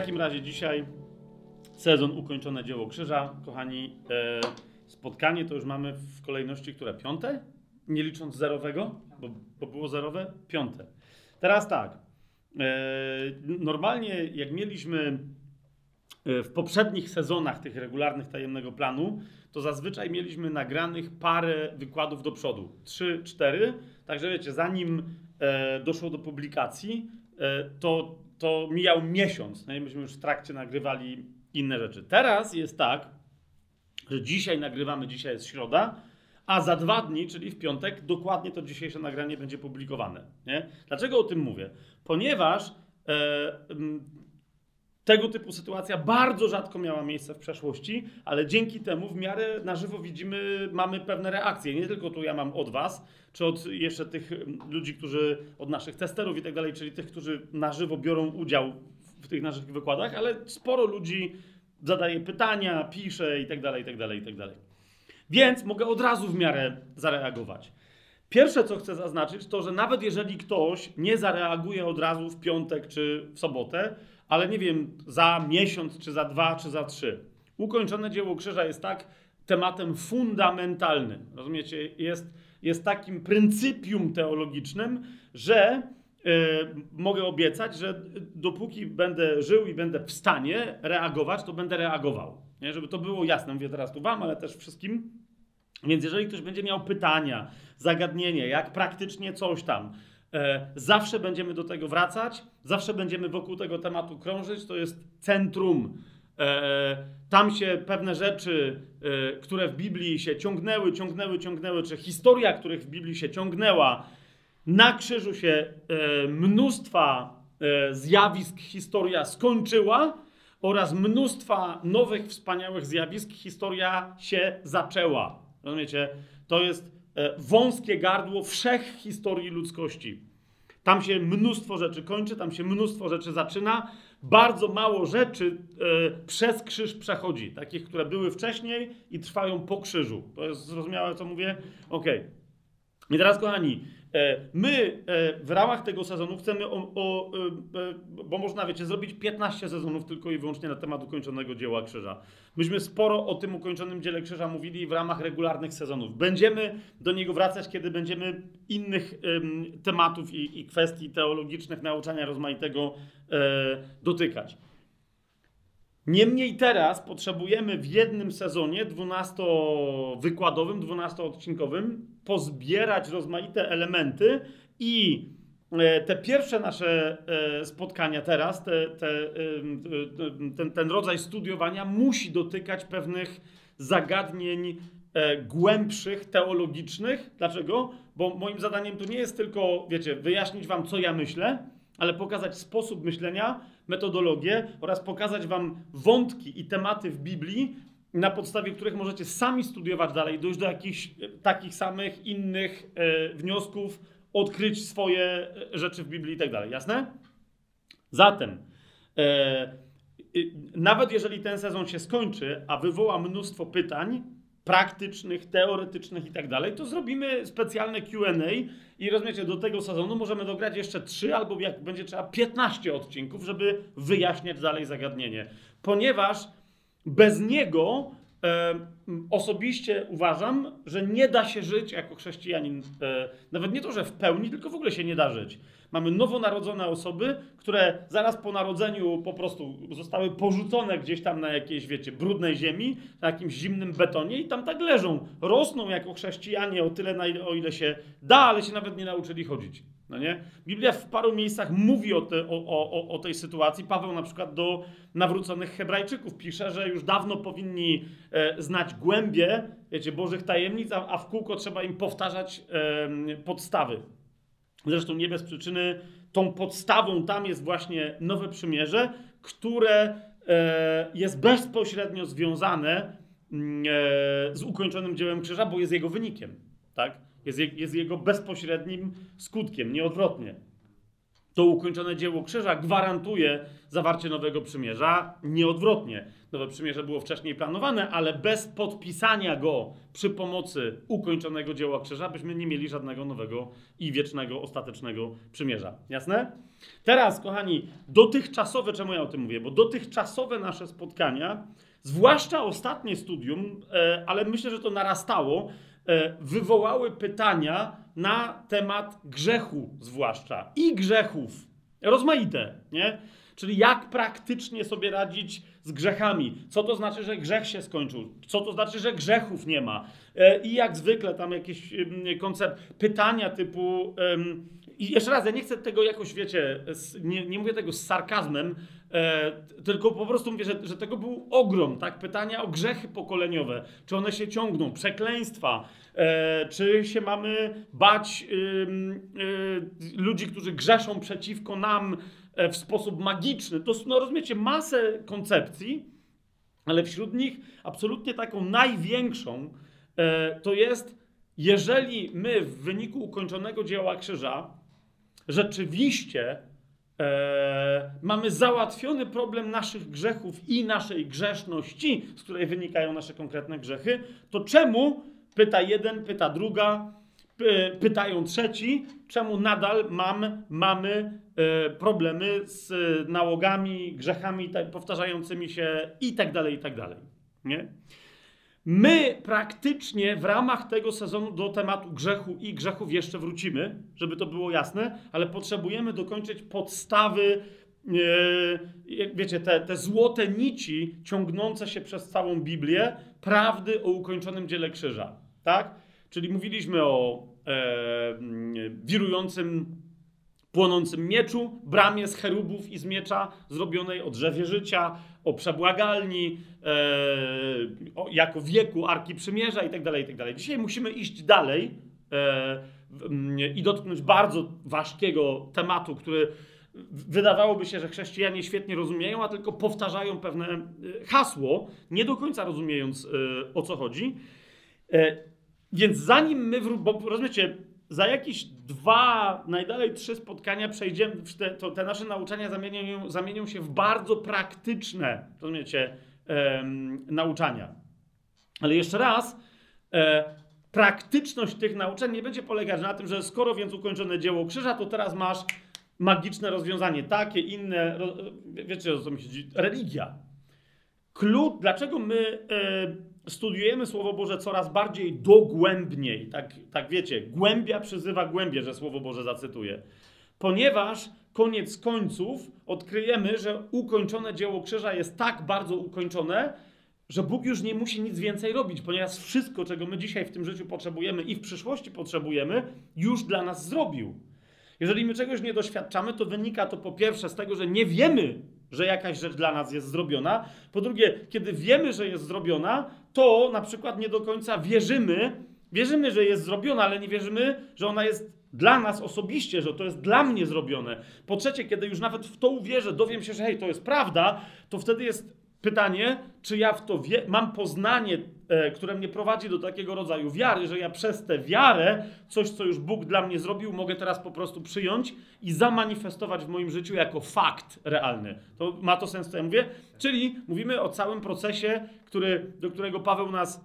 takim razie dzisiaj sezon ukończone dzieło krzyża. Kochani, e, spotkanie to już mamy w kolejności, które piąte? Nie licząc zerowego, bo, bo było zerowe? Piąte. Teraz tak. E, normalnie jak mieliśmy e, w poprzednich sezonach tych regularnych tajemnego planu, to zazwyczaj mieliśmy nagranych parę wykładów do przodu. Trzy, cztery. Także wiecie, zanim doszło do publikacji, to, to mijał miesiąc. No i myśmy już w trakcie nagrywali inne rzeczy. Teraz jest tak, że dzisiaj nagrywamy, dzisiaj jest środa, a za dwa dni, czyli w piątek, dokładnie to dzisiejsze nagranie będzie publikowane. Nie? Dlaczego o tym mówię? Ponieważ e, m, tego typu sytuacja bardzo rzadko miała miejsce w przeszłości, ale dzięki temu w miarę na żywo widzimy, mamy pewne reakcje. Nie tylko tu ja mam od Was, czy od jeszcze tych mm, ludzi, którzy, od naszych testerów i tak dalej, czyli tych, którzy na żywo biorą udział w tych naszych wykładach, ale sporo ludzi zadaje pytania, pisze i tak dalej, i tak dalej, i tak dalej. Więc mogę od razu w miarę zareagować. Pierwsze, co chcę zaznaczyć, to, że nawet jeżeli ktoś nie zareaguje od razu w piątek czy w sobotę, ale nie wiem, za miesiąc, czy za dwa, czy za trzy, ukończone dzieło krzyża jest tak tematem fundamentalnym. Rozumiecie? Jest, jest takim pryncypium teologicznym, że yy, mogę obiecać, że dopóki będę żył i będę w stanie reagować, to będę reagował. Nie? Żeby to było jasne, mówię teraz tu Wam, ale też wszystkim. Więc jeżeli ktoś będzie miał pytania, zagadnienie, jak praktycznie coś tam, zawsze będziemy do tego wracać, zawsze będziemy wokół tego tematu krążyć. To jest centrum. E, tam się pewne rzeczy, e, które w Biblii się ciągnęły, ciągnęły, ciągnęły, czy historia, których w Biblii się ciągnęła, na krzyżu się e, mnóstwa e, zjawisk historia skończyła oraz mnóstwa nowych, wspaniałych zjawisk historia się zaczęła. Rozumiecie? To jest e, wąskie gardło wszech historii ludzkości. Tam się mnóstwo rzeczy kończy, tam się mnóstwo rzeczy zaczyna. Bardzo mało rzeczy e, przez krzyż przechodzi, takich, które były wcześniej i trwają po krzyżu. To jest zrozumiałe, co mówię? Okej. Okay. I teraz, kochani, e, my e, w ramach tego sezonu chcemy, o, o, e, bo można, wiecie, zrobić 15 sezonów tylko i wyłącznie na temat ukończonego dzieła krzyża. Myśmy sporo o tym ukończonym dziele krzyża mówili w ramach regularnych sezonów. Będziemy do niego wracać, kiedy będziemy innych tematów i, i, kwestii teologicznych, nauczania rozmaitego dotykać. Niemniej teraz potrzebujemy w jednym sezonie 12-wykładowym, 12-odcinkowym pozbierać rozmaite elementy i e, te pierwsze nasze e, spotkania teraz, te, te, ten, ten rodzaj studiowania musi dotykać pewnych zagadnień e, głębszych, teologicznych. Dlaczego? Bo moim zadaniem to nie jest tylko, wiecie, wyjaśnić wam, co ja myślę, ale pokazać sposób myślenia, metodologię oraz pokazać Wam wątki i tematy w Biblii, na podstawie których możecie sami studiować dalej, dojść do jakichś e, takich samych innych e, wniosków, odkryć swoje e, rzeczy w Biblii i tak dalej. Jasne? Zatem, e, nawet jeżeli ten sezon się skończy, a wywoła mnóstwo pytań, praktycznych, teoretycznych i tak dalej, to zrobimy specjalne QA i rozumiecie, do tego sezonu możemy dograć jeszcze 3 albo jak będzie trzeba 15 odcinków, żeby wyjaśniać dalej zagadnienie. Ponieważ bez niego osobiście uważam, że nie da się żyć jako chrześcijanin. E, nawet nie to, że w pełni, tylko w ogóle się nie da żyć. Mamy nowonarodzone osoby, które zaraz po narodzeniu po prostu zostały porzucone gdzieś tam na jakiejś, wiecie, brudnej ziemi, na jakimś zimnym betonie i tam tak leżą. Rosną jako chrześcijanie o tyle, na ile, o ile się da, ale się nawet nie nauczyli chodzić. No nie? Biblia w paru miejscach mówi o, te, o, o, o tej sytuacji. Paweł na przykład do nawróconych Hebrajczyków pisze, że już dawno powinni e, znać głębie, wiecie, Bożych tajemnic, a, a w kółko trzeba im powtarzać e, podstawy. Zresztą nie bez przyczyny tą podstawą tam jest właśnie Nowe Przymierze, które e, jest bezpośrednio związane mm, e, z ukończonym dziełem krzyża, bo jest jego wynikiem. Tak? Jest, je, jest jego bezpośrednim skutkiem, nieodwrotnie. to ukończone dzieło krzyża gwarantuje zawarcie nowego przymierza, nieodwrotnie. Nowe przymierze było wcześniej planowane, ale bez podpisania go przy pomocy ukończonego dzieła krzyża byśmy nie mieli żadnego nowego i wiecznego, ostatecznego przymierza. Jasne? Teraz, kochani, dotychczasowe, czemu ja o tym mówię? Bo dotychczasowe nasze spotkania, zwłaszcza ostatnie studium, e, ale myślę, że to narastało, wywołały pytania na temat grzechu, zwłaszcza i grzechów. Rozmaite, nie? Czyli jak praktycznie sobie radzić z grzechami. Co to znaczy, że grzech się skończył? Co to znaczy, że grzechów nie ma? E, I jak zwykle tam jakieś koncept, pytania typu. I jeszcze raz, ja nie chcę tego jakoś, wiecie, nie, nie mówię tego z sarkazmem, e, tylko po prostu mówię, że, że tego był ogrom, tak? Pytania o grzechy pokoleniowe. Czy one się ciągną? Przekleństwa. E, czy się mamy bać ludzi, którzy grzeszą przeciwko nam? E, w sposób magiczny. To no, rozumiecie masę koncepcji, ale wśród nich absolutnie taką największą e, to jest, jeżeli my w wyniku ukończonego dzieła krzyża rzeczywiście e, mamy załatwiony problem naszych grzechów i naszej grzeszności, z której wynikają nasze konkretne grzechy, to czemu, pyta jeden, pyta druga, pytają trzeci, czemu nadal mam, mamy e, problemy z nałogami, grzechami powtarzającymi się i tak dalej, i tak dalej. Nie? My praktycznie w ramach tego sezonu do tematu grzechu i grzechów jeszcze wrócimy, żeby to było jasne, ale potrzebujemy dokończyć podstawy, e, wiecie, te, te złote nici ciągnące się przez całą Biblię, prawdy o ukończonym dziele krzyża. Tak? Czyli mówiliśmy o e, wirującym, płonącym mieczu, bramie z cherubów i z miecza zrobionej o drzewie życia, o przebłagalni, e, o, jako wieku Arki Przymierza itd., tak itd. Tak Dzisiaj musimy iść dalej e, i dotknąć bardzo ważkiego tematu, który wydawałoby się, że chrześcijanie świetnie rozumieją, a tylko powtarzają pewne e, hasło, nie do końca rozumiejąc e, o co chodzi. E, więc zanim my, bo rozumiecie, za jakieś dwa, najdalej trzy spotkania przejdziemy, te, to te nasze nauczania zamienią, zamienią się w bardzo praktyczne, rozumiecie, em, nauczania. Ale jeszcze raz, e, praktyczność tych nauczeń nie będzie polegać na tym, że skoro więc ukończone dzieło krzyża, to teraz masz magiczne rozwiązanie, takie, inne, wiecie o co mi chodzi, religia. Klucz, dlaczego my... E, studiujemy Słowo Boże coraz bardziej dogłębniej. Tak, tak wiecie, głębia przyzywa głębie, że Słowo Boże zacytuję. Ponieważ koniec końców odkryjemy, że ukończone dzieło krzyża jest tak bardzo ukończone, że Bóg już nie musi nic więcej robić, ponieważ wszystko, czego my dzisiaj w tym życiu potrzebujemy i w przyszłości potrzebujemy, już dla nas zrobił. Jeżeli my czegoś nie doświadczamy, to wynika to po pierwsze z tego, że nie wiemy, że jakaś rzecz dla nas jest zrobiona. Po drugie, kiedy wiemy, że jest zrobiona, to na przykład nie do końca wierzymy, wierzymy, że jest zrobiona, ale nie wierzymy, że ona jest dla nas osobiście, że to jest dla mnie zrobione. Po trzecie, kiedy już nawet w to uwierzę, dowiem się, że hej, to jest prawda, to wtedy jest pytanie, czy ja w to wie, mam poznanie, które mnie prowadzi do takiego rodzaju wiary, że ja przez tę wiarę, coś, co już Bóg dla mnie zrobił, mogę teraz po prostu przyjąć i zamanifestować w moim życiu jako fakt realny. To ma to sens, co ja mówię? Czyli mówimy o całym procesie, który, do którego Paweł nas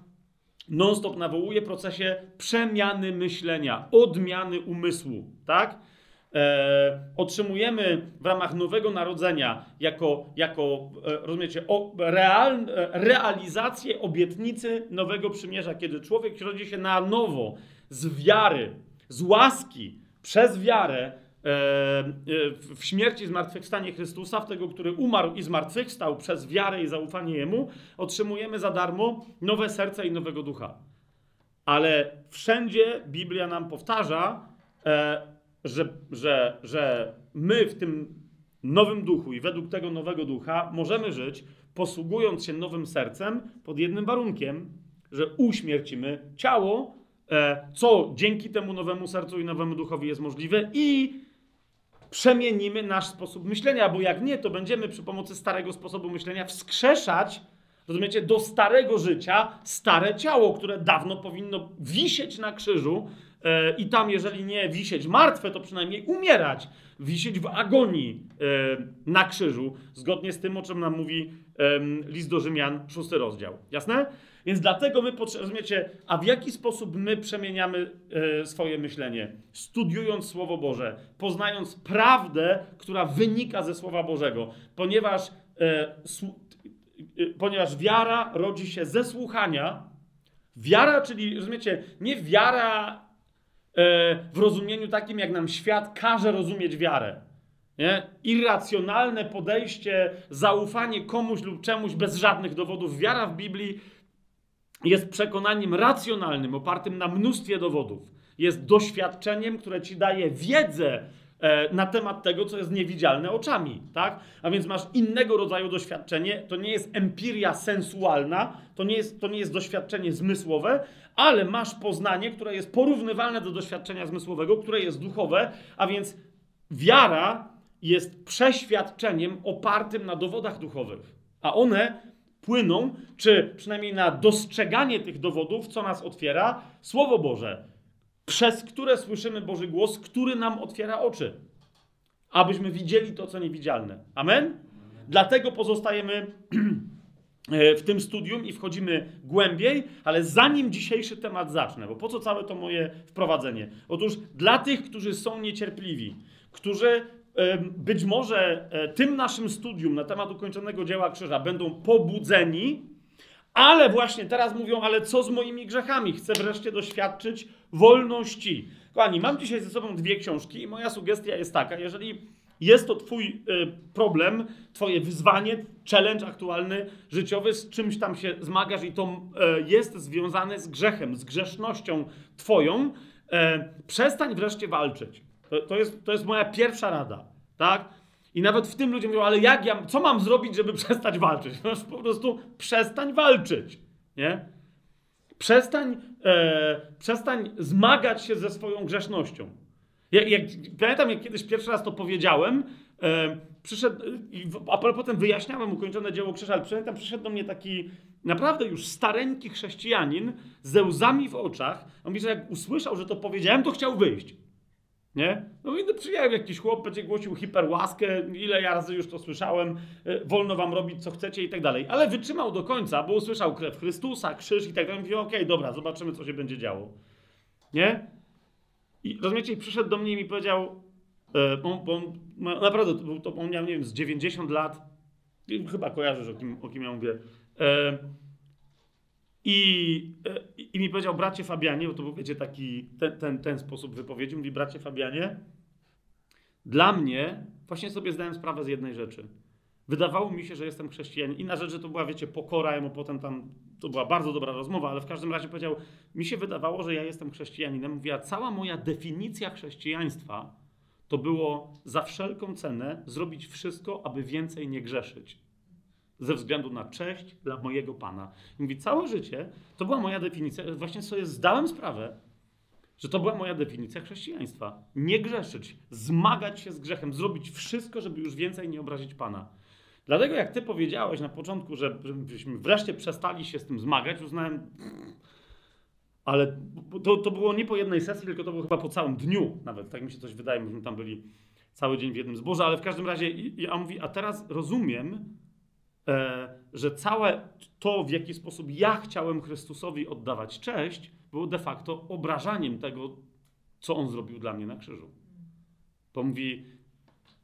non-stop nawołuje, procesie przemiany myślenia, odmiany umysłu, tak? E, otrzymujemy w ramach nowego narodzenia jako, jako e, rozumiecie, real, e, realizację obietnicy nowego przymierza, kiedy człowiek rodzi się na nowo z wiary, z łaski, przez wiarę w śmierci i zmartwychwstanie Chrystusa, w tego, który umarł i zmartwychwstał przez wiarę i zaufanie Jemu, otrzymujemy za darmo nowe serce i nowego ducha. Ale wszędzie Biblia nam powtarza, że, że, że my w tym nowym duchu i według tego nowego ducha możemy żyć, posługując się nowym sercem, pod jednym warunkiem, że uśmiercimy ciało, e, co dzięki temu nowemu sercu i nowemu duchowi jest możliwe, i przemienimy nasz sposób myślenia, bo jak nie, to będziemy przy pomocy starego sposobu myślenia wskrzeszać, rozumiecie, do starego życia stare ciało, które dawno powinno wisieć na krzyżu i tam, jeżeli nie wisieć martwe, to przynajmniej umierać, wisieć w agonii e, na krzyżu, zgodnie z tym, o czym nam mówi e, list do Rzymian, szósty rozdział. Jasne? Więc dlatego my, rozumiecie, a w jaki sposób my przemieniamy e, swoje myślenie? Studiując Słowo Boże, poznając prawdę, która wynika ze Słowa Bożego, ponieważ, e, e, ponieważ wiara rodzi się ze słuchania. Wiara, czyli, rozumiecie, nie wiara w rozumieniu takim, jak nam świat każe rozumieć wiarę. Nie? Irracjonalne podejście, zaufanie komuś lub czemuś bez żadnych dowodów. Wiara w Biblii jest przekonaniem racjonalnym, opartym na mnóstwie dowodów. Jest doświadczeniem, które ci daje wiedzę e, na temat tego, co jest niewidzialne oczami, tak? A więc masz innego rodzaju doświadczenie. To nie jest empiria sensualna, to nie jest, to nie jest doświadczenie zmysłowe, ale masz poznanie, które jest porównywalne do doświadczenia zmysłowego, które jest duchowe, a więc wiara jest przeświadczeniem opartym na dowodach duchowych. A one płyną, czy przynajmniej na dostrzeganie tych dowodów, co nas otwiera Słowo Boże, przez które słyszymy Boży głos, który nam otwiera oczy, abyśmy widzieli to, co niewidzialne. Amen? Dlatego pozostajemy w tym studium i wchodzimy głębiej, ale zanim dzisiejszy temat zacznę, bo po co całe to moje wprowadzenie? Otóż dla tych, którzy są niecierpliwi, którzy być może e, tym naszym studium na temat ukończonego dzieła krzyża będą pobudzeni, ale właśnie teraz mówią, ale co z moimi grzechami? Chcę wreszcie doświadczyć wolności. Kochani, mam dzisiaj ze sobą dwie książki i moja sugestia jest taka, jeżeli jest to twój e, problem, twoje wyzwanie, challenge aktualny, życiowy, z czymś tam się zmagasz i to e, jest związane z grzechem, z grzesznością twoją, przestań wreszcie walczyć. To, to, jest, to jest moja pierwsza rada, tak? I nawet w tym ludzie mówią, ale jak ja, co mam zrobić, żeby przestać walczyć? No po prostu przestań walczyć, nie? Przestań, e, przestań zmagać się ze swoją grzesznością. Jak, jak, pamiętam, jak kiedyś pierwszy raz to powiedziałem, e, przyszedł, a potem wyjaśniałem ukończone dzieło krzyża, ale pamiętam, przyszedł do mnie taki naprawdę już stareńki chrześcijanin ze łzami w oczach. On mówi, że jak usłyszał, że to powiedziałem, to chciał wyjść. Nie? No i przyjechał jakiś chłop, będzie głosił hiperłaskę, ile ja razy już to słyszałem, e, wolno wam robić co chcecie i tak dalej. Ale wytrzymał do końca, bo usłyszał krew Chrystusa, krzyż i tak dalej. Mówi, okej, okay, dobra, zobaczymy co się będzie działo. Nie? I rozumiecie, i przyszedł do mnie i mi powiedział, e, on, on naprawdę, to, on miał, nie wiem, z 90 lat, chyba kojarzysz o kim, o kim ja mówię, e, i, e, I mi powiedział, bracie Fabianie, bo to był, wiecie, taki, ten, ten, ten sposób wypowiedzi, mówi, bracie Fabianie, dla mnie, właśnie sobie zdałem sprawę z jednej rzeczy. Wydawało mi się, że jestem chrześcijanin. Inna rzecz, że to była, wiecie, pokora, ja mu potem tam, to była bardzo dobra rozmowa, ale w każdym razie powiedział, mi się wydawało, że ja jestem chrześcijaninem. Mówi, a cała moja definicja chrześcijaństwa to było za wszelką cenę zrobić wszystko, aby więcej nie grzeszyć ze względu na cześć dla mojego Pana. I mówi, całe życie to była moja definicja, właśnie sobie zdałem sprawę, że to była moja definicja chrześcijaństwa. Nie grzeszyć, zmagać się z grzechem, zrobić wszystko, żeby już więcej nie obrazić Pana. Dlatego jak ty powiedziałeś na początku, że, żebyśmy wreszcie przestali się z tym zmagać, uznałem, ale to, to było nie po jednej sesji, tylko to było chyba po całym dniu nawet, tak mi się coś wydaje, myśmy tam byli cały dzień w jednym zborze, ale w każdym razie ja mówi, a teraz rozumiem, że całe to, w jaki sposób ja chciałem Chrystusowi oddawać cześć, było de facto obrażaniem tego, co on zrobił dla mnie na krzyżu. Bo mówi,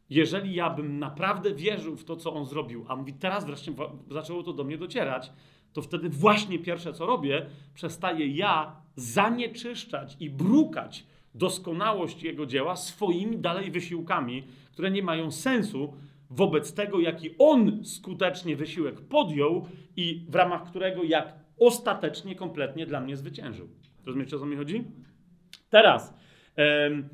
jeżeli ja bym naprawdę wierzył w to, co on zrobił, a mówi, teraz wreszcie zaczęło to do mnie docierać, to wtedy właśnie pierwsze, co robię, przestaję ja zanieczyszczać i brukać doskonałość jego dzieła swoimi dalej wysiłkami, które nie mają sensu, wobec tego, jaki on skutecznie wysiłek podjął i w ramach którego jak ostatecznie, kompletnie dla mnie zwyciężył. Rozumiecie, o co mi chodzi? Teraz, em,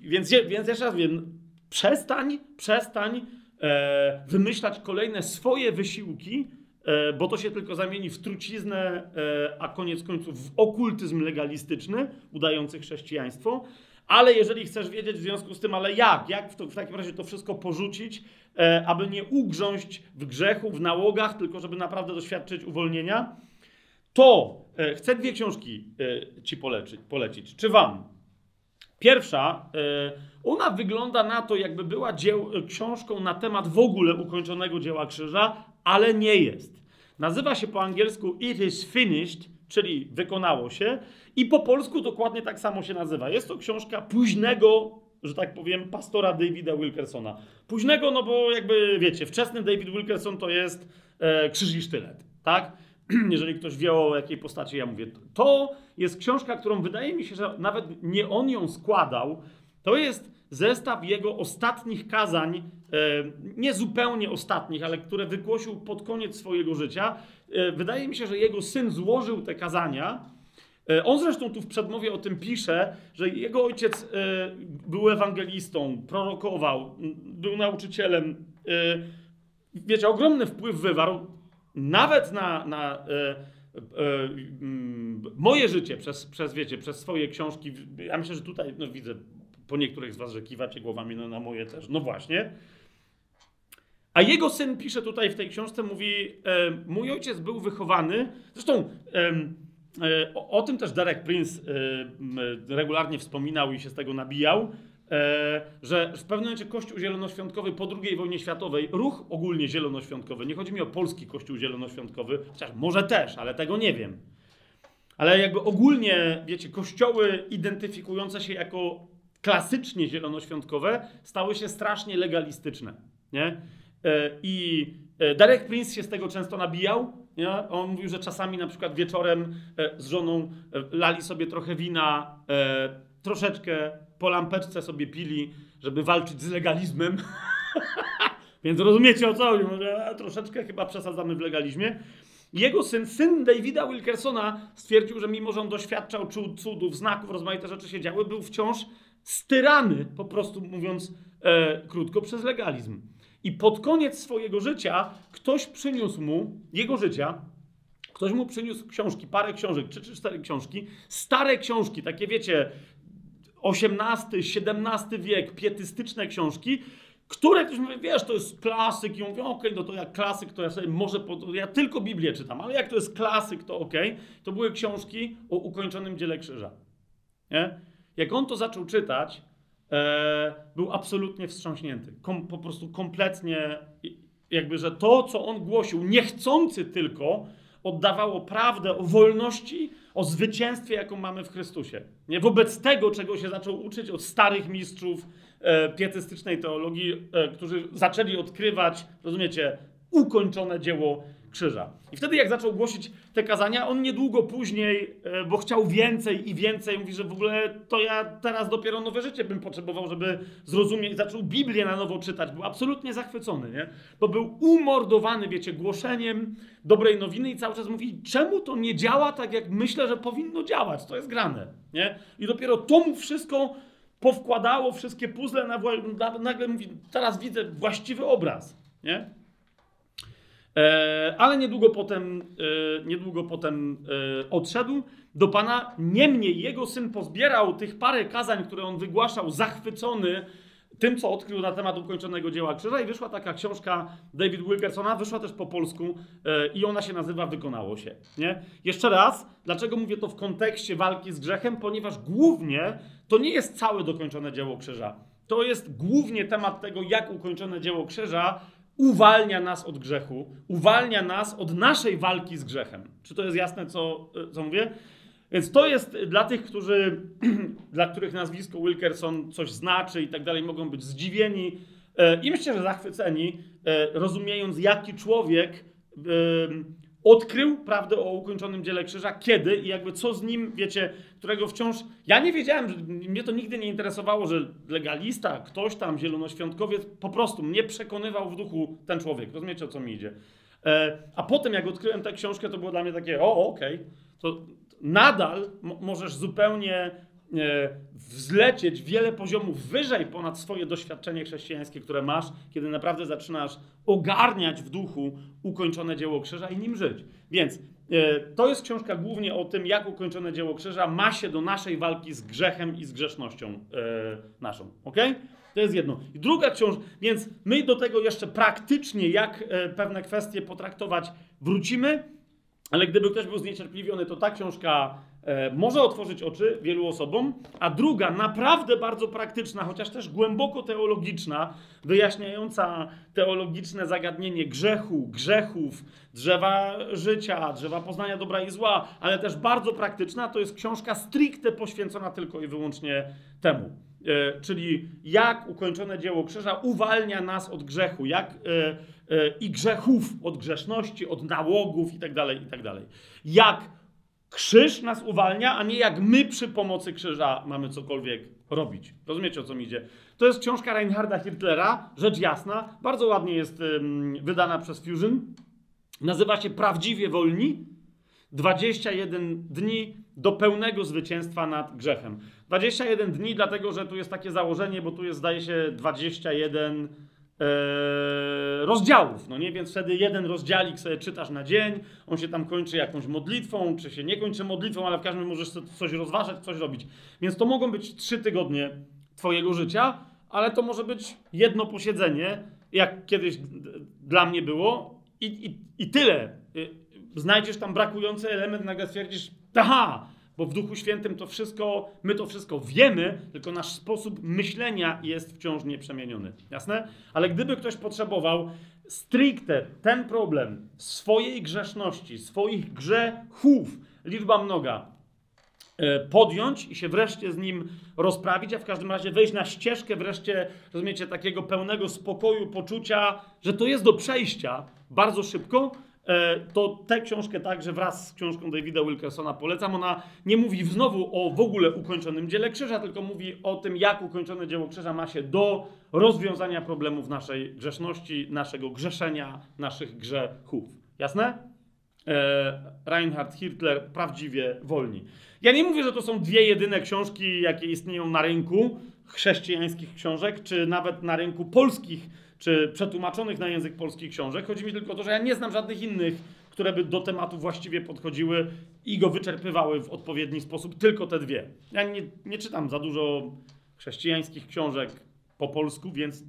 więc, więc jeszcze raz wiem, przestań, przestań e, wymyślać kolejne swoje wysiłki, e, bo to się tylko zamieni w truciznę, e, a koniec końców w okultyzm legalistyczny, udający chrześcijaństwo, ale jeżeli chcesz wiedzieć w związku z tym, ale jak, jak w, to, w takim razie to wszystko porzucić, e, aby nie ugrząść w grzechu, w nałogach, tylko żeby naprawdę doświadczyć uwolnienia, to e, chcę dwie książki e, ci polecić, polecić. Czy wam? Pierwsza, e, ona wygląda na to, jakby była dzieł, książką na temat w ogóle ukończonego dzieła krzyża, ale nie jest. Nazywa się po angielsku It is finished, czyli wykonało się, i po polsku dokładnie tak samo się nazywa. Jest to książka późnego, że tak powiem, pastora Davida Wilkersona. Późnego, no bo jakby wiecie, wczesny David Wilkerson to jest e, krzyż i sztylet, tak? Jeżeli ktoś wie o jakiej postaci ja mówię. To jest książka, którą wydaje mi się, że nawet nie on ją składał. To jest zestaw jego ostatnich kazań, e, nie zupełnie ostatnich, ale które wygłosił pod koniec swojego życia. E, wydaje mi się, że jego syn złożył te kazania. E, on zresztą tu w przedmowie o tym pisze, że jego ojciec był ewangelistą, prorokował, był nauczycielem. Wiecie, ogromny wpływ wywarł nawet na, na moje życie przez, przez, wiecie, przez swoje książki. Ja myślę, że tutaj no, widzę po niektórych z was, że kiwacie głowami, no na moje też. No właśnie. A jego syn pisze tutaj w tej książce, mówi, e, mój ojciec był wychowany, zresztą e, o, o, tym też Derek Prince e, regularnie wspominał i się z tego nabijał, e, że w pewnym momencie Kościół Zielonoświątkowy po II wojnie światowej, ruch ogólnie zielonoświątkowy, nie chodzi mi o polski Kościół Zielonoświątkowy, chociaż może też, ale tego nie wiem. Ale jakby ogólnie, wiecie, kościoły identyfikujące się jako klasycznie zielonoświątkowe stały się strasznie legalistyczne. Nie? E, I e, Derek Prince się z tego często nabijał. Nie? On mówił, że czasami na przykład wieczorem e, z żoną lali sobie trochę wina, troszeczkę po lampeczce sobie pili, żeby walczyć z legalizmem. Więc rozumiecie o co chodzi, troszeczkę chyba przesadzamy w legalizmie. Jego syn, syn Davida Wilkersona stwierdził, że mimo, że on doświadczał cudów, znaków, rozmaite rzeczy się działy, był wciąż styrany, po prostu mówiąc e, krótko, przez legalizm. I pod koniec swojego życia ktoś przyniósł mu, jego życia, ktoś mu przyniósł książki, parę książek, trzy czy cztery książki, stare książki, takie wiecie, XVIII, XVII wiek, pietystyczne książki, które ktoś mówi, wiesz, to jest klasyk i mówią, okej, okay, no to jak klasyk, to ja sobie może, pod... ja tylko Biblię czytam, ale jak to jest klasyk, to okej. Okay. To były książki o ukończonym dziele krzyża. Nie? Jak on to zaczął czytać, był absolutnie wstrząśnięty. Kom, po prostu kompletnie, jakby, że to, co on głosił, niechcący tylko, oddawało prawdę o wolności, o zwycięstwie, jaką mamy w Chrystusie. Nie? Wobec tego, czego się zaczął uczyć od starych mistrzów e, pietystycznej teologii, e, którzy zaczęli odkrywać, rozumiecie, ukończone dzieło krzyża. I wtedy, jak zaczął głosić te kazania, on niedługo później, e, bo chciał więcej i więcej, mówi, że w ogóle to ja teraz dopiero nowe życie bym potrzebował, żeby zrozumieć. Zaczął Biblię na nowo czytać. Był absolutnie zachwycony, nie? Bo był umordowany, wiecie, głoszeniem dobrej nowiny i cały czas mówi, czemu to nie działa tak, jak myślę, że powinno działać. To jest grane, nie? I dopiero to mu wszystko powkładało, wszystkie puzzle, na, nagle mówi, teraz widzę właściwy obraz, nie? E, ale niedługo potem, e, niedługo potem e, odszedł do Pana. Niemniej jego syn pozbierał tych parę kazań, które on wygłaszał, zachwycony tym, co odkrył na temat ukończonego dzieła krzyża i wyszła taka książka David Wilkersona, wyszła też po polsku i ona się nazywa Wykonało się. Nie? Jeszcze raz, dlaczego mówię to w kontekście walki z grzechem? Ponieważ głównie to nie jest całe dokończone dzieło krzyża. To jest głównie temat tego, jak ukończone dzieło krzyża uwalnia nas od grzechu, uwalnia nas od naszej walki z grzechem. Czy to jest jasne, co, co mówię? Więc to jest dla tych, którzy, dla których nazwisko Wilkerson coś znaczy i tak dalej, mogą być zdziwieni e, i myślę, że zachwyceni, e, rozumiejąc, jaki człowiek odkrył prawdę o ukończonym dziele krzyża, kiedy i jakby co z nim, wiecie, którego wciąż. Ja nie wiedziałem, mnie to nigdy nie interesowało, że legalista, ktoś tam, zielonoświątkowiec, po prostu mnie przekonywał w duchu ten człowiek. Rozumiecie o co mi idzie? E, a potem, jak odkryłem tę książkę, to było dla mnie takie, o, okej, okay. to nadal możesz zupełnie wzlecieć wiele poziomów wyżej ponad swoje doświadczenie chrześcijańskie, które masz, kiedy naprawdę zaczynasz ogarniać w duchu ukończone dzieło krzyża i nim żyć. Więc e, to jest książka głównie o tym, jak ukończone dzieło krzyża ma się do naszej walki z grzechem i z grzesznością e, naszą. Ok? To jest jedno. I druga książka, więc my do tego jeszcze praktycznie, jak pewne kwestie potraktować, wrócimy. Ale gdyby ktoś był zniecierpliwiony, to ta książka e, może otworzyć oczy wielu osobom. A druga, naprawdę bardzo praktyczna, chociaż też głęboko teologiczna, wyjaśniająca teologiczne zagadnienie grzechu, grzechów, drzewa życia, drzewa poznania dobra i zła, ale też bardzo praktyczna, to jest książka stricte poświęcona tylko i wyłącznie temu. E, czyli jak ukończone dzieło krzyża uwalnia nas od grzechu, jak e, e, i grzechów, od grzeszności, od nałogów itd., itd. Jak krzyż nas uwalnia, a nie jak my przy pomocy krzyża mamy cokolwiek robić. Rozumiecie o co mi idzie? To jest książka Reinharda Hirtlera, rzecz jasna, bardzo ładnie jest wydana przez Fusion. Nazywa się Prawdziwie Wolni. 21 dni do pełnego zwycięstwa nad grzechem. 21 dni, dlatego że tu jest takie założenie, bo tu jest, zdaje się, 21 e, rozdziałów, no nie? Więc wtedy jeden rozdziałik sobie czytasz na dzień, on się tam kończy jakąś modlitwą, czy się nie kończy modlitwą, ale w każdym możesz coś rozważać, coś robić. Więc to mogą być trzy tygodnie twojego życia, ale to może być jedno posiedzenie, jak kiedyś dla mnie było i, i, i tyle. Y, znajdziesz tam brakujący element, nagle stwierdzisz, aha, bo w Duchu Świętym to wszystko, my to wszystko wiemy, tylko nasz sposób myślenia jest wciąż nieprzemieniony. Jasne? Ale gdyby ktoś potrzebował stricte ten problem swojej grzeszności, swoich grzechów, liczba mnoga, e, podjąć i się wreszcie z nim rozprawić, a w każdym razie wejść na ścieżkę wreszcie, rozumiecie, takiego pełnego spokoju, poczucia, że to jest do przejścia bardzo szybko, to tę książkę także wraz z książką Davida Wilkersona polecam. Ona nie mówi znowu o w ogóle ukończonym dziele krzyża, tylko mówi o tym, jak ukończone dzieło krzyża ma się do rozwiązania problemów naszej grzeszności, naszego grzeszenia, naszych grzechów. Jasne? E, Reinhard Hitler, prawdziwie wolni. Ja nie mówię, że to są dwie jedyne książki, jakie istnieją na rynku chrześcijańskich książek, czy nawet na rynku polskich czy przetłumaczonych na język polski książek. Chodzi mi tylko o to, że ja nie znam żadnych innych, które by do tematu właściwie podchodziły i go wyczerpywały w odpowiedni sposób. Tylko te dwie. Ja nie, nie czytam za dużo chrześcijańskich książek po polsku, więc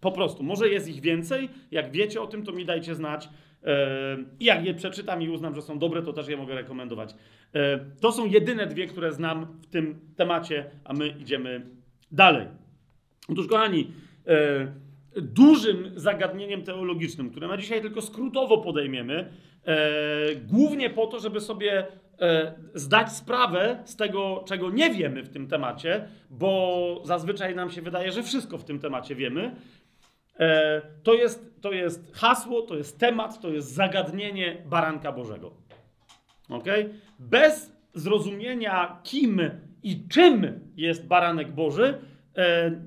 po prostu, może jest ich więcej. Jak wiecie o tym, to mi dajcie znać. E, I jak je przeczytam i uznam, że są dobre, to też je mogę rekomendować. E, to są jedyne dwie, które znam w tym temacie, a my idziemy dalej. Otóż, kochani, e, dużym zagadnieniem teologicznym, które na dzisiaj tylko skrótowo podejmiemy, e, głównie po to, żeby sobie e, zdać sprawę z tego, czego nie wiemy w tym temacie, bo zazwyczaj nam się wydaje, że wszystko w tym temacie wiemy. E, to, jest, to jest hasło, to jest temat, to jest zagadnienie baranka Bożego. ok? Bez zrozumienia, kim i czym jest baranek Boży,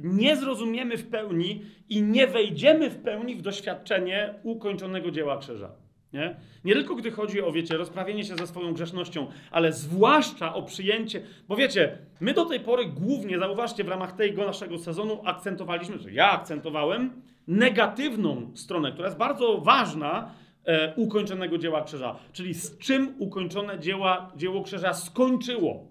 nie zrozumiemy w pełni i nie wejdziemy w pełni w doświadczenie ukończonego dzieła krzyża. Nie? nie tylko gdy chodzi o, wiecie, rozprawienie się ze swoją grzesznością, ale zwłaszcza o przyjęcie, bo wiecie, my do tej pory głównie, zauważcie, w ramach tego naszego sezonu akcentowaliśmy, że ja akcentowałem negatywną stronę, która jest bardzo ważna e, ukończonego dzieła krzyża, czyli z czym ukończone dzieła, dzieło krzyża skończyło.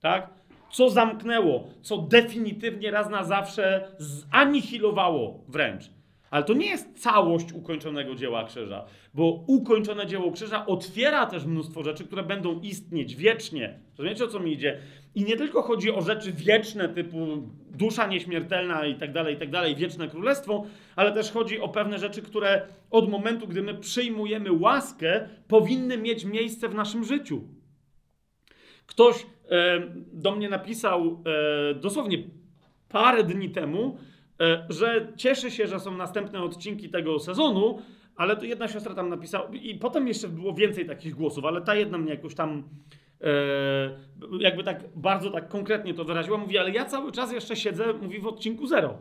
Tak? Co zamknęło, co definitywnie raz na zawsze zanihilowało wręcz. Ale to nie jest całość ukończonego dzieła krzyża, bo ukończone dzieło krzyża otwiera też mnóstwo rzeczy, które będą istnieć wiecznie. Rozumiecie o co mi idzie? I nie tylko chodzi o rzeczy wieczne, typu dusza nieśmiertelna i tak dalej, i tak dalej, wieczne królestwo, ale też chodzi o pewne rzeczy, które od momentu, gdy my przyjmujemy łaskę, powinny mieć miejsce w naszym życiu. Ktoś do mnie napisał e, dosłownie parę dni temu, e, że cieszy się, że są następne odcinki tego sezonu, ale to jedna siostra tam napisała, i potem jeszcze było więcej takich głosów, ale ta jedna mnie jakoś tam e, jakby tak bardzo tak konkretnie to wyraziła. Mówi, ale ja cały czas jeszcze siedzę, mówi w odcinku zero,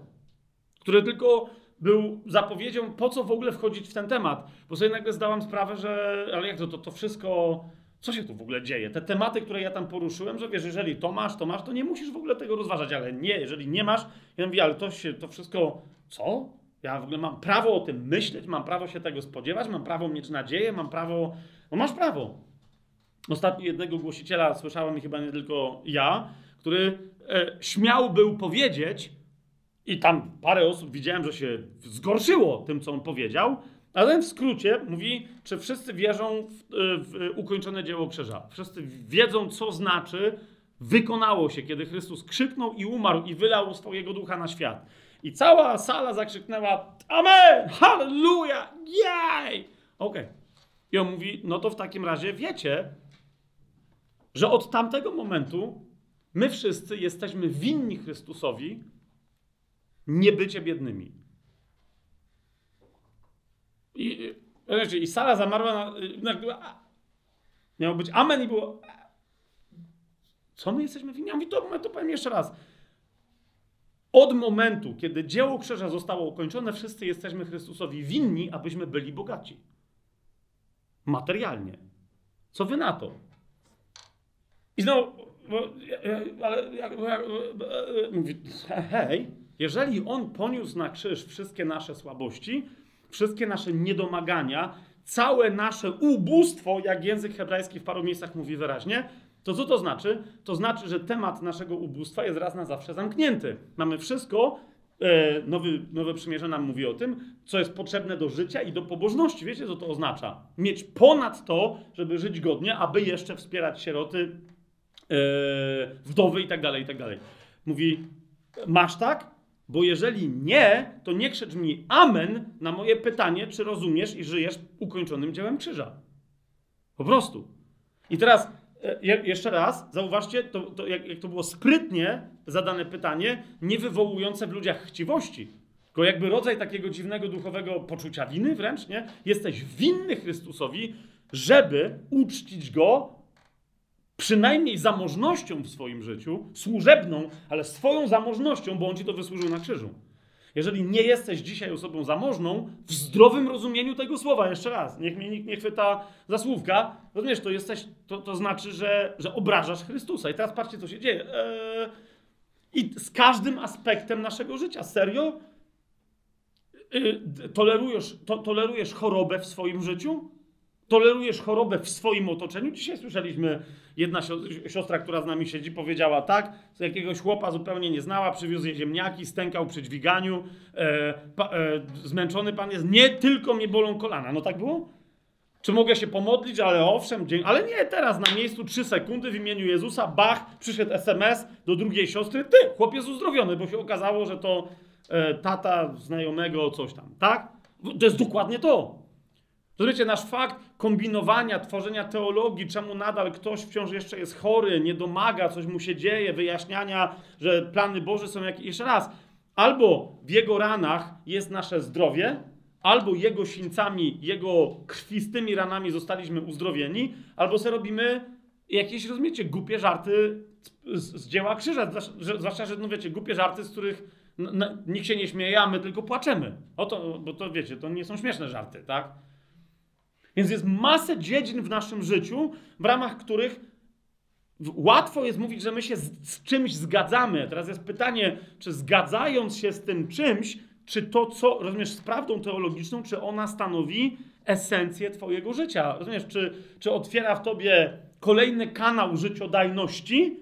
który tylko był zapowiedzią, po co w ogóle wchodzić w ten temat. Bo sobie nagle zdałam sprawę, że ale jak to, to, to wszystko co się tu w ogóle dzieje? Te tematy, które ja tam poruszyłem, że wiesz, jeżeli to masz, to masz, to nie musisz w ogóle tego rozważać, ale nie, jeżeli nie masz, ja mówię, ale to się, to wszystko, co? Ja w ogóle mam prawo o tym myśleć, mam prawo się tego spodziewać, mam prawo mieć nadzieję, mam prawo, no masz prawo. Ostatnio jednego głosiciela słyszałem i chyba nie tylko ja, który e, śmiał był powiedzieć, i tam parę osób widziałem, że się zgorszyło tym, co on powiedział, Ale w skrócie mówi, czy wszyscy wierzą w, w ukończone dzieło krzyża. Wszyscy wiedzą, co znaczy wykonało się, kiedy Chrystus krzyknął i umarł i wylał swojego ducha na świat. I cała sala zakrzyknęła Amen! Halleluja! Jej! Okej. Okay. I on mówi, no to w takim razie wiecie, że od tamtego momentu my wszyscy jesteśmy winni Chrystusowi nie bycie biednymi. I, i, i sala zamarła na, na, Miało być amen i było co my jesteśmy winni? Ja mówię, to, to powiem jeszcze raz. Od momentu, kiedy dzieło krzyża zostało ukończone, wszyscy jesteśmy Chrystusowi winni, abyśmy byli bogaci. Materialnie. Co wy na to? I znowu, ale mówi, hej, jeżeli on poniósł na krzyż wszystkie nasze słabości, wszystkie nasze niedomagania, całe nasze ubóstwo, jak język hebrajski w paru miejscach mówi wyraźnie, to co to znaczy? To znaczy, że temat naszego ubóstwa jest raz na zawsze zamknięty. Mamy wszystko, e, nowy, nowe przymierze nam mówi o tym, co jest potrzebne do życia i do pobożności. Wiecie, co to oznacza? Mieć ponad to, żeby żyć godnie, aby jeszcze wspierać sieroty, e, wdowy i tak dalej, i tak dalej. Mówi, masz tak? Bo jeżeli nie, to nie krzycz mi amen na moje pytanie, czy rozumiesz i żyjesz ukończonym dziełem krzyża. Po prostu. I teraz e, jeszcze raz, zauważcie, to, to jak, jak, to było sprytnie zadane pytanie, nie wywołujące w ludziach chciwości, tylko jakby rodzaj takiego dziwnego duchowego poczucia winy wręcz, nie? Jesteś winny Chrystusowi, żeby uczcić Go przynajmniej zamożnością w swoim życiu, służebną, ale swoją zamożnością, bo On ci to wysłużył na krzyżu. Jeżeli nie jesteś dzisiaj osobą zamożną, w zdrowym rozumieniu tego słowa, jeszcze raz, niech mnie nikt nie chwyta za słówka, rozumiesz, to, jesteś, to, to znaczy, że, że obrażasz Chrystusa. I teraz patrzcie, co się dzieje. Eee, I z każdym aspektem naszego życia, serio, yy, tolerujesz, to, tolerujesz chorobę w swoim życiu? Tolerujesz chorobę w swoim otoczeniu? Dzisiaj słyszeliśmy, jedna siostra, która z nami siedzi, powiedziała tak, z jakiegoś chłopa zupełnie nie znała, przywiózł jej ziemniaki, stękał przy dźwiganiu, e, pa, e, zmęczony pan jest, nie tylko mnie bolą kolana. No tak było? Czy mogę się pomodlić? Ale owszem, dzień, ale nie, teraz na miejscu trzy sekundy w imieniu Jezusa, bach, przyszedł SMS do drugiej siostry, ty, chłop jest uzdrowiony, bo się okazało, że to e, tata znajomego coś tam, tak? To jest dokładnie to. Rozumiecie, nasz fakt kombinowania, tworzenia teologii, czemu nadal ktoś wciąż jeszcze jest chory, nie domaga, coś mu się dzieje, wyjaśniania, że plany Boże są jakieś. Jeszcze raz, albo w jego ranach jest nasze zdrowie, albo jego sińcami, jego krwistymi ranami zostaliśmy uzdrowieni, albo sobie robimy jakieś, rozumiecie, głupie żarty z, z dzieła krzyża. Zwłaszcza, że, no wiecie, głupie żarty, z których nikt się nie śmieje, a my tylko płaczemy. Oto, bo to wiecie, to nie są śmieszne żarty, tak? Więc jest masę dziedzin w naszym życiu, w ramach których łatwo jest mówić, że my się z, z czymś zgadzamy. Teraz jest pytanie, czy zgadzając się z tym czymś, czy to, co rozumiesz, z prawdą teologiczną, czy ona stanowi esencję Twojego życia? Rozumiesz, czy, czy otwiera w Tobie kolejny kanał życiodajności,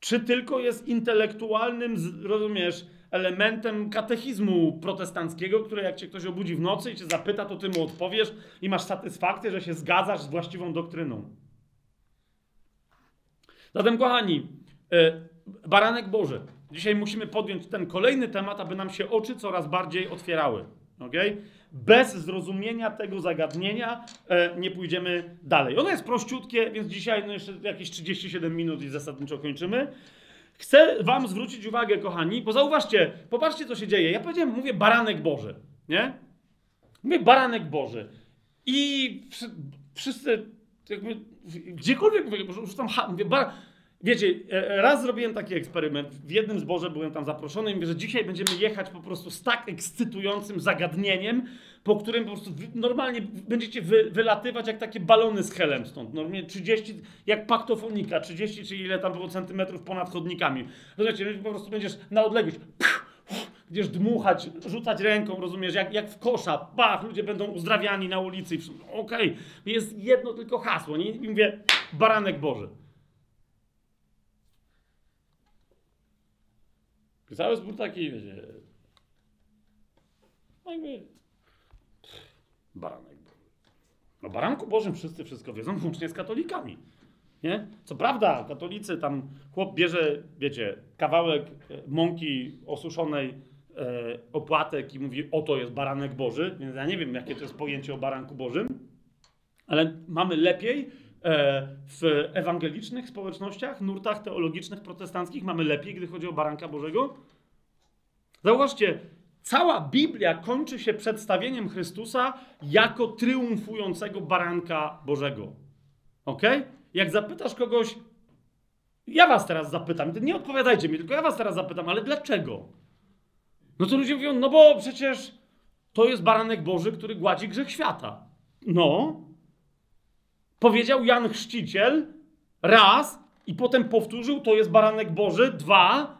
czy tylko jest intelektualnym, rozumiesz, elementem katechizmu protestanckiego, które jak cię ktoś obudzi w nocy i cię zapyta, to ty mu odpowiesz i masz satysfakcję, że się zgadzasz z właściwą doktryną. Zatem, kochani, e, baranek Boży. Dzisiaj musimy podjąć ten kolejny temat, aby nam się oczy coraz bardziej otwierały. Okay? Bez zrozumienia tego zagadnienia e, nie pójdziemy dalej. Ono jest prościutkie, więc dzisiaj no jeszcze jakieś 37 minut i zasadniczo kończymy. Chcę wam zwrócić uwagę, kochani, bo zauważcie, popatrzcie, co się dzieje. Ja powiedziałem, mówię baranek Boży, nie? Mówię baranek Boży. I wszyscy, jakby, gdziekolwiek mówię, rzucam, mówię, bar... Wiecie, e, raz zrobiłem taki eksperyment. W jednym zborze byłem tam zaproszony i mówię, że dzisiaj będziemy jechać po prostu z tak ekscytującym zagadnieniem, po którym po prostu normalnie będziecie wy, wylatywać jak takie balony z helem stąd. Normalnie 30, jak paktofonika, 30 czy ile tam było centymetrów ponad chodnikami. Rozumiecie, po prostu będziesz na odległość będziesz dmuchać, rzucać ręką, rozumiesz, jak, jak w kosza, pach, ludzie będą uzdrawiani na ulicy. Okej, okay. jest jedno tylko hasło, nie? I mówię, baranek Boży. Zbór taki, wiecie, jakby baranek? No baranku Bożym wszyscy wszystko wiedzą, włącznie z katolikami. Nie? Co prawda, katolicy tam chłop bierze, wiecie, kawałek e, mąki osuszonej, e, opłatek i mówi, oto jest baranek Boży, więc ja nie wiem, jakie to jest pojęcie o baranku Bożym, ale mamy lepiej w ewangelicznych społecznościach, nurtach teologicznych protestanckich, mamy lepiej, gdy chodzi o baranka Bożego. Zauważcie, cała Biblia kończy się przedstawieniem Chrystusa jako triumfującego baranka Bożego. Ok? Jak zapytasz kogoś, ja was teraz zapytam, nie odpowiadajcie mi, tylko ja was teraz zapytam, ale dlaczego? No to ludzie mówią, no bo przecież to jest baranek Boży, który gładzi grzech świata. No. Powiedział Jan Chrzciciel raz i potem powtórzył, to jest baranek Boży, dwa.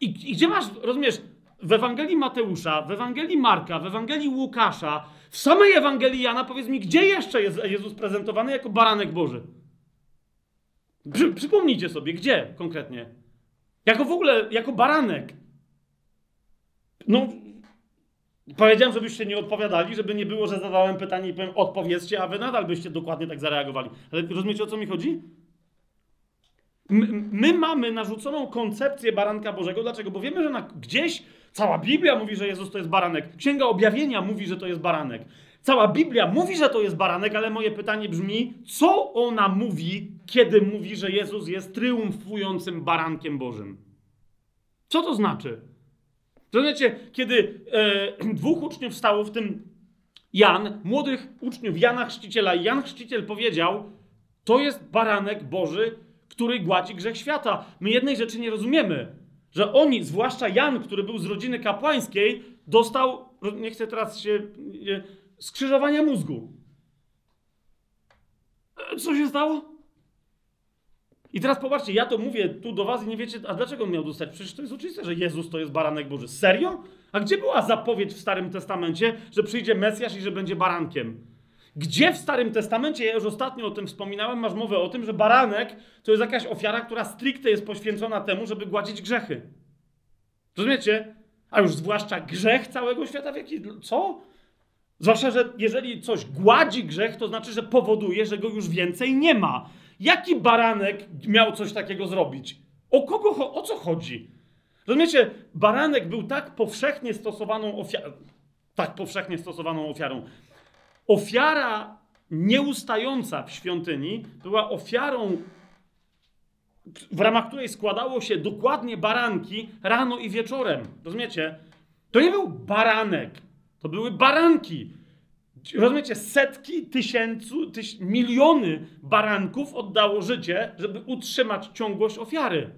I, i gdzie masz, rozumiesz, w Ewangelii Mateusza, w Ewangelii Marka, w Ewangelii Łukasza, w samej Ewangelii Jana, powiedz mi, gdzie jeszcze jest Jezus prezentowany jako baranek Boży? Przy, przypomnijcie sobie, gdzie konkretnie? Jako w ogóle, jako baranek. No, powiedziałem, żebyście nie odpowiadali, żeby nie było, że zadałem pytanie i powiem odpowiedzcie, a wy nadal byście dokładnie tak zareagowali. Ale rozumiecie, o co mi chodzi? My, my mamy narzuconą koncepcję baranka Bożego. Dlaczego? Bo wiemy, że na, gdzieś cała Biblia mówi, że Jezus to jest baranek. Księga Objawienia mówi, że to jest baranek. Cała Biblia mówi, że to jest baranek, ale moje pytanie brzmi, co ona mówi, kiedy mówi, że Jezus jest triumfującym barankiem Bożym? Co to znaczy? Rozumiecie, kiedy e, dwóch uczniów stało, w tym Jan, młodych uczniów Jana Chrzciciela, i Jan Chrzciciel powiedział, to jest baranek Boży, który gładzi grzech świata. My jednej rzeczy nie rozumiemy, że oni, zwłaszcza Jan, który był z rodziny kapłańskiej, dostał, nie chcę teraz się, skrzyżowania mózgu. E, Co się stało? I teraz popatrzcie, ja to mówię tu do was i nie wiecie, a dlaczego on miał dostać? Przecież to jest oczywiste, że Jezus to jest baranek Boży. Serio? A gdzie była zapowiedź w Starym Testamencie, że przyjdzie Mesjasz i że będzie barankiem? Gdzie w Starym Testamencie, ja już ostatnio o tym wspominałem, masz mowę o tym, że baranek to jest jakaś ofiara, która stricte jest poświęcona temu, żeby gładzić grzechy. Rozumiecie? A już zwłaszcza grzech całego świata, w jaki... Co? Zwłaszcza, że jeżeli coś gładzi grzech, to znaczy, że powoduje, że go już więcej nie ma. Jaki baranek miał coś takiego zrobić? O kogo, o co chodzi? Rozumiecie, baranek był tak powszechnie stosowaną ofiarą, tak powszechnie stosowaną ofiarą. Ofiara nieustająca w świątyni była ofiarą, w ramach której składało się dokładnie baranki rano i wieczorem. Rozumiecie? To nie był baranek, to były baranki. Rozumiecie, setki tysięcy, tyś, miliony baranków oddało życie, żeby utrzymać ciągłość ofiary.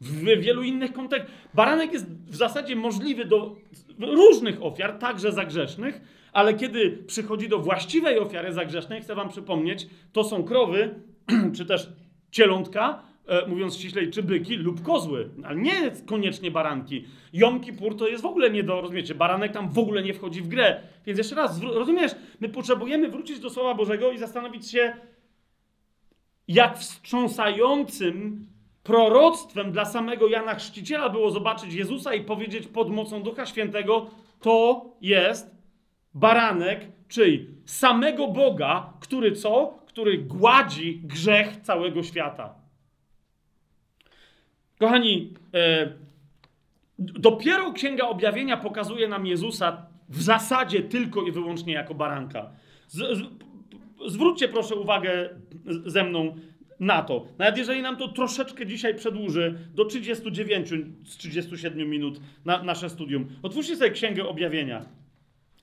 W wielu innych kontekstach. Baranek jest w zasadzie możliwy do różnych ofiar, także zagrzesznych, ale kiedy przychodzi do właściwej ofiary zagrzesznej, chcę wam przypomnieć, to są krowy, czy też cielątka, e, mówiąc ściślej, czy byki lub kozły, ale nie koniecznie baranki. Jom Kippur to jest w ogóle nie do, rozumiecie, baranek tam w ogóle nie wchodzi w grę. Więc jeszcze raz, rozumiesz, my potrzebujemy wrócić do Słowa Bożego i zastanowić się, jak wstrząsającym proroctwem dla samego Jana Chrzciciela było zobaczyć Jezusa i powiedzieć pod mocą Ducha Świętego, to jest baranek, czyli samego Boga, który co? Który gładzi grzech całego świata. Kochani, e, dopiero Księga Objawienia pokazuje nam Jezusa w zasadzie tylko i wyłącznie jako baranka. Z, z, zwróćcie proszę uwagę ze mną na to. Nawet jeżeli nam to troszeczkę dzisiaj przedłuży do 39 z 37 minut na nasze studium. Otwórzcie sobie Księgę Objawienia.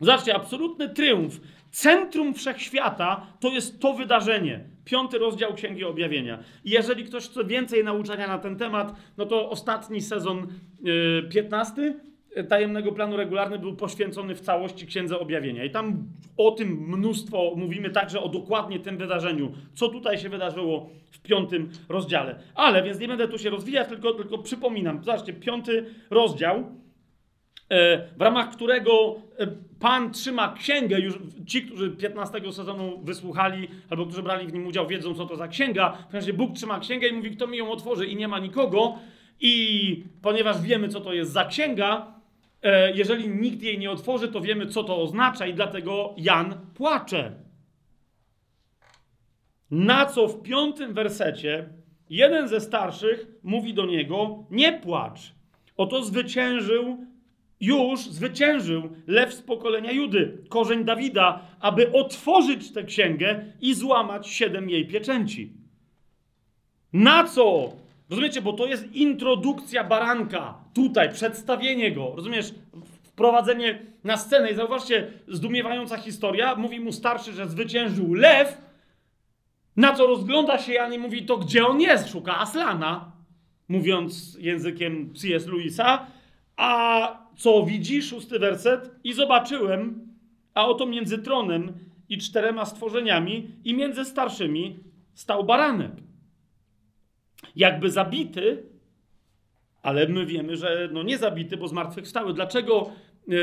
Zobaczcie, absolutny triumf, centrum wszechświata to jest to wydarzenie. Piąty rozdział Księgi Objawienia. I jeżeli ktoś chce więcej nauczania na ten temat, no to ostatni sezon yy, 15 tajemnego planu regularny był poświęcony w całości Księdze Objawienia. I tam o tym mnóstwo mówimy także o dokładnie tym wydarzeniu, co tutaj się wydarzyło w piątym rozdziale. Ale, więc nie będę tu się rozwijać, tylko, tylko przypominam. Zobaczcie, piąty rozdział, w ramach którego Pan trzyma księgę, już ci, którzy 15 sezonu wysłuchali, albo którzy brali w nim udział, wiedzą, co to za księga. W sensie Bóg trzyma księgę i mówi, kto mi ją otworzy, i nie ma nikogo. I ponieważ wiemy, co to jest za księga, E, jeżeli nikt jej nie otworzy, to wiemy, co to oznacza, i dlatego Jan płacze. Na co w piątym wersecie jeden ze starszych mówi do niego: Nie płacz. Oto zwyciężył, już zwyciężył lew z pokolenia Judy, korzeń Dawida, aby otworzyć tę księgę i złamać siedem jej pieczęci. Na co? Rozumiecie, bo to jest introdukcja baranka. Tutaj, przedstawienie go. Rozumiesz? Wprowadzenie na scenę. I zauważcie, zdumiewająca historia. Mówi mu starszy, że zwyciężył lew. Na co rozgląda się Jan i mówi, to gdzie on jest? Szuka Aslana. Mówiąc językiem C.S. Lewisa. A co widzi? Szósty werset. I zobaczyłem, a oto między tronem i czterema stworzeniami i między starszymi stał baranek jakby zabity, ale my wiemy, że no nie zabity, bo zmartwychwstały. Dlaczego e,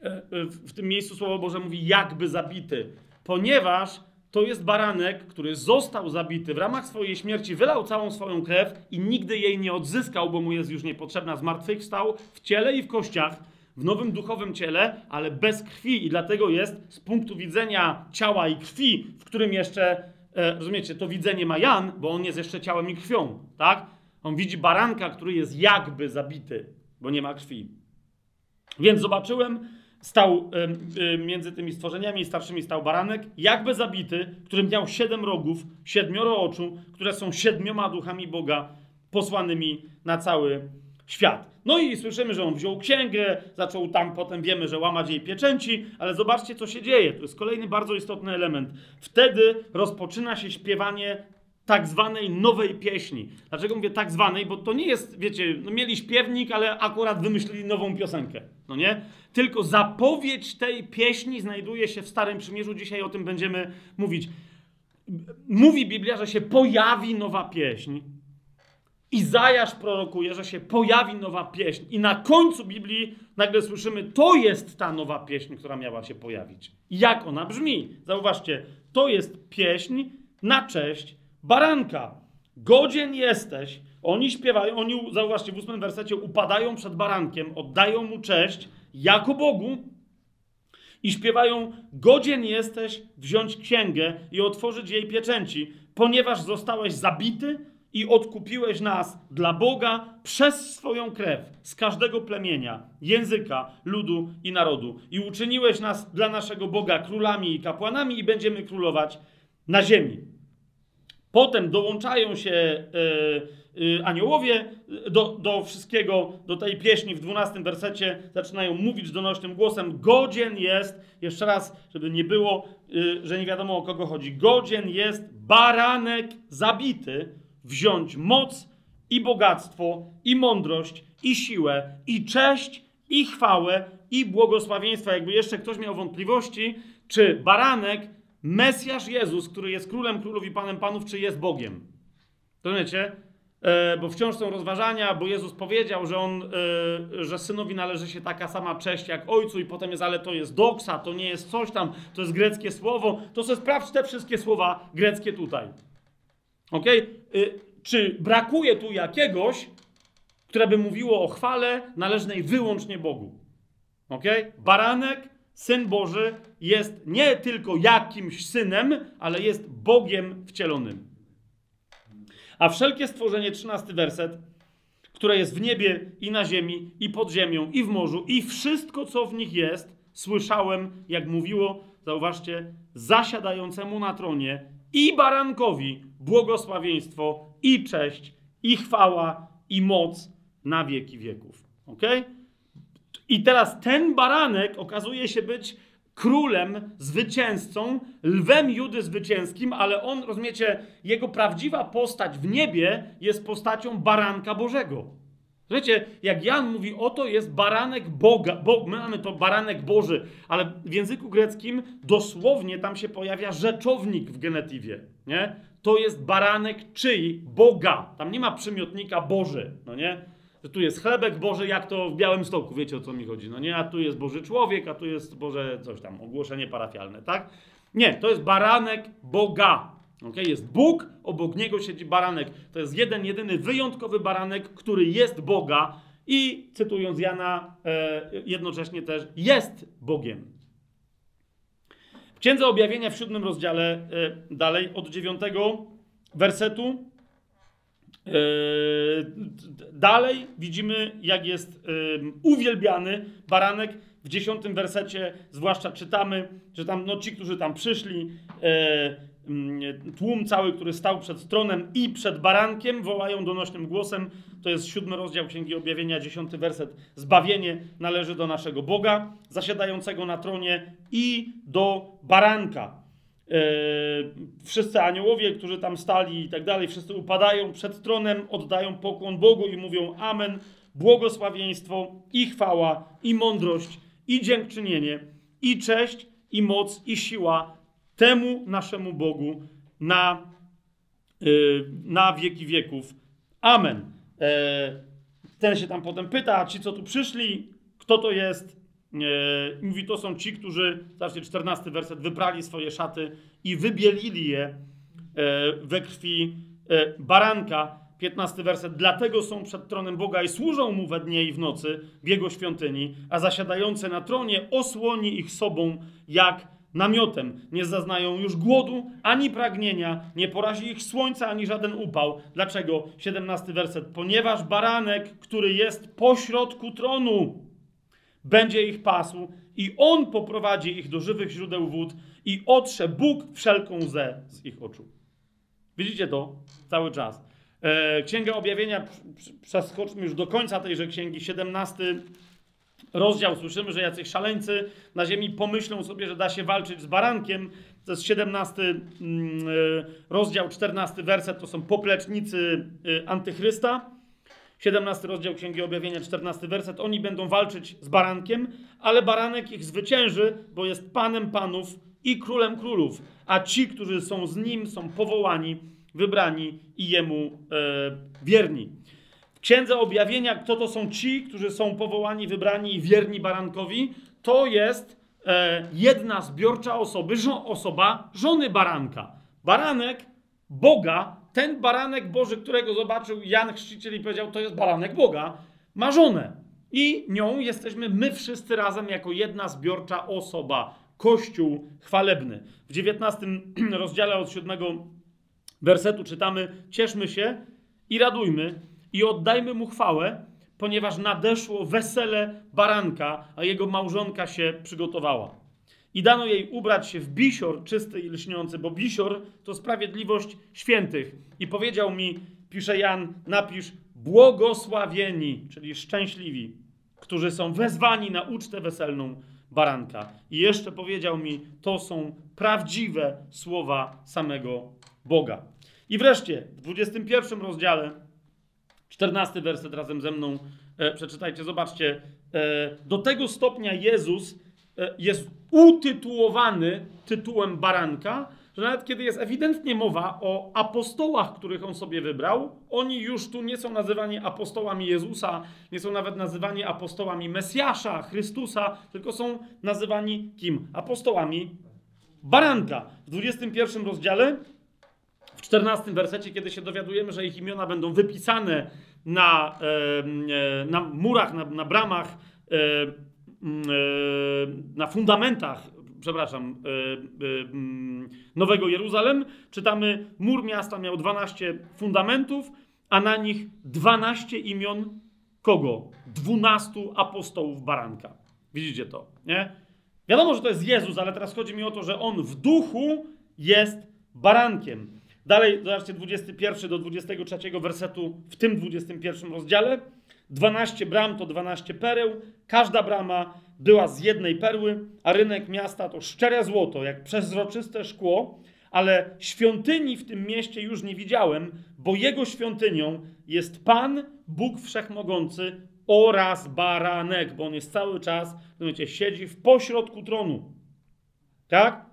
e, w tym miejscu Słowo Boże mówi jakby zabity? Ponieważ to jest baranek, który został zabity w ramach swojej śmierci, wylał całą swoją krew i nigdy jej nie odzyskał, bo mu jest już niepotrzebna. Zmartwychwstał w ciele i w kościach, w nowym duchowym ciele, ale bez krwi i dlatego jest z punktu widzenia ciała i krwi, w którym jeszcze E, rozumiecie, to widzenie ma Jan, bo on jest jeszcze ciałem i krwią, tak? On widzi baranka, który jest jakby zabity, bo nie ma krwi. Więc zobaczyłem, stał między tymi stworzeniami starszymi stał baranek, jakby zabity, który miał siedem rogów, siedmioro oczu, które są siedmioma duchami Boga posłanymi na cały świat. No i słyszymy, że on wziął księgę, zaczął tam, potem wiemy, że łamać jej pieczęci, ale zobaczcie, co się dzieje. To jest kolejny bardzo istotny element. Wtedy rozpoczyna się śpiewanie tak zwanej nowej pieśni. Dlaczego mówię tak zwanej? Bo to nie jest, wiecie, no mieli śpiewnik, ale akurat wymyślili nową piosenkę, no nie? Tylko zapowiedź tej pieśni znajduje się w Starym Przymierzu. Dzisiaj o tym będziemy mówić. Mówi Biblia, że się pojawi nowa pieśń Izajasz prorokuje, że się pojawi nowa pieśń, i na końcu Biblii nagle słyszymy, to jest ta nowa pieśń, która miała się pojawić. Jak ona brzmi? Zauważcie, to jest pieśń na cześć baranka. Godzien jesteś. Oni śpiewają, oni, zauważcie, w ósmym wersecie upadają przed barankiem, oddają mu cześć jako Bogu i śpiewają: Godzien jesteś wziąć księgę i otworzyć jej pieczęci, ponieważ zostałeś zabity i odkupiłeś nas dla Boga przez swoją krew z każdego plemienia, języka, ludu i narodu. I uczyniłeś nas dla naszego Boga królami i kapłanami i będziemy królować na ziemi. Potem dołączają się yy, yy, aniołowie do, do wszystkiego, do tej pieśni w 12 wersecie, zaczynają mówić donośnym głosem: Godzien jest, jeszcze raz, żeby nie było, yy, że nie wiadomo o kogo chodzi, godzien jest baranek zabity wziąć moc i bogactwo, i mądrość, i siłę, i cześć, i chwałę, i błogosławieństwo. Jakby jeszcze ktoś miał wątpliwości, czy baranek, Mesjasz Jezus, który jest królem królów i panem panów, czy jest Bogiem. To wiecie? E, bo wciąż są rozważania, bo Jezus powiedział, że on, e, że synowi należy się taka sama cześć jak ojcu, i potem jest, ale to jest doksa, to nie jest coś tam, to jest greckie słowo. To sobie sprawdź te wszystkie słowa greckie tutaj. Ok? Czy brakuje tu jakiegoś, które by mówiło o chwale należnej wyłącznie Bogu? Ok? Baranek, syn Boży, jest nie tylko jakimś synem, ale jest Bogiem wcielonym. A wszelkie stworzenie, trzynasty werset, które jest w niebie i na ziemi, i pod ziemią, i w morzu, i wszystko, co w nich jest, słyszałem, jak mówiło, zauważcie, zasiadającemu na tronie i barankowi błogosławieństwo i cześć i chwała i moc na wieki wieków. Ok? I teraz ten baranek okazuje się być królem, zwycięzcą, lwem Judy zwycięskim, ale on, rozumiecie, jego prawdziwa postać w niebie jest postacią baranka Bożego. Wiecie, jak Jan mówi, oto jest baranek Boga, bo, my mamy to baranek Boży, ale w języku greckim dosłownie tam się pojawia rzeczownik w genetywie, nie? To jest baranek czyj? Boga. Tam nie ma przymiotnika Boży, no nie? Że tu jest chlebek Boży, jak to w Białym Stoku, wiecie o co mi chodzi, no nie? A tu jest Boży człowiek, a tu jest Boże coś tam, ogłoszenie parafialne, tak? Nie, to jest baranek Boga, Okay? Jest Bóg, obok niego siedzi baranek. To jest jeden, jedyny wyjątkowy baranek, który jest Boga i cytując Jana, e, jednocześnie też jest Bogiem. W Księdze Objawienia w siódmym rozdziale, e, dalej od dziewiątego wersetu, dalej widzimy, jak jest uwielbiany baranek. W dziesiątym wersecie zwłaszcza czytamy, że tam no, ci, którzy tam przyszli, Mm, tłum cały, który stał przed tronem i przed barankiem, wołają donośnym głosem. To jest siódmy rozdział Księgi Objawienia, dziesiąty werset. Zbawienie należy do naszego Boga, zasiadającego na tronie i do baranka. Yy, wszyscy aniołowie, którzy tam stali i tak dalej, wszyscy upadają przed tronem, oddają pokłon Bogu i mówią Amen. Błogosławieństwo i chwała, i mądrość, i dziękczynienie, i cześć, i moc, i siła temu naszemu Bogu na, yy, na wieki wieków. Amen. E, ten się tam potem pyta, ci co tu przyszli, kto to jest? E, mówi, to są ci, którzy, zobaczcie, 14 werset, wyprali swoje szaty i wybielili je e, we krwi e, baranka. 15 werset, dlatego są przed tronem Boga i służą mu we dnie i w nocy w jego świątyni, a zasiadający na tronie osłoni ich sobą jak namiotem. Nie zaznają już głodu ani pragnienia, nie porazi ich słońca ani żaden upał. Dlaczego? 17 werset. Ponieważ baranek, który jest pośrodku tronu, będzie ich pasł i on poprowadzi ich do żywych źródeł wód i otrze Bóg wszelką łzę z ich oczu. Widzicie to cały czas. E, Księga Objawienia, przeskoczmy już do końca tejże księgi, 17 rozdział słyszymy, że jacyś szaleńcy na ziemi pomyślą sobie, że da się walczyć z barankiem. To jest 17 mm, e, rozdział, 14 werset, to są poplecznicy e, antychrysta. 17 rozdział Księgi Objawienia, 14 werset. Oni będą walczyć z barankiem, ale baranek ich zwycięży, bo jest panem panów i królem królów. A ci, którzy są z nim, są powołani, wybrani i jemu e, wierni księdze objawienia, kto to są ci, którzy są powołani, wybrani i wierni barankowi, to jest e, jedna zbiorcza osoby, żo, osoba żony baranka. Baranek Boga, ten baranek Boży, którego zobaczył Jan Chrzciciel i powiedział, to jest baranek Boga, ma żonę. I nią jesteśmy my wszyscy razem jako jedna zbiorcza osoba, Kościół chwalebny. W 19 rozdziale od 7 wersetu czytamy: Cieszmy się i radujmy, i oddajmy mu chwałę, ponieważ nadeszło wesele baranka, a jego małżonka się przygotowała. I dano jej ubrać się w bisior czysty i lśniący, bo bisior to sprawiedliwość świętych. I powiedział mi, pisze Jan, napisz błogosławieni, czyli szczęśliwi, którzy są wezwani na ucztę weselną baranka. I jeszcze powiedział mi, to są prawdziwe słowa samego Boga. I wreszcie w 21 rozdziale 14 werset razem ze mną e, przeczytajcie, zobaczcie. E, do tego stopnia Jezus e, jest utytułowany tytułem baranka, że nawet kiedy jest ewidentnie mowa o apostołach, których on sobie wybrał, oni już tu nie są nazywani apostołami Jezusa, nie są nawet nazywani apostołami Mesjasza, Chrystusa, tylko są nazywani kim? Apostołami baranka. W 21 rozdziale w 14 wersecie, kiedy się dowiadujemy, że ich imiona będą wypisane na, e, na murach, na, na bramach, e, na fundamentach, przepraszam, Nowego Jeruzalem, czytamy, mur miasta miał 12 fundamentów, a na nich 12 imion kogo? 12 apostołów baranka. Widzicie to, nie? Wiadomo, że to jest Jezus, ale teraz chodzi mi o to, że on w duchu jest barankiem. Dalej, zobaczcie, 21 do 23 wersetu w tym 21 rozdziale. 12 bram to 12 pereł, każda brama była z jednej perły, a rynek miasta to szczere złoto, jak przezroczyste szkło, ale świątyni w tym mieście już nie widziałem, bo jego świątynią jest Pan, Bóg Wszechmogący oraz baranek, bo on jest cały czas, wiecie, siedzi w pośrodku tronu. Tak?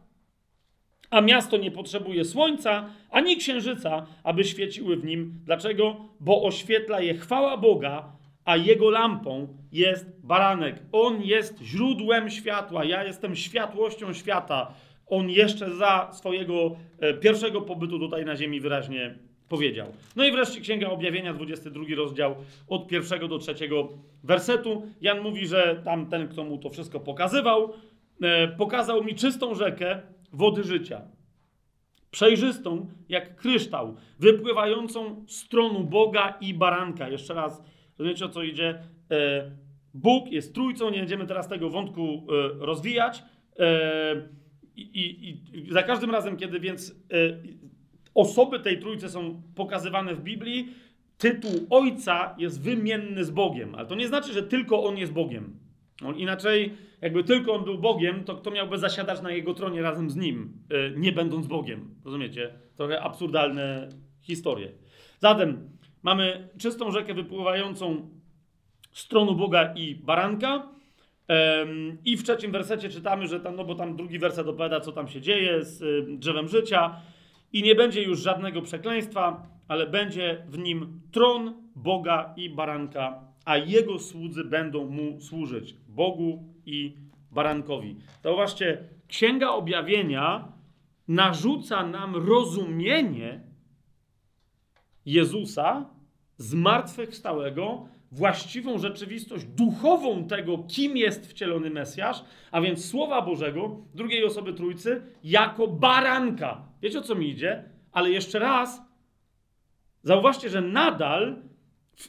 a miasto nie potrzebuje słońca ani księżyca, aby świeciły w nim. Dlaczego? Bo oświetla je chwała Boga, a jego lampą jest baranek. On jest źródłem światła. Ja jestem światłością świata. On jeszcze za swojego e, pierwszego pobytu tutaj na ziemi wyraźnie powiedział. No i wreszcie Księga Objawienia, 22 rozdział, od pierwszego do trzeciego wersetu. Jan mówi, że tam ten, kto mu to wszystko pokazywał, e, pokazał mi czystą rzekę wody życia. Przejrzystą jak kryształ, wypływającą z tronu Boga i baranka. Jeszcze raz, rozumiecie o co idzie? E, Bóg jest trójcą, nie będziemy teraz tego wątku e, rozwijać. E, i, i, I za każdym razem, kiedy więc osoby tej trójcy są pokazywane w Biblii, tytuł Ojca jest wymienny z Bogiem. Ale to nie znaczy, że tylko On jest Bogiem. On inaczej, jakby tylko On był Bogiem, to kto miałby zasiadać na Jego tronie razem z Nim, nie będąc Bogiem. Rozumiecie? Trochę absurdalne historie. Zatem mamy czystą rzekę wypływającą z tronu Boga i baranka. I w trzecim wersecie czytamy, że tam, no bo tam drugi werset opowiada, co tam się dzieje z y, drzewem życia. I nie będzie już żadnego przekleństwa, ale będzie w nim tron Boga i baranka, a jego słudzy będą mu służyć. Bogu i barankowi. Właśnie Księga Objawienia narzuca nam rozumienie Jezusa zmartwychwstałego, właściwą rzeczywistość duchową tego, kim jest wcielony Mesjasz, a więc Słowa Bożego, drugiej osoby Trójcy, jako baranka. Wiecie o co mi idzie? Ale jeszcze raz, zauważcie, że nadal,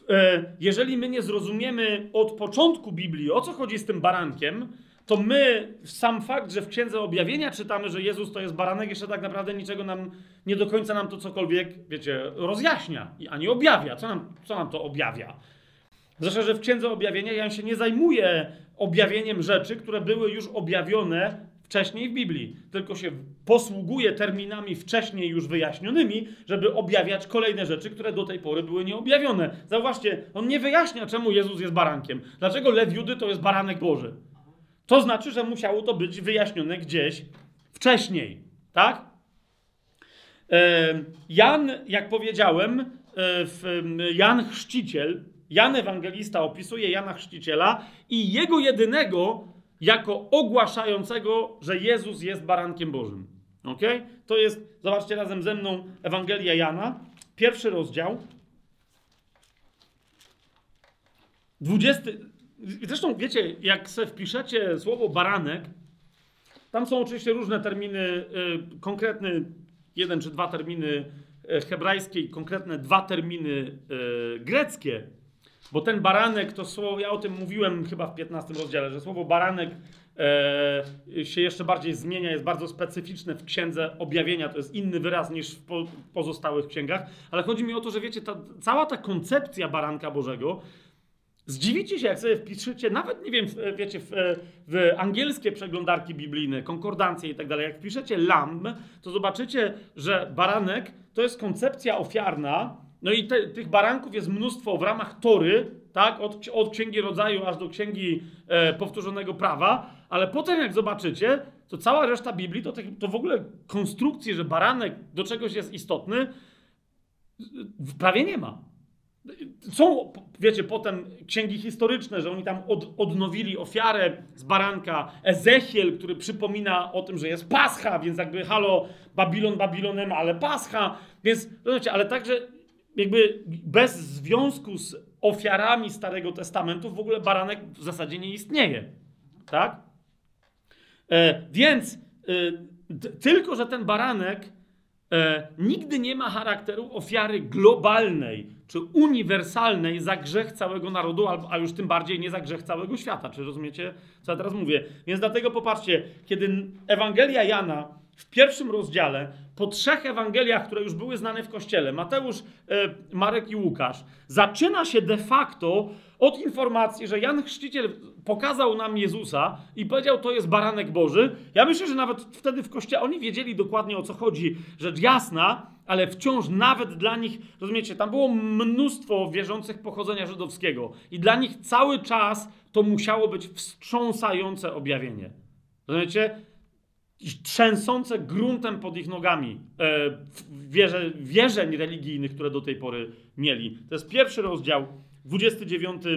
e, jeżeli my nie zrozumiemy od początku Biblii, o co chodzi z tym barankiem, to my, sam fakt, że w Księdze Objawienia czytamy, że Jezus to jest baranek, jeszcze tak naprawdę niczego nam, nie do końca nam to cokolwiek, wiecie, rozjaśnia, ani objawia. Co nam, co nam to objawia? Zresztą, że w Księdze Objawienia Jan się nie zajmuje objawieniem rzeczy, które były już objawione wcześniej w Biblii, tylko się posługuje terminami wcześniej już wyjaśnionymi, żeby objawiać kolejne rzeczy, które do tej pory były nieobjawione. Zauważcie, on nie wyjaśnia, czemu Jezus jest barankiem. Dlaczego lew Judy to jest baranek Boży. To znaczy, że musiało to być wyjaśnione gdzieś wcześniej, tak? Jan, jak powiedziałem, e, Jan Chrzciciel, Jan Ewangelista opisuje Jana Chrzciciela i jego jedynego jako ogłaszającego, że Jezus jest barankiem Bożym. Ok? To jest, zobaczcie razem ze mną, Ewangelia Jana, pierwszy rozdział. 20. Zresztą wiecie, jak sobie wpiszecie słowo baranek, tam są oczywiście różne terminy, y, konkretny jeden czy dwa terminy y, hebrajskie i konkretne dwa terminy y, greckie. Bo ten baranek to słowo, ja o tym mówiłem chyba w 15 rozdziale, że słowo baranek e, się jeszcze bardziej zmienia, jest bardzo specyficzne w księdze objawienia, to jest inny wyraz niż w po, pozostałych księgach, ale chodzi mi o to, że wiecie, ta, cała ta koncepcja baranka Bożego, Zdziwicie się, jak sobie wpiszecie, nawet nie wiem, wiecie, w, w angielskie przeglądarki biblijne, konkordancje i tak dalej, jak wpiszecie lamb, to zobaczycie, że baranek to jest koncepcja ofiarna, no i te, tych baranków jest mnóstwo w ramach Tory, tak, od, od Księgi Rodzaju aż do Księgi e, Powtórzonego Prawa, ale potem jak zobaczycie, to cała reszta Biblii to, to w ogóle konstrukcji, że baranek do czegoś jest istotny, prawie nie ma. Są, wiecie, potem księgi historyczne, że oni tam od, odnowili ofiarę z baranka. Ezechiel, który przypomina o tym, że jest Pascha, więc jakby halo, Babilon Babilonem, ale Pascha. Więc, rozumiecie, ale także jakby bez związku z ofiarami Starego Testamentu w ogóle baranek w zasadzie nie istnieje. Tak? E, więc e, tylko, że ten baranek e, nigdy nie ma charakteru ofiary globalnej czy uniwersalnej za grzech całego narodu, a już tym bardziej nie za grzech całego świata. Czy rozumiecie, co ja teraz mówię? Więc dlatego popatrzcie, kiedy Ewangelia Jana w pierwszym rozdziale, po trzech Ewangeliach, które już były znane w Kościele, Mateusz, e, Marek i Łukasz, zaczyna się de facto od informacji, że Jan Chrzciciel pokazał nam Jezusa i powiedział, to jest baranek Boży. Ja myślę, że nawet wtedy w Kościele oni wiedzieli dokładnie o co chodzi. Rzecz jasna, ale wciąż nawet dla nich, rozumiecie, tam było mnóstwo wierzących pochodzenia żydowskiego i dla nich cały czas to musiało być wstrząsające objawienie. Rozumiecie? Trzęsące gruntem pod ich nogami e, wierze, wierzeń religijnych, które do tej pory mieli. To jest pierwszy rozdział, 29 e,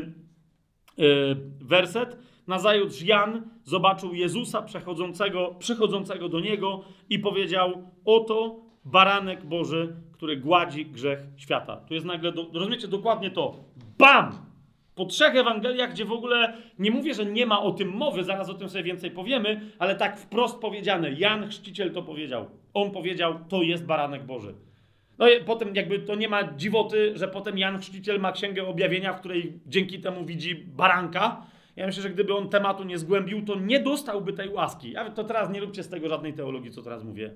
werset. Nazajutrz Jan zobaczył Jezusa przechodzącego, przychodzącego do niego i powiedział: Oto baranek Boży, który gładzi grzech świata. Tu jest nagle, do, rozumiecie dokładnie to. BAM! Po trzech Ewangeliach, gdzie w ogóle nie mówię, że nie ma o tym mowy, zaraz o tym sobie więcej powiemy, ale tak wprost powiedziane. Jan Chrzciciel to powiedział. On powiedział, to jest baranek Boży. No i potem jakby to nie ma dziwoty, że potem Jan Chrzciciel ma księgę objawienia, w której dzięki temu widzi baranka. Ja myślę, że gdyby on tematu nie zgłębił, to nie dostałby tej łaski. Ja to teraz nie róbcie z tego żadnej teologii, co teraz mówię.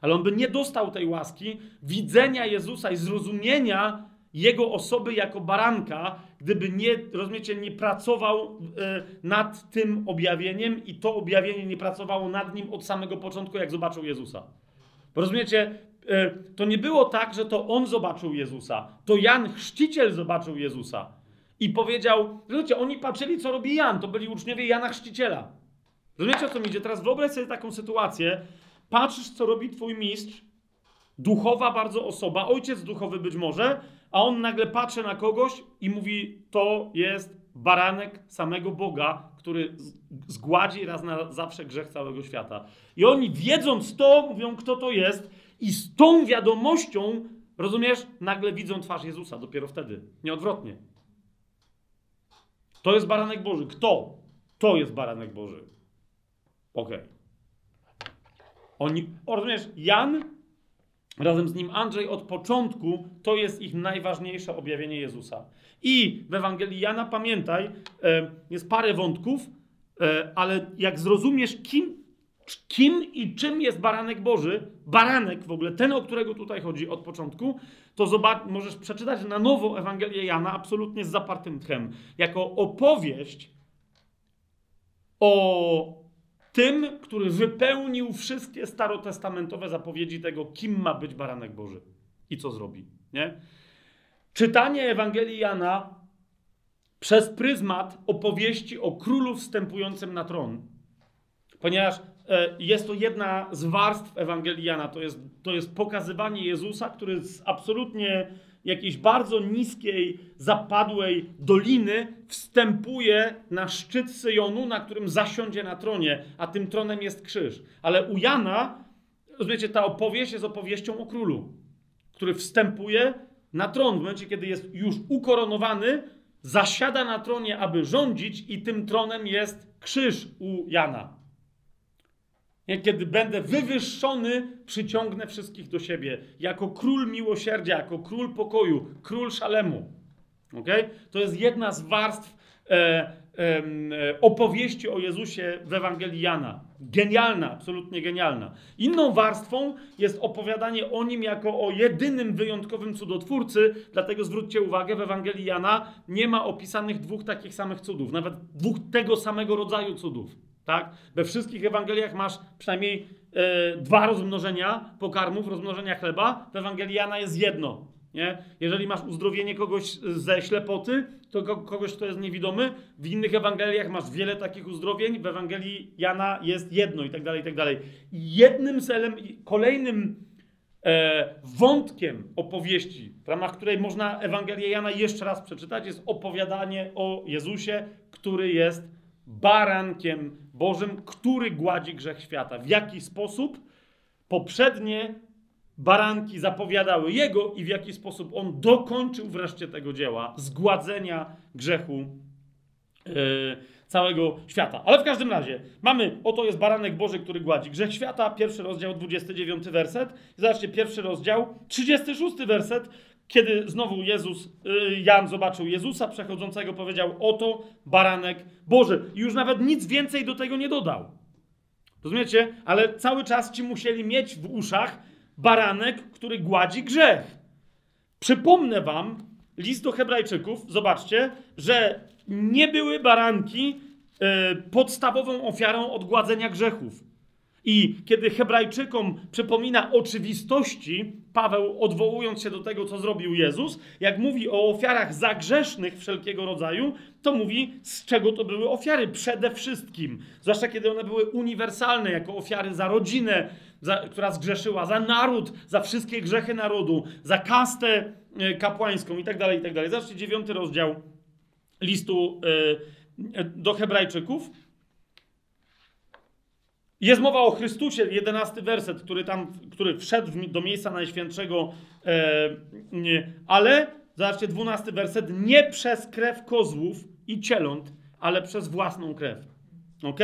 Ale on by nie dostał tej łaski widzenia Jezusa i zrozumienia jego osoby jako baranka, gdyby nie, rozumiecie, nie pracował e, nad tym objawieniem i to objawienie nie pracowało nad nim od samego początku, jak zobaczył Jezusa. Rozumiecie, e, to nie było tak, że to on zobaczył Jezusa, to Jan Chrzciciel zobaczył Jezusa i powiedział, rozumiecie, oni patrzyli, co robi Jan, to byli uczniowie Jana Chrzciciela. Rozumiecie, o co mi idzie? Teraz wyobraź sobie taką sytuację, patrzysz, co robi twój mistrz, duchowa bardzo osoba, ojciec duchowy być może, a on nagle patrzy na kogoś i mówi: To jest baranek samego Boga, który zgładzi raz na zawsze grzech całego świata. I oni, wiedząc to, mówią, kto to jest, i z tą wiadomością, rozumiesz, nagle widzą twarz Jezusa, dopiero wtedy, nieodwrotnie. To jest baranek Boży. Kto? To jest baranek Boży. Okej. Okay. Oni, rozumiesz, Jan Razem z nim Andrzej od początku to jest ich najważniejsze objawienie Jezusa. I w Ewangelii Jana, pamiętaj, e, jest parę wątków, e, ale jak zrozumiesz, kim, kim i czym jest baranek Boży, baranek w ogóle, ten, o którego tutaj chodzi od początku, to zobacz, możesz przeczytać na nowo Ewangelię Jana absolutnie z zapartym tchem, jako opowieść o tym, który wypełnił wszystkie starotestamentowe zapowiedzi tego, kim ma być baranek Boży i co zrobi. Nie? Czytanie Ewangelii Jana przez pryzmat opowieści o królu wstępującym na tron, ponieważ e, jest to jedna z warstw Ewangelii Jana, to jest, to jest pokazywanie Jezusa, który z absolutnie jakiejś bardzo niskiej, zapadłej doliny wstępuje na szczyt Syjonu, na którym zasiądzie na tronie, a tym tronem jest krzyż. Ale u Jana, rozumiecie, ta opowieść jest opowieścią o królu, który wstępuje na tron w momencie, kiedy jest już ukoronowany, zasiada na tronie, aby rządzić i tym tronem jest krzyż u Jana. Kiedy będę wywyższony, przyciągnę wszystkich do siebie. Jako król miłosierdzia, jako król pokoju, król szalemu. Okay? To jest jedna z warstw e, e, opowieści o Jezusie w Ewangelii Jana. Genialna, absolutnie genialna. Inną warstwą jest opowiadanie o nim jako o jedynym wyjątkowym cudotwórcy, dlatego zwróćcie uwagę, w Ewangelii Jana nie ma opisanych dwóch takich samych cudów, nawet dwóch tego samego rodzaju cudów. Tak? We wszystkich Ewangeliach masz przynajmniej e, dwa rozmnożenia pokarmów, rozmnożenia chleba. W Ewangelii Jana jest jedno. Nie? Jeżeli masz uzdrowienie kogoś ze ślepoty, to kogoś, kto jest niewidomy. W innych Ewangeliach masz wiele takich uzdrowień. W Ewangelii Jana jest jedno i tak dalej, i tak dalej. Jednym celem, kolejnym e, wątkiem opowieści, w ramach której można Ewangelię Jana jeszcze raz przeczytać, jest opowiadanie o Jezusie, który jest barankiem Bożym, który gładzi grzech świata. W jaki sposób poprzednie baranki zapowiadały Jego i w jaki sposób On dokończył wreszcie tego dzieła zgładzenia grzechu yy, całego świata. Ale w każdym razie mamy, oto jest baranek Boży, który gładzi grzech świata, pierwszy rozdział, 29 werset. Zobaczcie, pierwszy rozdział, 36 werset kiedy znowu Jezus, y, Jan zobaczył Jezusa przechodzącego, powiedział: Oto baranek Boży. I już nawet nic więcej do tego nie dodał. Rozumiecie? Ale cały czas ci musieli mieć w uszach baranek, który gładzi grzech. Przypomnę wam list do Hebrajczyków, zobaczcie, że nie były baranki y, podstawową ofiarą odgładzenia grzechów. I kiedy Hebrajczykom przypomina oczywistości, Paweł, odwołując się do tego, co zrobił Jezus, jak mówi o ofiarach zagrzesznych wszelkiego rodzaju, to mówi, z czego to były ofiary. Przede wszystkim, zwłaszcza kiedy one były uniwersalne, jako ofiary za rodzinę, za, która zgrzeszyła, za naród, za wszystkie grzechy narodu, za kastę e, kapłańską itd. Tak itd. Tak Zobaczcie dziewiąty rozdział listu e, do Hebrajczyków. Jest mowa o Chrystusie, jedenasty werset, który tam, który wszedł do miejsca Najświętszego, e, nie, ale, zobaczcie, dwunasty werset, nie przez krew kozłów i cieląt, ale przez własną krew. Ok?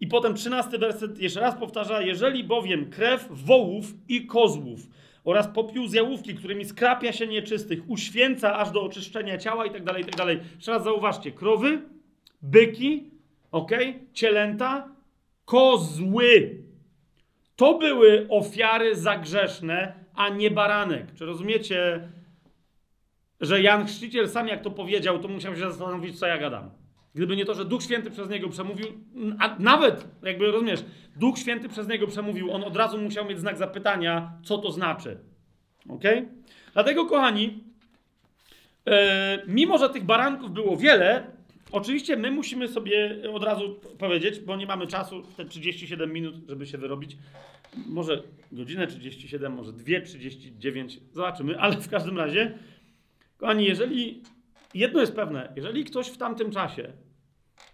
I potem trzynasty werset jeszcze raz powtarza, jeżeli bowiem krew wołów i kozłów oraz popiół z jałówki, którymi skrapia się nieczystych, uświęca aż do oczyszczenia ciała i tak dalej, i tak dalej. Jeszcze raz zauważcie, krowy, byki, ok? Cielęta, kozły. To były ofiary zagrzeszne, a nie baranek. Czy rozumiecie, że Jan Chrzciciel sam jak to powiedział, to musiał się zastanowić, co ja gadam. Gdyby nie to, że Duch Święty przez niego przemówił, a nawet, jakby rozumiesz, Duch Święty przez niego przemówił, on od razu musiał mieć znak zapytania, co to znaczy. Ok? Dlatego, kochani, e, mimo że tych baranków było wiele, oczywiście my musimy sobie od razu powiedzieć, bo nie mamy czasu, te 37 minut, żeby się wyrobić. Może godzinę 37, może 2,39, zobaczymy, ale w każdym razie, kochani, jeżeli jedno jest pewne, jeżeli ktoś w tamtym czasie,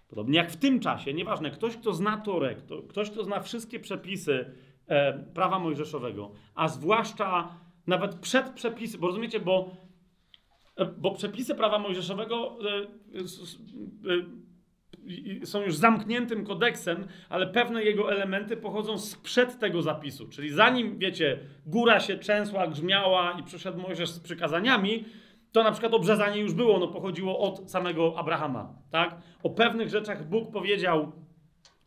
podobnie jak w tym czasie, nieważne, ktoś, kto zna Torek, to, ktoś, kto zna wszystkie przepisy e, prawa mojżeszowego, a zwłaszcza nawet przed przepisy, bo rozumiecie, bo, bo przepisy prawa mojżeszowego e, e, są już zamkniętym kodeksem, ale pewne jego elementy pochodzą sprzed tego zapisu. Czyli zanim, wiecie, góra się trzęsła, grzmiała i przyszedł Mojżesz z przykazaniami, to na przykład obrzezanie już było, ono pochodziło od samego Abrahama, tak? O pewnych rzeczach Bóg powiedział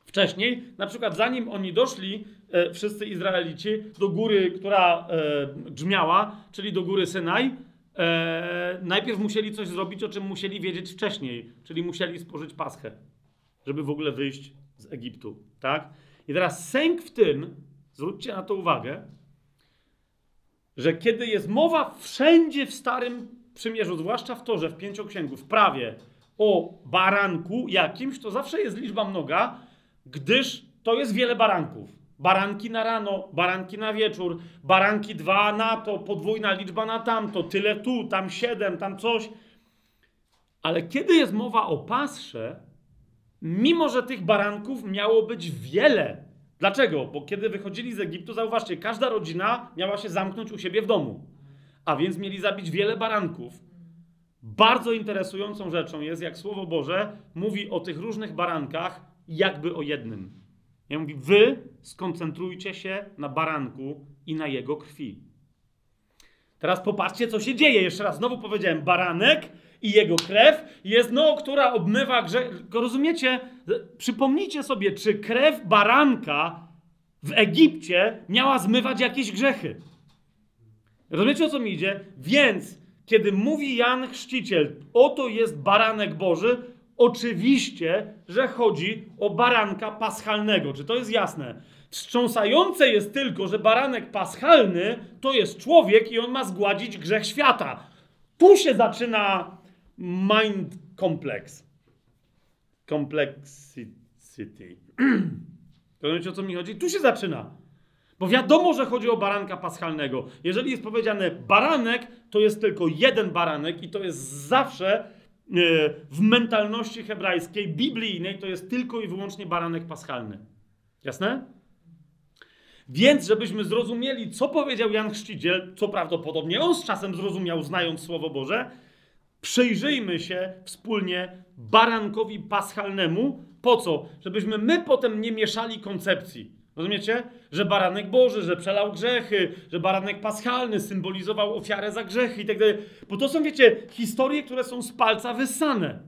wcześniej, na przykład zanim oni doszli, e, wszyscy Izraelici, do góry, która e, grzmiała, czyli do góry Synaj, e, najpierw musieli coś zrobić, o czym musieli wiedzieć wcześniej, czyli musieli spożyć paschę, żeby w ogóle wyjść z Egiptu, tak? I teraz sęk w tym, zwróćcie na to uwagę, że kiedy jest mowa wszędzie w Starym przymierzu, zwłaszcza w Torze, w Pięcioksięgu, w prawie o baranku jakimś, to zawsze jest liczba mnoga, gdyż to jest wiele baranków. Baranki na rano, baranki na wieczór, baranki dwa na to, podwójna liczba na tamto, tyle tu, tam siedem, tam coś. Ale kiedy jest mowa o pasrze, mimo że tych baranków miało być wiele. Dlaczego? Bo kiedy wychodzili z Egiptu, zauważcie, każda rodzina miała się zamknąć u siebie w domu. A więc mieli zabić wiele baranków. Bardzo interesującą rzeczą jest, jak Słowo Boże mówi o tych różnych barankach, jakby o jednym. Ja mówi, wy skoncentrujcie się na baranku i na jego krwi. Teraz popatrzcie, co się dzieje. Jeszcze raz znowu powiedziałem, baranek i jego krew jest no, która obmywa grzech. Rozumiecie? Przypomnijcie sobie, czy krew baranka w Egipcie miała zmywać jakieś grzechy. Rozumiecie o co mi idzie? Więc, kiedy mówi Jan Chrzciciel, oto jest baranek Boży, oczywiście, że chodzi o baranka paschalnego. Czy to jest jasne? Wstrząsające jest tylko, że baranek paschalny to jest człowiek i on ma zgładzić grzech świata. Tu się zaczyna mind complex. Complexity. Rozumiecie o co mi chodzi? Tu się zaczyna. Bo wiadomo, że chodzi o baranka paschalnego. Jeżeli jest powiedziane baranek, to jest tylko jeden baranek i to jest zawsze w mentalności hebrajskiej, biblijnej, to jest tylko i wyłącznie baranek paschalny. Jasne? Więc, żebyśmy zrozumieli, co powiedział Jan Chrzciciel, co prawdopodobnie on z czasem zrozumiał, znając Słowo Boże, przyjrzyjmy się wspólnie barankowi paschalnemu. Po co? Żebyśmy my potem nie mieszali koncepcji. Rozumiecie? Że baranek Boży, że przelał grzechy, że baranek paschalny symbolizował ofiarę za grzechy i tak dalej. Bo to są, wiecie, historie, które są z palca wyssane.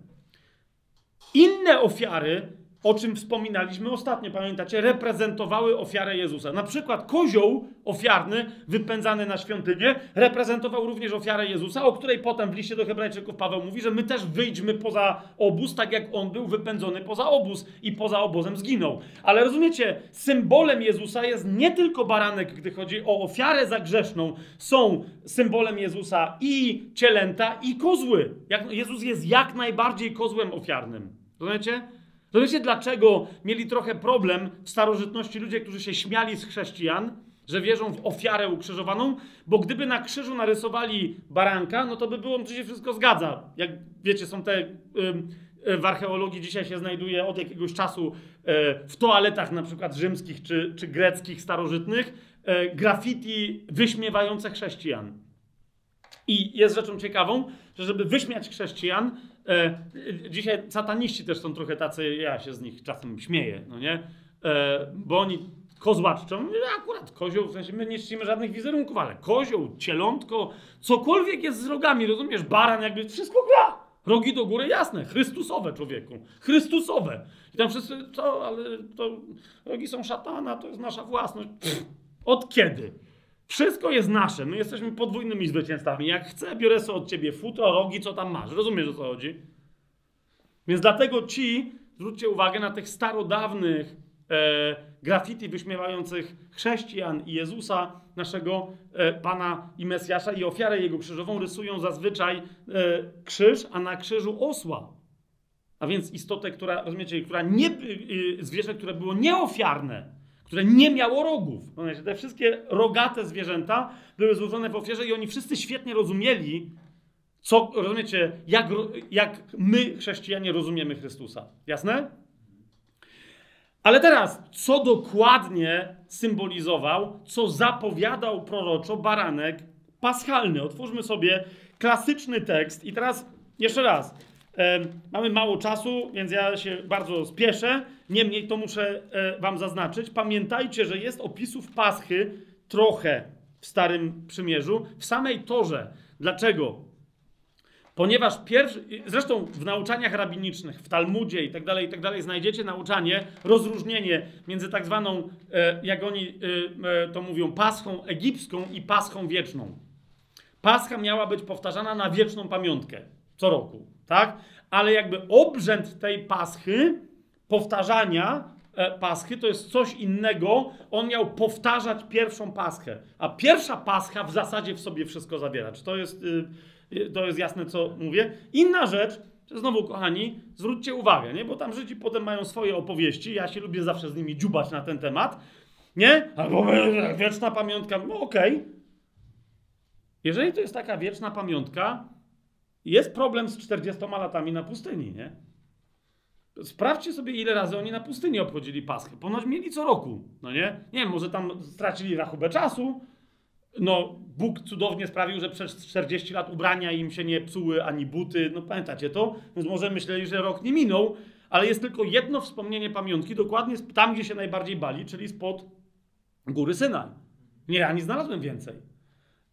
Inne ofiary o czym wspominaliśmy ostatnio, pamiętacie, reprezentowały ofiarę Jezusa. Na przykład kozioł ofiarny wypędzany na świątynię reprezentował również ofiarę Jezusa, o której potem w liście do Hebrajczyków Paweł mówi, że my też wyjdźmy poza obóz, tak jak on był wypędzony poza obóz i poza obozem zginął. Ale rozumiecie, symbolem Jezusa jest nie tylko baranek, gdy chodzi o ofiarę zagrzeszną, są symbolem Jezusa i cielęta, i kozły. Jezus jest jak najbardziej kozłem ofiarnym. Rozumiecie? To wiecie, dlaczego mieli trochę problem w starożytności ludzie, którzy się śmiali z chrześcijan? że wierzą w ofiarę ukrzyżowaną, bo gdyby na krzyżu narysowali baranka, no to by było, to się wszystko zgadza. Jak wiecie, są te y, w archeologii dzisiaj się znajduje od jakiegoś czasu y, w toaletach na przykład rzymskich czy, czy greckich starożytnych y, graffiti wyśmiewające chrześcijan. I jest rzeczą ciekawą, że żeby wyśmiać chrześcijan, e, dzisiaj sataniści też są trochę tacy, ja się z nich czasem śmieję, no nie? E, bo oni kozłaczczą, akurat kozioł, w sensie my nie czcimy żadnych wizerunków, ale kozioł, cielątko, cokolwiek jest z rogami, rozumiesz? Baran jakby wszystko gra. Rogi do góry, jasne, Chrystusowe człowieku, Chrystusowe. I tam wszyscy, co, ale to rogi są szatana, to jest nasza własność. Pff, od kiedy? Wszystko jest nasze. My jesteśmy podwójnymi zwycięzcami. Jak chcę, biorę sobie od ciebie futro, rogi, co tam masz. Rozumiesz, o co chodzi? Więc dlatego ci, zwróćcie uwagę na tych starodawnych e, graffiti wyśmiewających chrześcijan i Jezusa, naszego e, Pana i Mesjasza i ofiarę Jego krzyżową rysują zazwyczaj e, krzyż, a na krzyżu osła. A więc istotę, która, rozumiecie, która nie, y, zwierzę, które było nieofiarne, które nie miało rogów. Te wszystkie rogate zwierzęta były złożone w ofierze i oni wszyscy świetnie rozumieli, co, rozumiecie, jak, jak my, chrześcijanie, rozumiemy Chrystusa. Jasne? Ale teraz, co dokładnie symbolizował, co zapowiadał proroczo baranek paschalny? Otwórzmy sobie klasyczny tekst i teraz jeszcze raz. Mamy mało czasu, więc ja się bardzo spieszę. Niemniej to muszę e, Wam zaznaczyć. Pamiętajcie, że jest opisów Paschy trochę w Starym Przymierzu, w samej Torze. Dlaczego? Ponieważ pierwszy, zresztą w nauczaniach rabinicznych, w Talmudzie i tak dalej, i tak dalej, znajdziecie nauczanie, rozróżnienie między tak zwaną, e, jak oni e, to mówią, paschą egipską i paschą wieczną. Pascha miała być powtarzana na wieczną pamiątkę co roku, tak? Ale jakby obrzęd tej paschy, powtarzania e, paschy, to jest coś innego. On miał powtarzać pierwszą paschę. A pierwsza pascha w zasadzie w sobie wszystko zawiera. Czy to jest, y, to jest jasne, co mówię? Inna rzecz, znowu, kochani, zwróćcie uwagę, nie? bo tam Żydzi potem mają swoje opowieści. Ja się lubię zawsze z nimi dziubać na ten temat. Nie? Albo wieczna pamiątka. No okej. Okay. Jeżeli to jest taka wieczna pamiątka, jest problem z 40 latami na pustyni, nie? Sprawdźcie sobie, ile razy oni na pustyni obchodzili Paschę. Ponoć mieli co roku, no nie? Nie wiem, może tam stracili rachubę czasu. No, Bóg cudownie sprawił, że przez 40 lat ubrania im się nie psuły ani buty. No, pamiętacie to? Więc może myśleli, że rok nie minął, ale jest tylko jedno wspomnienie pamiątki, dokładnie tam, gdzie się najbardziej bali, czyli spod góry Synaj. Nie, ja nie znalazłem więcej.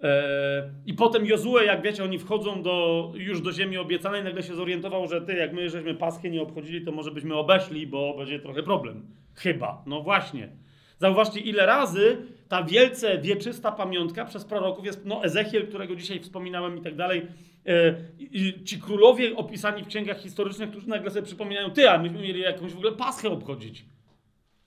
E, I potem Jozue, jak wiecie, oni wchodzą do, już do ziemi obiecanej, nagle się zorientował, że ty, jak my żeśmy Paschę nie obchodzili, to może byśmy obeszli, bo będzie trochę problem. Chyba. No właśnie. Zauważcie, ile razy ta wielce wieczysta pamiątka przez proroków jest, no Ezechiel, którego dzisiaj wspominałem i tak dalej, e, ci królowie opisani w księgach historycznych, którzy nagle sobie przypominają, ty, a myśmy mieli jakąś w ogóle Paschę obchodzić.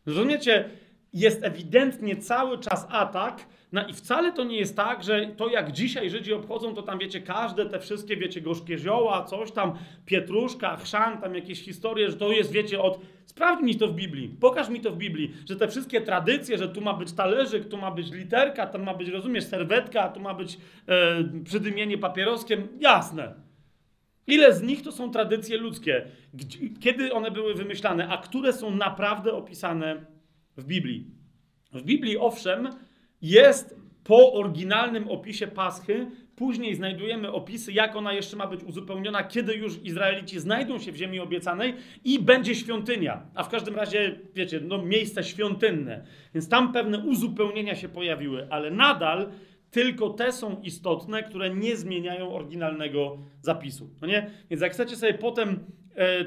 Rozumiecie? Jest ewidentnie cały czas atak no i wcale to nie jest tak, że to jak dzisiaj Żydzi obchodzą, to tam wiecie, każde te wszystkie, wiecie, gorzkie zioła, coś tam, pietruszka, chrzan, tam jakieś historie, że to jest, wiecie, od... Sprawdź mi to w Biblii, pokaż mi to w Biblii, że te wszystkie tradycje, że tu ma być talerzyk, tu ma być literka, tam ma być, rozumiesz, serwetka, tu ma być e, przydymienie papieroskiem, jasne. Ile z nich to są tradycje ludzkie? Kiedy one były wymyślane, a które są naprawdę opisane w Biblii? W Biblii, owszem, jest po oryginalnym opisie Paschy. Później znajdujemy opisy, jak ona jeszcze ma być uzupełniona, kiedy już Izraelici znajdą się w ziemi obiecanej i będzie świątynia. A w każdym razie, wiecie, no, miejsce świątynne. Więc tam pewne uzupełnienia się pojawiły, ale nadal tylko te są istotne, które nie zmieniają oryginalnego zapisu. No nie? Więc jak chcecie sobie potem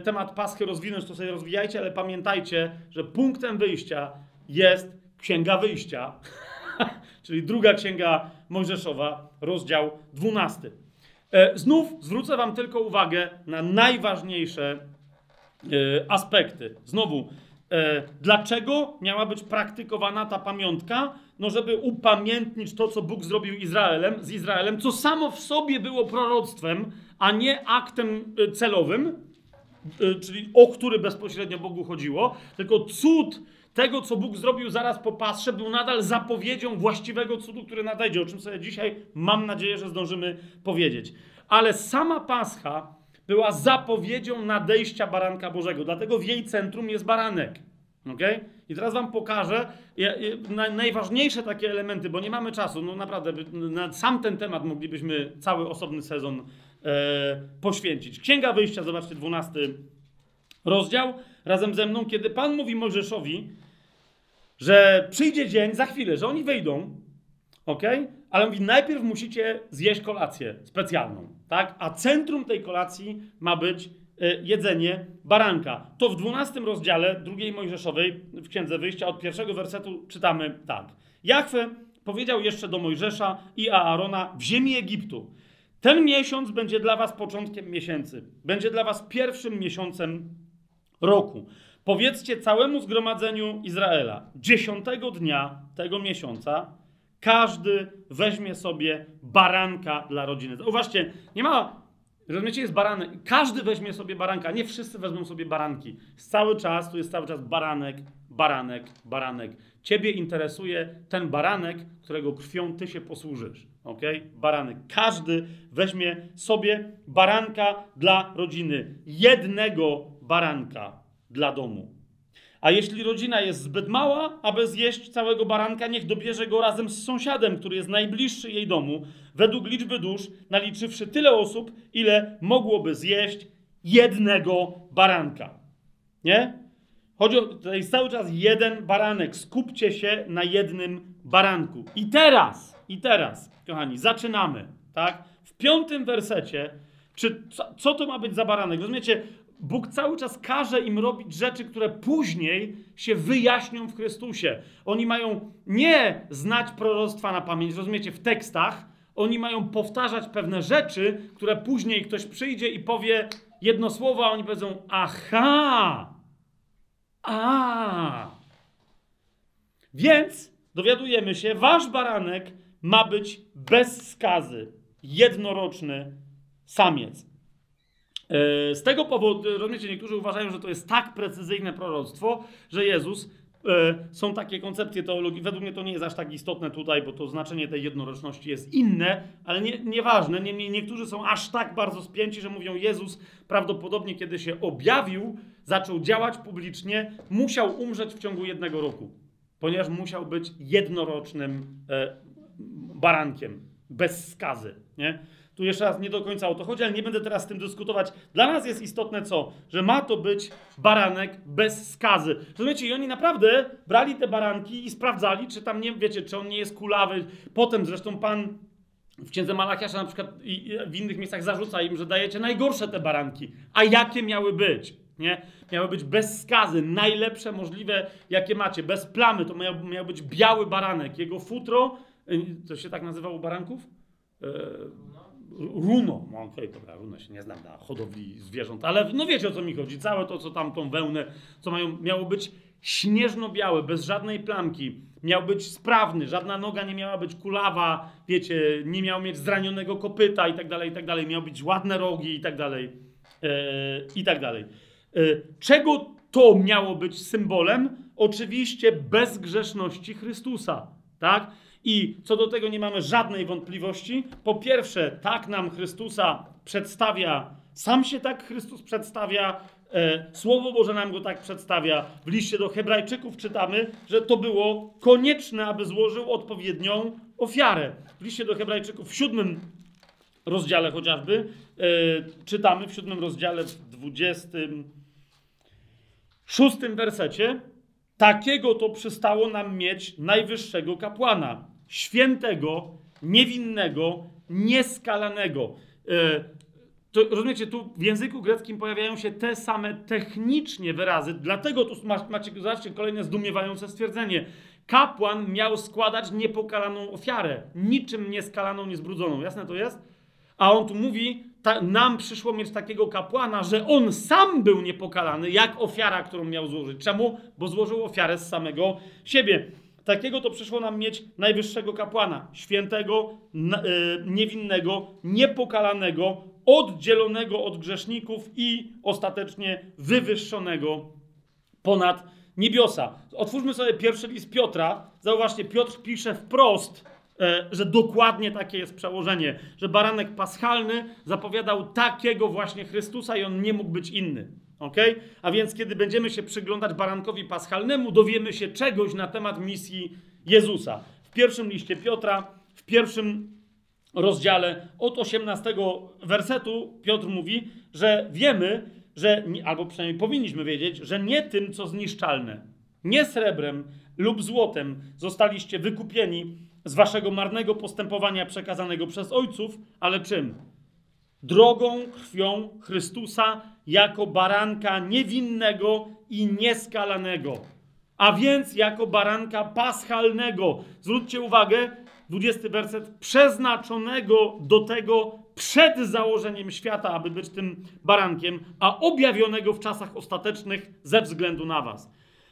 temat Paschy rozwinąć, to sobie rozwijajcie, ale pamiętajcie, że punktem wyjścia jest Księga Wyjścia. czyli druga księga Mojżeszowa, rozdział 12. E, znów zwrócę Wam tylko uwagę na najważniejsze e, aspekty. Znowu, e, dlaczego miała być praktykowana ta pamiątka? No, żeby upamiętnić to, co Bóg zrobił Izraelem, z Izraelem, co samo w sobie było proroctwem, a nie aktem celowym. Y, czyli o który bezpośrednio Bogu chodziło, tylko cud tego, co Bóg zrobił zaraz po Pasrze, był nadal zapowiedzią właściwego cudu, który nadejdzie, o czym sobie dzisiaj mam nadzieję, że zdążymy powiedzieć. Ale sama Pascha była zapowiedzią nadejścia baranka Bożego, dlatego w jej centrum jest baranek. Okay? I teraz wam pokażę najważniejsze takie elementy, bo nie mamy czasu. No naprawdę, na sam ten temat moglibyśmy cały osobny sezon e, poświęcić. Księga Wyjścia, zobaczcie, 12 rozdział, razem ze mną, kiedy Pan mówi Mojżeszowi, że przyjdzie dzień, za chwilę, że oni wyjdą, ok? Ale mówi, najpierw musicie zjeść kolację specjalną, tak? A centrum tej kolacji ma być y, jedzenie baranka. To w 12 rozdziale drugiej Mojżeszowej w Księdze Wyjścia od pierwszego wersetu czytamy tak. Jachwę powiedział jeszcze do Mojżesza i Aarona w ziemi Egiptu. Ten miesiąc będzie dla was początkiem miesięcy. Będzie dla was pierwszym miesiącem roku. Powiedzcie całemu zgromadzeniu Izraela, dziesiątego dnia tego miesiąca, każdy weźmie sobie baranka dla rodziny. Uważcie, nie ma, rozumiecie, jest baranek. Każdy weźmie sobie baranka, nie wszyscy wezmą sobie baranki. Cały czas, tu jest cały czas baranek, baranek, baranek. Ciebie interesuje ten baranek, którego krwią ty się posłużysz. Ok? Baranek. Każdy weźmie sobie baranka dla rodziny. Jednego baranka dla domu. A jeśli rodzina jest zbyt mała, aby zjeść całego baranka, niech dobierze go razem z sąsiadem, który jest najbliższy jej domu, według liczby dusz, naliczywszy tyle osób, ile mogłoby zjeść jednego baranka. Nie? Chodzi o, jest cały czas jeden baranek. Skupcie się na jednym baranku. I teraz, i teraz, kochani, zaczynamy, tak? W piątym wersecie, czy co, co to ma być za baranek? Rozumiecie, Bóg cały czas każe im robić rzeczy, które później się wyjaśnią w Chrystusie. Oni mają nie znać proroctwa na pamięć, rozumiecie, w tekstach. Oni mają powtarzać pewne rzeczy, które później ktoś przyjdzie i powie jedno słowo, a oni powiedzą: Aha! A! Więc dowiadujemy się, wasz baranek ma być bez skazy, jednoroczny samiec. E, z tego powodu, rozumiecie, niektórzy uważają, że to jest tak precyzyjne proroctwo, że Jezus, e, są takie koncepcje teologii, według mnie to nie jest aż tak istotne tutaj, bo to znaczenie tej jednoroczności jest inne, ale nie, nieważne. Niemniej niektórzy są aż tak bardzo spięci, że mówią, Jezus prawdopodobnie, kiedy się objawił, zaczął działać publicznie, musiał umrzeć w ciągu jednego roku, ponieważ musiał być jednorocznym e, barankiem, bez skazy, nie? Tu jeszcze raz nie do końca o to chodzi, ale nie będę teraz z tym dyskutować. Dla nas jest istotne co? Że ma to być baranek bez skazy. Rozumiecie? I oni naprawdę brali te baranki i sprawdzali, czy tam nie, wiecie, czy on nie jest kulawy. Potem zresztą Pan w księdze Malachiasza na przykład i w innych miejscach zarzuca im, że dajecie najgorsze te baranki. A jakie miały być? Nie? Miały być bez skazy, najlepsze możliwe, jakie macie, bez plamy. To miał, miał być biały baranek. Jego futro, to się tak nazywało baranków? Yy, runo. No, okay, dobra, runo się nie znam na hodowli zwierząt, ale no wiecie o co mi chodzi. Całe to, co tam, tą wełnę, co mają, miało być śnieżno-białe, bez żadnej plamki. Miał być sprawny, żadna noga nie miała być kulawa, wiecie, nie miał mieć zranionego kopyta i tak dalej, i tak dalej. Miał być ładne rogi i tak dalej, e, i tak dalej. E, czego to miało być symbolem? Oczywiście bezgrzeszności Chrystusa, tak? I co do tego nie mamy żadnej wątpliwości. Po pierwsze, tak nam Chrystusa przedstawia, sam się tak Chrystus przedstawia, e, Słowo Boże nam go tak przedstawia. W liście do Hebrajczyków czytamy, że to było konieczne, aby złożył odpowiednią ofiarę. W liście do Hebrajczyków w siódmym rozdziale chociażby e, czytamy, w siódmym rozdziale, w dwudziestym szóstym wersecie, takiego to przystało nam mieć najwyższego kapłana świętego, niewinnego, nieskalanego. E, to, rozumiecie, tu w języku greckim pojawiają się te same technicznie wyrazy, dlatego tu macie, zobaczcie, kolejne zdumiewające stwierdzenie. Kapłan miał składać niepokalaną ofiarę, niczym nieskalaną, niezbrudzoną. Jasne to jest? A on tu mówi, ta, nam przyszło mieć takiego kapłana, że on sam był niepokalany, jak ofiara, którą miał złożyć. Czemu? Bo złożył ofiarę z samego siebie. Takiego to przyszło nam mieć najwyższego kapłana, świętego, e, niewinnego, niepokalanego, oddzielonego od grzeszników i ostatecznie wywyższonego ponad niebiosa. Otwórzmy sobie pierwszy list Piotra. Zauważcie, Piotr pisze wprost, e, że dokładnie takie jest przełożenie, że baranek paschalny zapowiadał takiego właśnie Chrystusa i on nie mógł być inny. Ok? A więc, kiedy będziemy się przyglądać barankowi paschalnemu, dowiemy się czegoś na temat misji Jezusa. W pierwszym liście Piotra, w pierwszym rozdziale od 18 wersetu Piotr mówi, że wiemy, że, albo przynajmniej powinniśmy wiedzieć, że nie tym, co zniszczalne, nie srebrem lub złotem zostaliście wykupieni z waszego marnego postępowania przekazanego przez ojców, ale czym? Drogą krwią Chrystusa jako baranka niewinnego i nieskalanego. A więc jako baranka paschalnego. Zwróćcie uwagę, 20 werset, przeznaczonego do tego przed założeniem świata, aby być tym barankiem, a objawionego w czasach ostatecznych ze względu na was.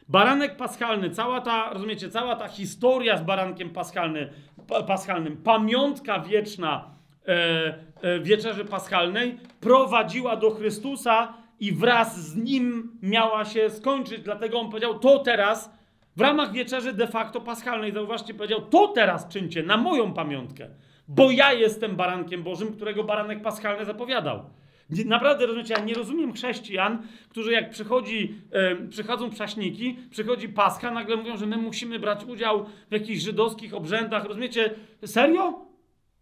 Baranek paschalny, cała ta, rozumiecie, cała ta historia z barankiem paschalny, paschalnym, pamiątka wieczna wieczerzy paschalnej prowadziła do Chrystusa i wraz z nim miała się skończyć. Dlatego on powiedział: To teraz w ramach wieczerzy de facto paschalnej, zauważcie, powiedział, to teraz czyńcie na moją pamiątkę, bo ja jestem barankiem Bożym, którego baranek paschalny zapowiadał. Naprawdę, rozumiecie, ja nie rozumiem chrześcijan, którzy jak przychodzi, e, przychodzą prześniki, przychodzi Pascha, nagle mówią, że my musimy brać udział w jakichś żydowskich obrzędach. Rozumiecie? Serio?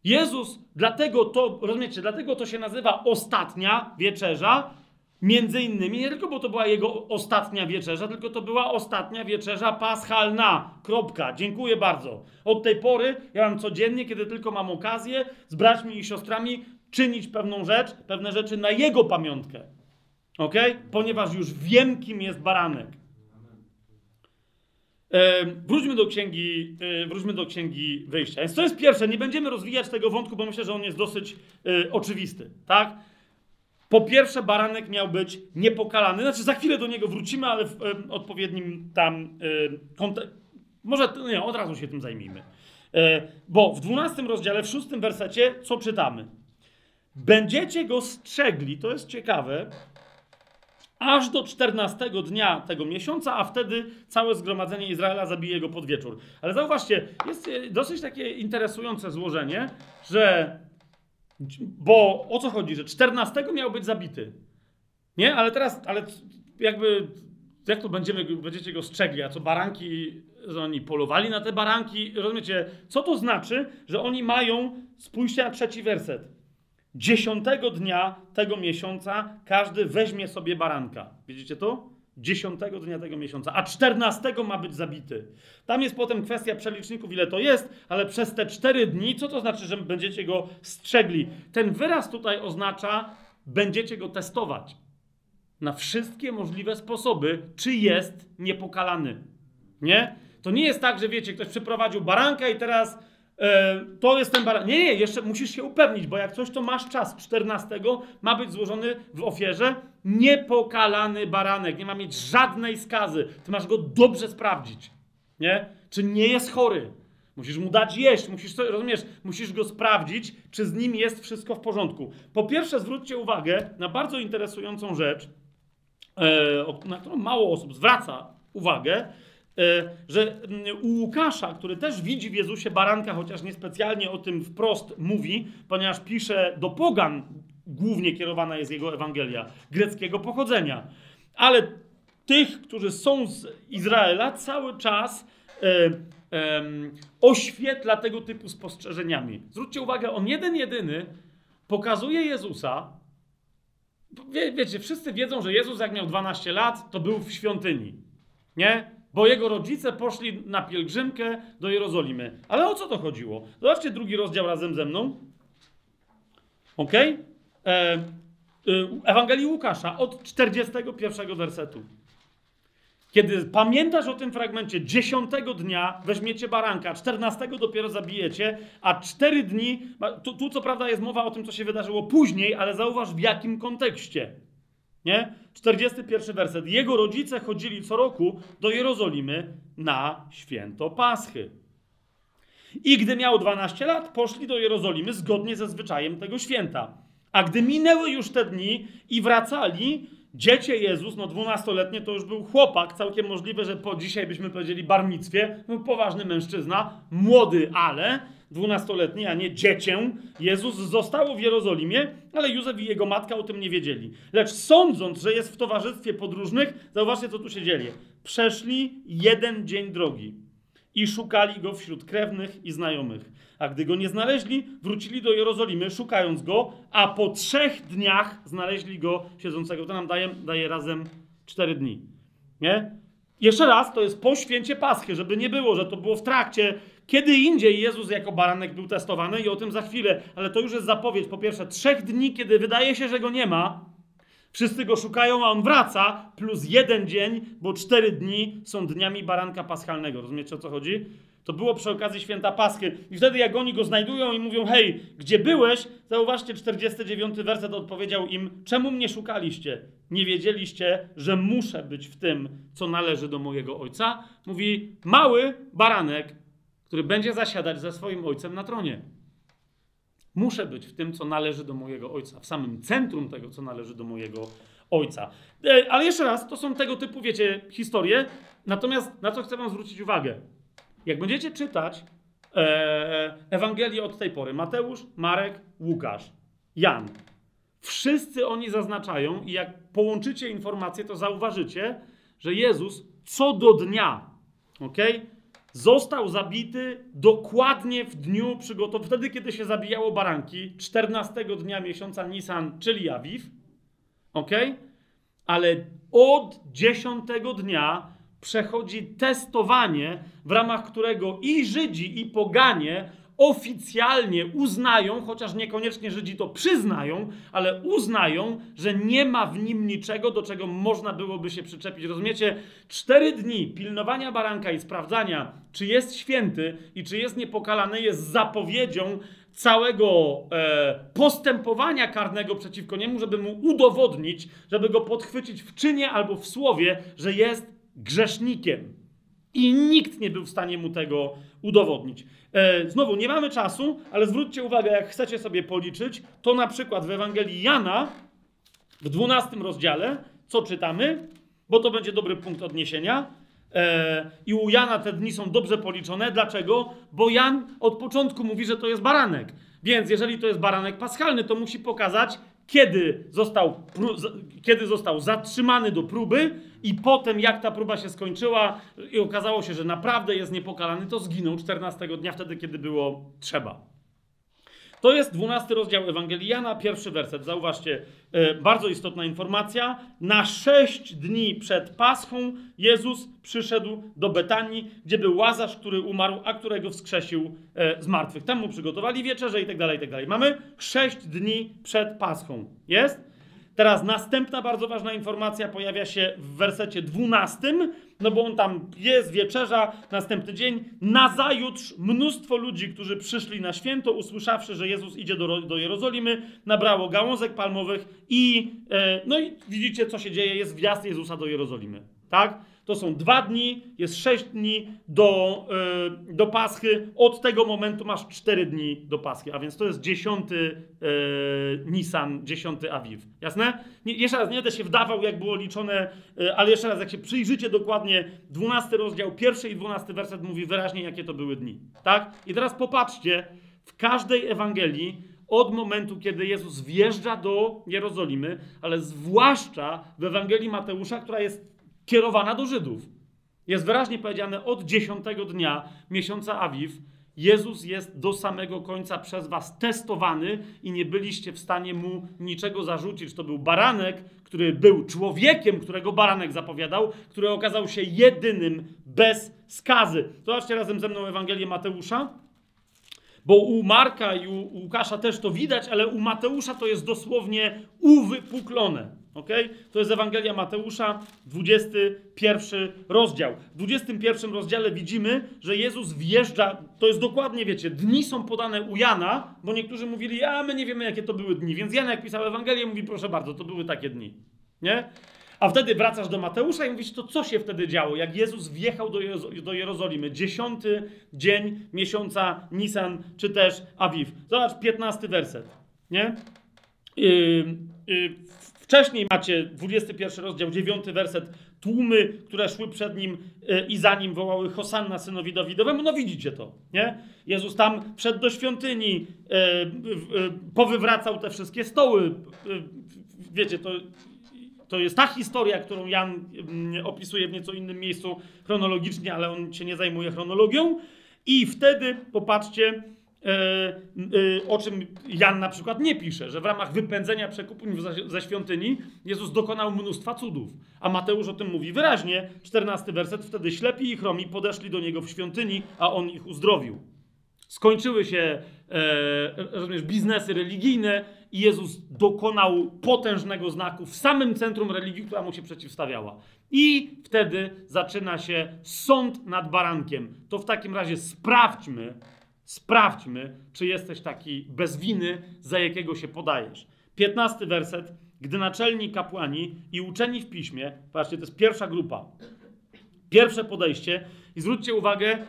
Jezus, dlatego to, rozumiecie, dlatego to się nazywa ostatnia wieczerza, Między innymi nie tylko, bo to była jego ostatnia wieczerza, tylko to była ostatnia wieczerza paschalna. Kropka. Dziękuję bardzo. Od tej pory ja mam codziennie, kiedy tylko mam okazję, z braćmi i siostrami czynić pewną rzecz, pewne rzeczy na jego pamiątkę. Ok? Ponieważ już wiem, kim jest baranek. E, wróćmy do księgi, e, wróćmy do księgi wyjścia. Więc to jest pierwsze. Nie będziemy rozwijać tego wątku, bo myślę, że on jest dosyć e, oczywisty. Tak? Po pierwsze, baranek miał być niepokalany. Znaczy, za chwilę do niego wrócimy, ale w odpowiednim tam kontekście. Może nie, od razu się tym zajmijmy. Y, bo w 12 rozdziale, w 6 wersecie, co czytamy? Będziecie go strzegli, to jest ciekawe, aż do 14 dnia tego miesiąca, a wtedy całe zgromadzenie Izraela zabije go pod wieczór. Ale zauważcie, jest dosyć takie interesujące złożenie, że bo o co chodzi? Że 14 miał być zabity. Nie? Ale teraz, ale jakby, jak to będziemy, będziecie go strzegli? A co baranki, że oni polowali na te baranki? Rozumiecie? Co to znaczy, że oni mają, spójrzcie na trzeci werset. Dziesiątego dnia tego miesiąca każdy weźmie sobie baranka. Widzicie to? dziesiątego dnia tego miesiąca, a czternastego ma być zabity. Tam jest potem kwestia przeliczników, ile to jest, ale przez te cztery dni, co to znaczy, że będziecie go strzegli? Ten wyraz tutaj oznacza, będziecie go testować na wszystkie możliwe sposoby, czy jest niepokalany. Nie? To nie jest tak, że wiecie, ktoś przeprowadził baranka i teraz to jest ten baran. Nie, nie, jeszcze musisz się upewnić, bo jak coś, to masz czas. 14 ma być złożony w ofierze niepokalany baranek. Nie ma mieć żadnej skazy. Ty masz go dobrze sprawdzić. Nie? Czy nie jest chory? Musisz mu dać jeść, musisz, rozumiesz, musisz go sprawdzić, czy z nim jest wszystko w porządku. Po pierwsze, zwróćcie uwagę na bardzo interesującą rzecz, e, na którą mało osób zwraca uwagę, E, że mm, u Łukasza, który też widzi w Jezusie baranka, chociaż niespecjalnie o tym wprost mówi, ponieważ pisze do pogan, głównie kierowana jest jego Ewangelia, greckiego pochodzenia. Ale tych, którzy są z Izraela, cały czas e, e, oświetla tego typu spostrzeżeniami. Zwróćcie uwagę, on jeden jedyny pokazuje Jezusa. Wie, wiecie, wszyscy wiedzą, że Jezus jak miał 12 lat, to był w świątyni. Nie? Bo jego rodzice poszli na pielgrzymkę do Jerozolimy. Ale o co to chodziło? Zobaczcie drugi rozdział razem ze mną. Ok? E, e, Ewangelii Łukasza od 41 wersetu. Kiedy pamiętasz o tym fragmencie, dziesiątego dnia weźmiecie baranka, czternastego dopiero zabijecie, a cztery dni, tu, tu co prawda jest mowa o tym, co się wydarzyło później, ale zauważ w jakim kontekście. Nie? 41 werset. Jego rodzice chodzili co roku do Jerozolimy na święto Paschy. I gdy miał 12 lat, poszli do Jerozolimy zgodnie ze zwyczajem tego święta. A gdy minęły już te dni i wracali, dziecię Jezus, no dwunastoletnie to już był chłopak, całkiem możliwe, że po dzisiaj byśmy powiedzieli barmicwie, był poważny mężczyzna, młody, ale dwunastoletni, a nie dziecię. Jezus zostało w Jerozolimie, ale Józef i jego matka o tym nie wiedzieli. Lecz sądząc, że jest w towarzystwie podróżnych, zauważcie, co tu się dzieje. Przeszli jeden dzień drogi i szukali go wśród krewnych i znajomych. A gdy go nie znaleźli, wrócili do Jerozolimy, szukając go, a po trzech dniach znaleźli go siedzącego. To nam daje, daje razem cztery dni. Nie? Jeszcze raz, to jest po święcie Paschy, żeby nie było, że to było w trakcie. Kiedy indziej Jezus jako baranek był testowany i o tym za chwilę, ale to już jest zapowiedź. Po pierwsze, trzech dni, kiedy wydaje się, że go nie ma, wszyscy go szukają, a on wraca, plus jeden dzień, bo cztery dni są dniami baranka paschalnego. Rozumiecie o co chodzi? To było przy okazji święta Paschy. I wtedy jak oni go znajdują i mówią, hej, gdzie byłeś? Zauważcie, 49 werset odpowiedział im, czemu mnie szukaliście? Nie wiedzieliście, że muszę być w tym, co należy do mojego ojca? Mówi, mały baranek, który będzie zasiadać ze swoim ojcem na tronie. Muszę być w tym, co należy do mojego ojca, w samym centrum tego, co należy do mojego ojca. E, ale jeszcze raz, to są tego typu, wiecie, historie. Natomiast na co chcę Wam zwrócić uwagę? Jak będziecie czytać e, Ewangelię od tej pory, Mateusz, Marek, Łukasz, Jan, wszyscy oni zaznaczają, i jak połączycie informacje, to zauważycie, że Jezus co do dnia, ok, został zabity dokładnie w dniu przygotowania, wtedy kiedy się zabijało baranki, 14 dnia miesiąca Nisan, czyli Awiw, ok, ale od 10 dnia przechodzi testowanie, w ramach którego i Żydzi, i poganie oficjalnie uznają, chociaż niekoniecznie Żydzi to przyznają, ale uznają, że nie ma w nim niczego, do czego można byłoby się przyczepić. Rozumiecie? Cztery dni pilnowania baranka i sprawdzania, czy jest święty i czy jest niepokalany, jest zapowiedzią całego e, postępowania karnego przeciwko niemu, żeby mu udowodnić, żeby go podchwycić w czynie albo w słowie, że jest grzesznikiem. I nikt nie był w stanie mu tego udowodnić. E, znowu, nie mamy czasu, ale zwróćcie uwagę, jak chcecie sobie policzyć, to na przykład w Ewangelii Jana w 12 rozdziale, co czytamy, bo to będzie dobry punkt odniesienia. E, I u Jana te dni są dobrze policzone. Dlaczego? Bo Jan od początku mówi, że to jest baranek. Więc jeżeli to jest baranek paschalny, to musi pokazać, kiedy został, kiedy został zatrzymany do próby i potem jak ta próba się skończyła i okazało się, że naprawdę jest niepokalany, to zginął 14 dnia wtedy, kiedy było trzeba. To jest 12 rozdział Ewangelii Jana, pierwszy werset. Zauważcie, e, bardzo istotna informacja. Na sześć dni przed Paschą Jezus przyszedł do Betanii, gdzie był Łazarz, który umarł, a którego wskrzesił e, z martwych. Tam mu przygotowali wieczerze i tak dalej, i tak dalej. Mamy sześć dni przed Paschą. Jest? Teraz następna bardzo ważna informacja pojawia się w wersecie 12, no bo on tam jest, wieczerza, następny dzień. Nazajutrz mnóstwo ludzi, którzy przyszli na święto, usłyszawszy, że Jezus idzie do, do Jerozolimy, nabrało gałązek palmowych i e, no i widzicie, co się dzieje, jest wjazd Jezusa do Jerozolimy. Tak? To są dwa dni, jest sześć dni do, yy, do Paschy. Od tego momentu masz cztery dni do Paschy, a więc to jest dziesiąty yy, Nisan, dziesiąty Awiw. Jasne? Nie, jeszcze raz, nie będę się wdawał, jak było liczone, yy, ale jeszcze raz, jak się przyjrzycie dokładnie, dwunasty rozdział, pierwszy i dwunasty werset mówi wyraźnie, jakie to były dni. Tak? I teraz popatrzcie, w każdej Ewangelii od momentu, kiedy Jezus wjeżdża do Jerozolimy, ale zwłaszcza w Ewangelii Mateusza, która jest kierowana do Żydów. Jest wyraźnie powiedziane od dziesiątego dnia miesiąca Awiw, Jezus jest do samego końca przez was testowany i nie byliście w stanie mu niczego zarzucić. To był baranek, który był człowiekiem, którego baranek zapowiadał, który okazał się jedynym bez skazy. Zobaczcie razem ze mną Ewangelię Mateusza. Bo u Marka i u Łukasza też to widać, ale u Mateusza to jest dosłownie uwypuklone. Ok? To jest Ewangelia Mateusza, 21 rozdział. W 21 rozdziale widzimy, że Jezus wjeżdża, to jest dokładnie, wiecie, dni są podane u Jana, bo niektórzy mówili, a my nie wiemy, jakie to były dni. Więc Jan, jak pisał Ewangelię, mówi, proszę bardzo, to były takie dni. Nie? A wtedy wracasz do Mateusza i mówisz, to co się wtedy działo, jak Jezus wjechał do, Jezo do Jerozolimy? Dziesiąty dzień miesiąca Nisan, czy też Awiw. Zobacz, 15 werset. Nie? Yy, yy, wcześniej macie 21 rozdział, 9 werset. Tłumy, które szły przed nim yy, i za nim wołały Hosanna synowi Dawidowemu. No widzicie to, nie? Jezus tam wszedł do świątyni, yy, powywracał te wszystkie stoły. Yy, wiecie, to to jest ta historia, którą Jan mm, opisuje w nieco innym miejscu chronologicznie, ale on się nie zajmuje chronologią. I wtedy, popatrzcie, e, e, o czym Jan na przykład nie pisze, że w ramach wypędzenia przekupów ze świątyni Jezus dokonał mnóstwa cudów. A Mateusz o tym mówi wyraźnie, 14 werset, wtedy ślepi i chromi podeszli do niego w świątyni, a on ich uzdrowił. Skończyły się, e, rozumiesz, biznesy religijne i Jezus dokonał potężnego znaku w samym centrum religii, która mu się przeciwstawiała. I wtedy zaczyna się sąd nad barankiem. To w takim razie sprawdźmy, sprawdźmy, czy jesteś taki bez winy, za jakiego się podajesz. 15 werset. Gdy naczelni kapłani i uczeni w piśmie, patrzcie, to jest pierwsza grupa, pierwsze podejście, i zwróćcie uwagę,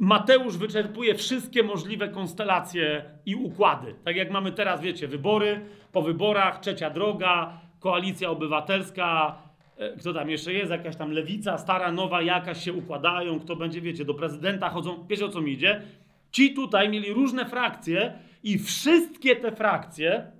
Mateusz wyczerpuje wszystkie możliwe konstelacje i układy. Tak jak mamy teraz, wiecie, wybory, po wyborach, trzecia droga, koalicja obywatelska, e, kto tam jeszcze jest, jakaś tam lewica, stara, nowa, jakaś się układają, kto będzie, wiecie, do prezydenta chodzą, wiecie o co mi idzie? Ci tutaj mieli różne frakcje i wszystkie te frakcje,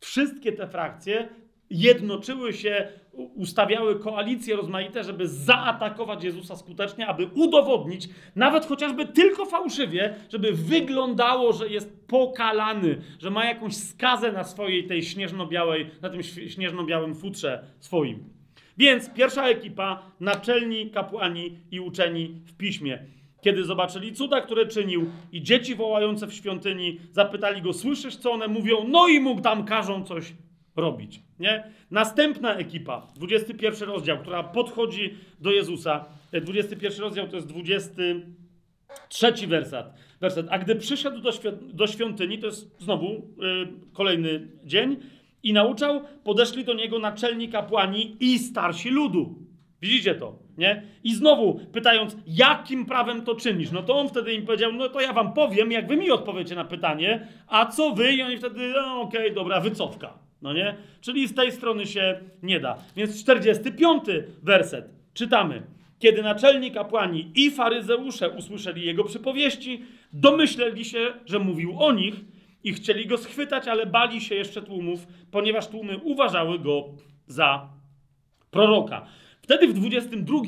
wszystkie te frakcje jednoczyły się, ustawiały koalicje rozmaite, żeby zaatakować Jezusa skutecznie, aby udowodnić, nawet chociażby tylko fałszywie, żeby wyglądało, że jest pokalany, że ma jakąś skazę na swojej tej śnieżno-białej, na tym śnieżno-białym futrze swoim. Więc pierwsza ekipa, naczelni kapłani i uczeni w piśmie. Kiedy zobaczyli cuda, które czynił i dzieci wołające w świątyni, zapytali go, słyszysz co one mówią? No i mu tam każą coś robić. Nie? Następna ekipa, 21 rozdział, która podchodzi do Jezusa. 21 e, rozdział to jest 23 werset. werset. A gdy przyszedł do, do świątyni, to jest znowu yy, kolejny dzień, i nauczał, podeszli do niego naczelni kapłani i starsi ludu. Widzicie to, nie? I znowu pytając, jakim prawem to czynisz? No to on wtedy im powiedział, no to ja wam powiem, jak wy mi odpowiecie na pytanie, a co wy? I oni wtedy, no okej, okay, dobra, wycofka. No nie? Czyli z tej strony się nie da. Więc 45 werset czytamy. Kiedy naczelni kapłani i faryzeusze usłyszeli jego przypowieści, domyśleli się, że mówił o nich i chcieli go schwytać, ale bali się jeszcze tłumów, ponieważ tłumy uważały go za proroka. Wtedy w 22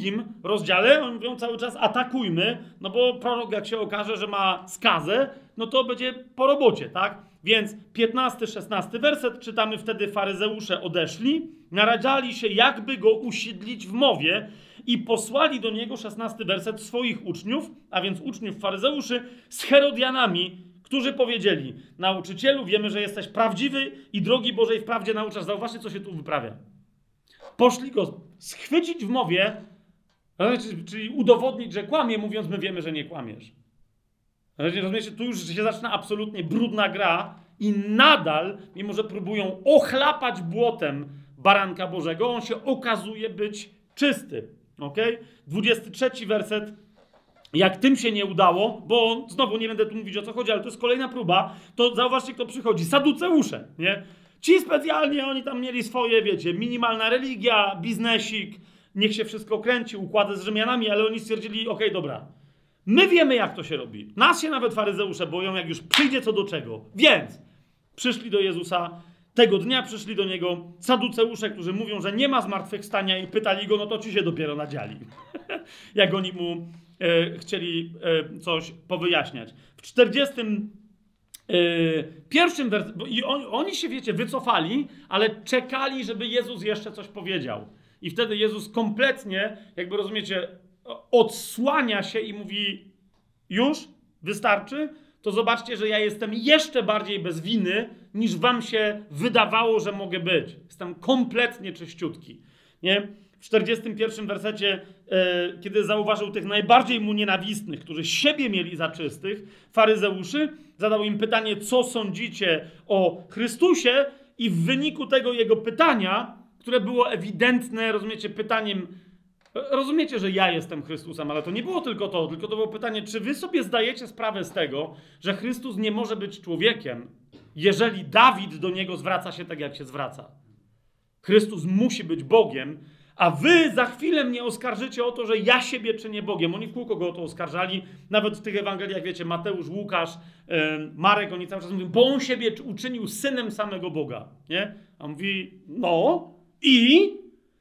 rozdziale oni mówią cały czas atakujmy, no bo prorok jak się okaże, że ma skazę, no to będzie po robocie, tak? Więc 15-16 werset czytamy wtedy faryzeusze odeszli, naradzali się jakby go usiedlić w mowie i posłali do niego 16 werset swoich uczniów, a więc uczniów faryzeuszy z Herodianami, którzy powiedzieli: Nauczycielu, wiemy, że jesteś prawdziwy i drogi Bożej w prawdzie nauczasz. Zauważcie, co się tu wyprawia. Poszli go schwycić w mowie, czyli udowodnić, że kłamie, mówiąc: My wiemy, że nie kłamiesz. Rozumiecie, tu już się zaczyna absolutnie brudna gra i nadal, mimo że próbują ochlapać błotem baranka Bożego, on się okazuje być czysty. Ok? 23 werset. Jak tym się nie udało, bo znowu nie będę tu mówić o co chodzi, ale to jest kolejna próba, to zauważcie, kto przychodzi. Saduceusze, nie? Ci specjalnie, oni tam mieli swoje, wiecie, minimalna religia, biznesik, niech się wszystko kręci, układy z Rzymianami, ale oni stwierdzili, okej, okay, dobra, My wiemy, jak to się robi. Nas się nawet faryzeusze boją, jak już przyjdzie co do czego. Więc przyszli do Jezusa, tego dnia przyszli do niego saduceusze, którzy mówią, że nie ma zmartwychwstania i pytali go, no to ci się dopiero nadziali. jak oni mu e, chcieli e, coś powyjaśniać. W 40 e, pierwszym wersecie, i on, oni się, wiecie, wycofali, ale czekali, żeby Jezus jeszcze coś powiedział. I wtedy Jezus kompletnie, jakby rozumiecie, odsłania się i mówi: Już, wystarczy, to zobaczcie, że ja jestem jeszcze bardziej bez winy, niż wam się wydawało, że mogę być. Jestem kompletnie czyściutki. Nie? W 41 wersecie, e, kiedy zauważył tych najbardziej mu nienawistnych, którzy siebie mieli za czystych, faryzeuszy, zadał im pytanie, co sądzicie o Chrystusie, i w wyniku tego jego pytania, które było ewidentne, rozumiecie, pytaniem Rozumiecie, że ja jestem Chrystusem, ale to nie było tylko to, tylko to było pytanie, czy wy sobie zdajecie sprawę z tego, że Chrystus nie może być człowiekiem, jeżeli Dawid do niego zwraca się tak, jak się zwraca. Chrystus musi być Bogiem, a wy za chwilę mnie oskarżycie o to, że ja siebie czynię Bogiem. Oni w kółko go o to oskarżali. Nawet w tych Ewangeliach, wiecie, Mateusz, Łukasz, Marek, oni cały czas mówią, bo on siebie uczynił synem samego Boga. Nie? A on mówi, no i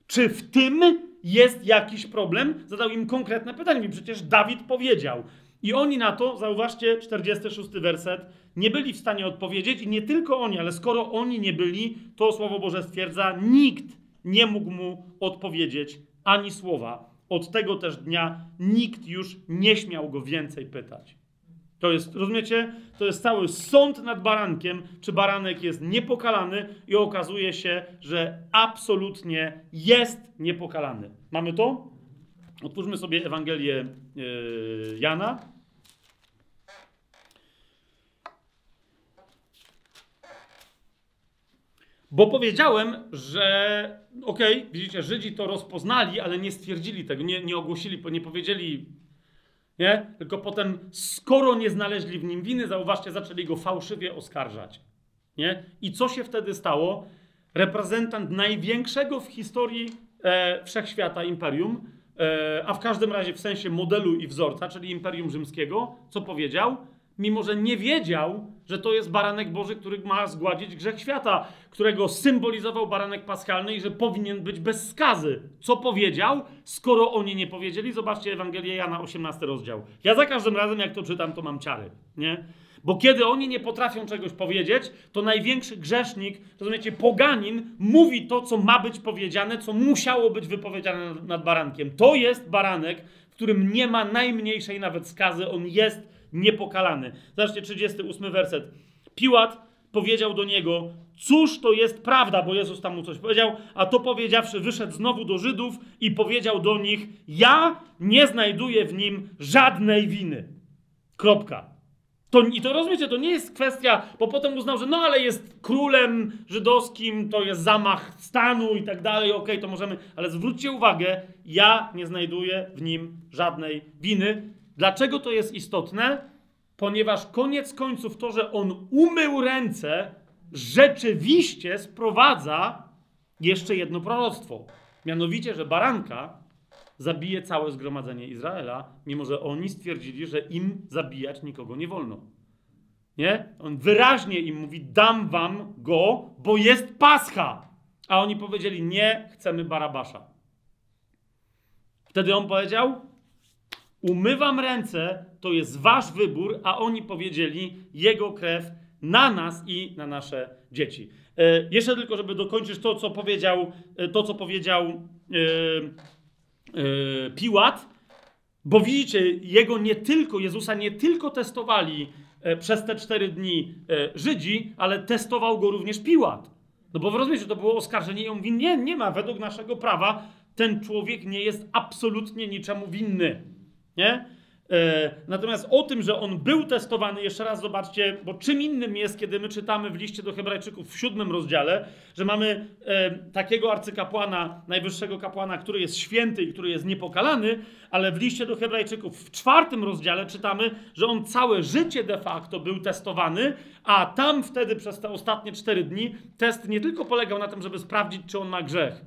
czy w tym jest jakiś problem? Zadał im konkretne pytanie. Mówi, przecież Dawid powiedział. I oni na to, zauważcie, 46 werset, nie byli w stanie odpowiedzieć i nie tylko oni, ale skoro oni nie byli, to Słowo Boże stwierdza, nikt nie mógł mu odpowiedzieć ani słowa. Od tego też dnia nikt już nie śmiał go więcej pytać. To jest, rozumiecie? To jest cały sąd nad barankiem, czy baranek jest niepokalany i okazuje się, że absolutnie jest niepokalany. Mamy to? Otwórzmy sobie Ewangelię yy, Jana. Bo powiedziałem, że okej, okay, widzicie, Żydzi to rozpoznali, ale nie stwierdzili tego, nie, nie ogłosili, nie powiedzieli, nie? Tylko potem, skoro nie znaleźli w nim winy, zauważcie, zaczęli go fałszywie oskarżać. Nie? I co się wtedy stało? Reprezentant największego w historii e, wszechświata imperium, e, a w każdym razie w sensie modelu i wzorca, czyli imperium rzymskiego, co powiedział? Mimo że nie wiedział, że to jest baranek Boży, który ma zgładzić grzech świata, którego symbolizował baranek paschalny i że powinien być bez skazy. Co powiedział, skoro oni nie powiedzieli? Zobaczcie Ewangelię Jana, 18 rozdział. Ja za każdym razem, jak to czytam, to mam ciary, nie? Bo kiedy oni nie potrafią czegoś powiedzieć, to największy grzesznik, rozumiecie, poganin, mówi to, co ma być powiedziane, co musiało być wypowiedziane nad, nad barankiem. To jest baranek, w którym nie ma najmniejszej nawet skazy. On jest niepokalany. Zobaczcie, 38 werset. Piłat powiedział do niego, cóż to jest prawda, bo Jezus tam mu coś powiedział, a to powiedziawszy wyszedł znowu do Żydów i powiedział do nich, ja nie znajduję w nim żadnej winy. Kropka. To, I to rozumiecie, to nie jest kwestia, bo potem uznał, że no ale jest królem żydowskim, to jest zamach stanu i tak dalej, okej, okay, to możemy, ale zwróćcie uwagę, ja nie znajduję w nim żadnej winy. Dlaczego to jest istotne? Ponieważ koniec końców to, że on umył ręce, rzeczywiście sprowadza jeszcze jedno proroctwo. Mianowicie, że baranka zabije całe zgromadzenie Izraela, mimo że oni stwierdzili, że im zabijać nikogo nie wolno. Nie? On wyraźnie im mówi: Dam wam go, bo jest pascha. A oni powiedzieli: Nie, chcemy Barabasza. Wtedy on powiedział: Umywam ręce, to jest wasz wybór, a oni powiedzieli jego krew na nas i na nasze dzieci. E, jeszcze tylko, żeby dokończyć to, co powiedział, e, to, co powiedział e, e, Piłat, bo widzicie, jego nie tylko, Jezusa nie tylko testowali e, przez te cztery dni e, Żydzi, ale testował go również Piłat. No bo rozumiecie, to było oskarżenie i on mówi, nie, nie ma, według naszego prawa ten człowiek nie jest absolutnie niczemu winny. Nie? E, natomiast o tym, że on był testowany, jeszcze raz zobaczcie, bo czym innym jest, kiedy my czytamy w liście do Hebrajczyków w siódmym rozdziale, że mamy e, takiego arcykapłana, najwyższego kapłana, który jest święty i który jest niepokalany, ale w liście do Hebrajczyków w czwartym rozdziale czytamy, że on całe życie de facto był testowany, a tam wtedy przez te ostatnie cztery dni test nie tylko polegał na tym, żeby sprawdzić, czy on ma grzech,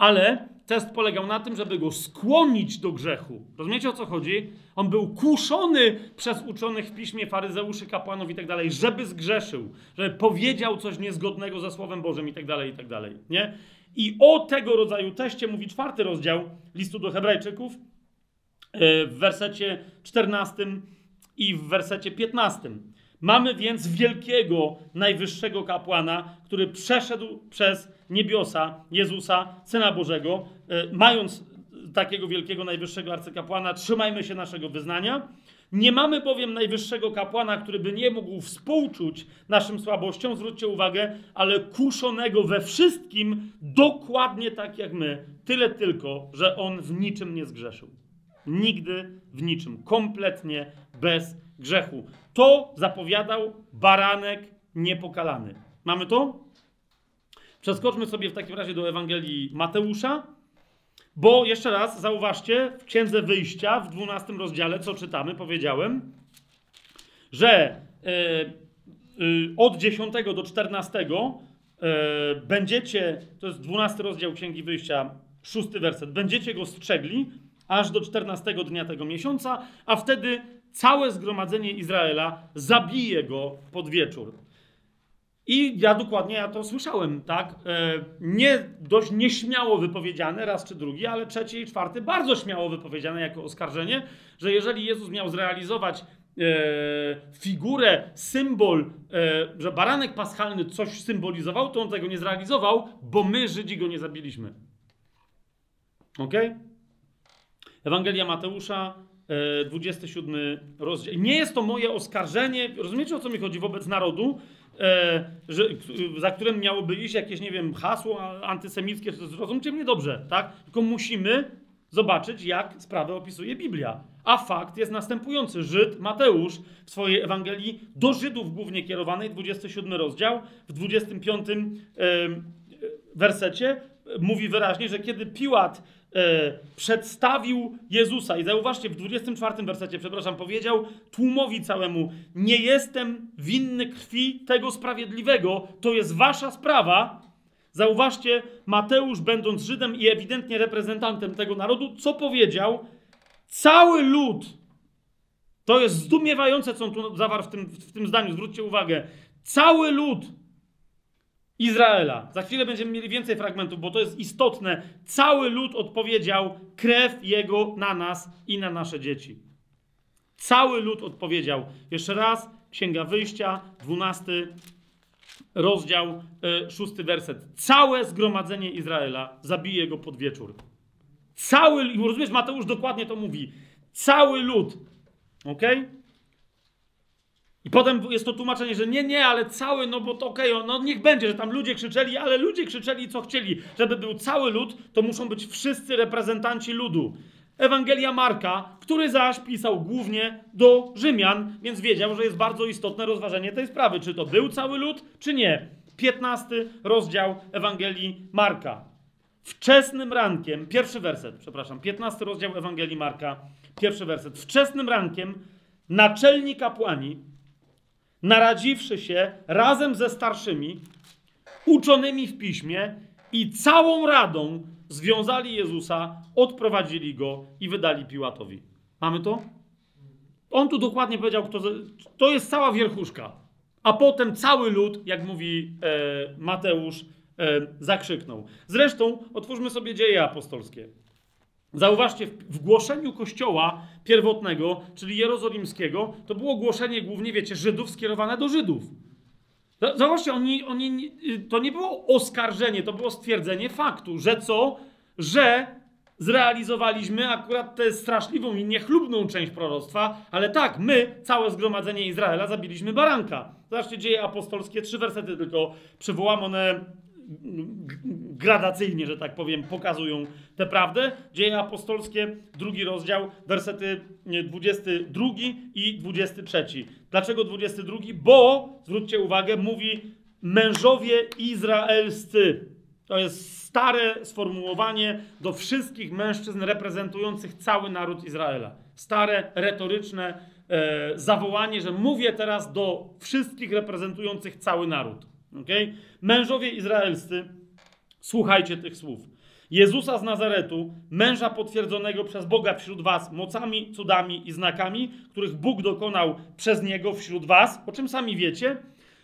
ale test polegał na tym, żeby go skłonić do grzechu. Rozumiecie o co chodzi? On był kuszony przez uczonych w piśmie, faryzeuszy, kapłanów i tak dalej, żeby zgrzeszył, żeby powiedział coś niezgodnego ze Słowem Bożym i tak dalej, i tak dalej. Nie? I o tego rodzaju teście mówi czwarty rozdział listu do Hebrajczyków e, w wersecie 14 i w wersecie 15. Mamy więc wielkiego, najwyższego kapłana, który przeszedł przez niebiosa Jezusa, Syna Bożego, e, mając takiego wielkiego, najwyższego arcykapłana, trzymajmy się naszego wyznania. Nie mamy bowiem najwyższego kapłana, który by nie mógł współczuć naszym słabościom, zwróćcie uwagę, ale kuszonego we wszystkim dokładnie tak jak my. Tyle tylko, że on w niczym nie zgrzeszył. Nigdy w niczym. Kompletnie bez grzechu. To zapowiadał baranek niepokalany. Mamy to? Przeskoczmy sobie w takim razie do Ewangelii Mateusza, bo jeszcze raz zauważcie, w Księdze Wyjścia, w 12 rozdziale, co czytamy, powiedziałem, że, od 10 do 14 będziecie, to jest 12 rozdział Księgi Wyjścia, szósty werset, będziecie go strzegli aż do 14 dnia tego miesiąca, a wtedy całe zgromadzenie Izraela zabije go pod wieczór. I ja dokładnie ja to słyszałem, tak? E, nie dość nieśmiało wypowiedziane, raz czy drugi, ale trzeci i czwarty bardzo śmiało wypowiedziane jako oskarżenie, że jeżeli Jezus miał zrealizować e, figurę, symbol, e, że baranek paschalny coś symbolizował, to on tego nie zrealizował, bo my, Żydzi, go nie zabiliśmy. Ok? Ewangelia Mateusza, 27 rozdział. Nie jest to moje oskarżenie, rozumiecie o co mi chodzi wobec narodu, że, za którym miałoby iść jakieś, nie wiem, hasło antysemickie, zrozumcie mnie dobrze, tak? Tylko musimy zobaczyć, jak sprawę opisuje Biblia. A fakt jest następujący. Żyd Mateusz w swojej Ewangelii do Żydów głównie kierowanej, 27 rozdział, w 25 e, wersecie mówi wyraźnie, że kiedy Piłat e, przedstawił Jezusa i zauważcie, w 24 wersecie, przepraszam, powiedział tłumowi całemu, nie jestem winny krwi tego sprawiedliwego, to jest wasza sprawa. Zauważcie, Mateusz, będąc Żydem i ewidentnie reprezentantem tego narodu, co powiedział? Cały lud, to jest zdumiewające, co on tu zawarł w tym, w tym zdaniu, zwróćcie uwagę, cały lud Izraela. Za chwilę będziemy mieli więcej fragmentów, bo to jest istotne. Cały lud odpowiedział krew jego na nas i na nasze dzieci. Cały lud odpowiedział. Jeszcze raz, Księga Wyjścia, 12 rozdział, e, szósty werset. Całe zgromadzenie Izraela zabije go pod wieczór. Cały, rozumiesz, Mateusz dokładnie to mówi. Cały lud. Okej? Okay? I potem jest to tłumaczenie, że nie, nie, ale cały, no bo to okej, okay, no niech będzie, że tam ludzie krzyczeli, ale ludzie krzyczeli co chcieli. Żeby był cały lud, to muszą być wszyscy reprezentanci ludu. Ewangelia Marka, który zaś pisał głównie do Rzymian, więc wiedział, że jest bardzo istotne rozważenie tej sprawy, czy to był cały lud, czy nie. 15 rozdział Ewangelii Marka. Wczesnym rankiem, pierwszy werset, przepraszam, 15 rozdział Ewangelii Marka, pierwszy werset. Wczesnym rankiem naczelni kapłani, naradziwszy się razem ze starszymi, uczonymi w piśmie i całą radą związali Jezusa, odprowadzili go i wydali Piłatowi. Mamy to? On tu dokładnie powiedział, kto, to jest cała wierchuszka. A potem cały lud, jak mówi e, Mateusz, e, zakrzyknął. Zresztą otwórzmy sobie dzieje apostolskie. Zauważcie, w głoszeniu kościoła pierwotnego, czyli jerozolimskiego, to było głoszenie głównie, wiecie, Żydów skierowane do Żydów. Zauważcie, oni, oni, to nie było oskarżenie, to było stwierdzenie faktu, że co? Że zrealizowaliśmy akurat tę straszliwą i niechlubną część proroctwa, ale tak, my, całe zgromadzenie Izraela, zabiliśmy baranka. Zobaczcie, dzieje apostolskie, trzy wersety tylko przywołam, one gradacyjnie, że tak powiem, pokazują tę prawdę. Dzieje apostolskie, drugi rozdział, wersety 22 i 23. Dlaczego 22? Bo, zwróćcie uwagę, mówi mężowie izraelscy. To jest stare sformułowanie do wszystkich mężczyzn reprezentujących cały naród Izraela. Stare, retoryczne e, zawołanie, że mówię teraz do wszystkich reprezentujących cały naród. Okay? Mężowie izraelscy, słuchajcie tych słów. Jezusa z Nazaretu, męża potwierdzonego przez Boga wśród was mocami, cudami i znakami, których Bóg dokonał przez niego wśród was, o czym sami wiecie,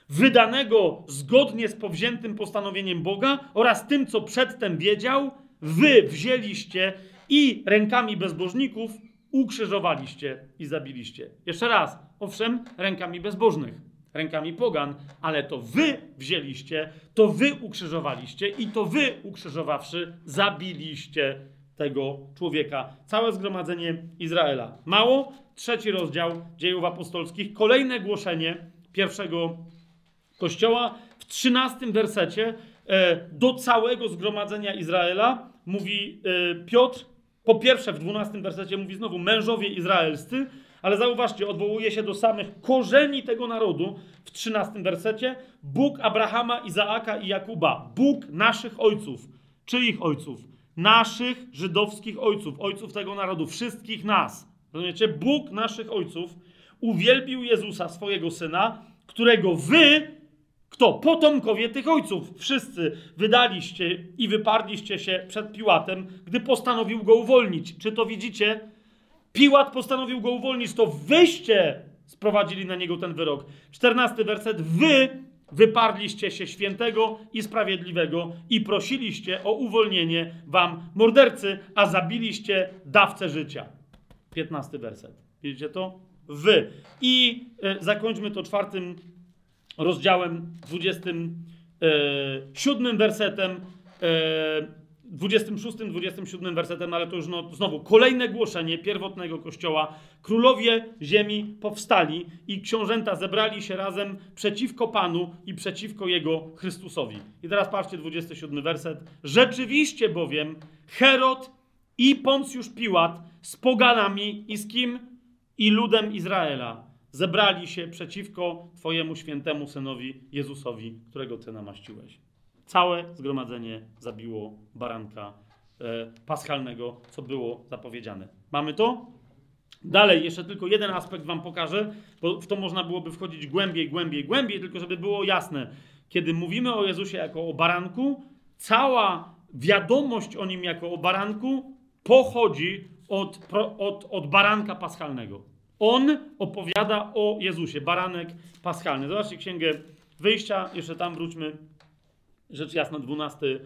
wydanego zgodnie z powziętym postanowieniem Boga oraz tym, co przedtem wiedział, wy wzięliście i rękami bezbożników ukrzyżowaliście i zabiliście. Jeszcze raz, owszem, rękami bezbożnych rękami pogan, ale to wy wzięliście, to wy ukrzyżowaliście i to wy ukrzyżowawszy zabiliście tego człowieka. Całe zgromadzenie Izraela. Mało? Trzeci rozdział dziejów apostolskich. Kolejne głoszenie pierwszego kościoła w trzynastym wersecie e, do całego zgromadzenia Izraela mówi e, Piotr. Po pierwsze, w dwunastym wersecie mówi znowu mężowie izraelscy, ale zauważcie, odwołuje się do samych korzeni tego narodu w 13 wersecie. Bóg Abrahama, Izaaka i Jakuba. Bóg naszych ojców. Czyich ojców? Naszych żydowskich ojców, ojców tego narodu, wszystkich nas. Rozumiecie? Bóg naszych ojców uwielbił Jezusa, swojego syna, którego wy, kto? Potomkowie tych ojców, wszyscy wydaliście i wyparliście się przed Piłatem, gdy postanowił go uwolnić. Czy to widzicie? Piłat postanowił go uwolnić, to wyście sprowadzili na niego ten wyrok. Czternasty werset. Wy wyparliście się świętego i sprawiedliwego i prosiliście o uwolnienie wam mordercy, a zabiliście dawcę życia. Piętnasty werset. Widzicie to? Wy. I e, zakończmy to czwartym rozdziałem, dwudziestym e, siódmym wersetem. E, 26, 27 wersetem, ale to już no, znowu kolejne głoszenie pierwotnego kościoła. Królowie ziemi powstali i książęta zebrali się razem przeciwko Panu i przeciwko Jego Chrystusowi. I teraz patrzcie, 27 werset. Rzeczywiście bowiem Herod i Poncjusz Piłat z poganami i z kim? I ludem Izraela zebrali się przeciwko Twojemu świętemu synowi Jezusowi, którego Ty namaściłeś. Całe zgromadzenie zabiło baranka e, paschalnego, co było zapowiedziane. Mamy to? Dalej, jeszcze tylko jeden aspekt Wam pokażę, bo w to można byłoby wchodzić głębiej, głębiej, głębiej, tylko żeby było jasne. Kiedy mówimy o Jezusie jako o baranku, cała wiadomość o nim jako o baranku pochodzi od, od, od baranka paschalnego. On opowiada o Jezusie, baranek paschalny. Zobaczcie księgę wyjścia, jeszcze tam wróćmy rzecz jasna, 12 e,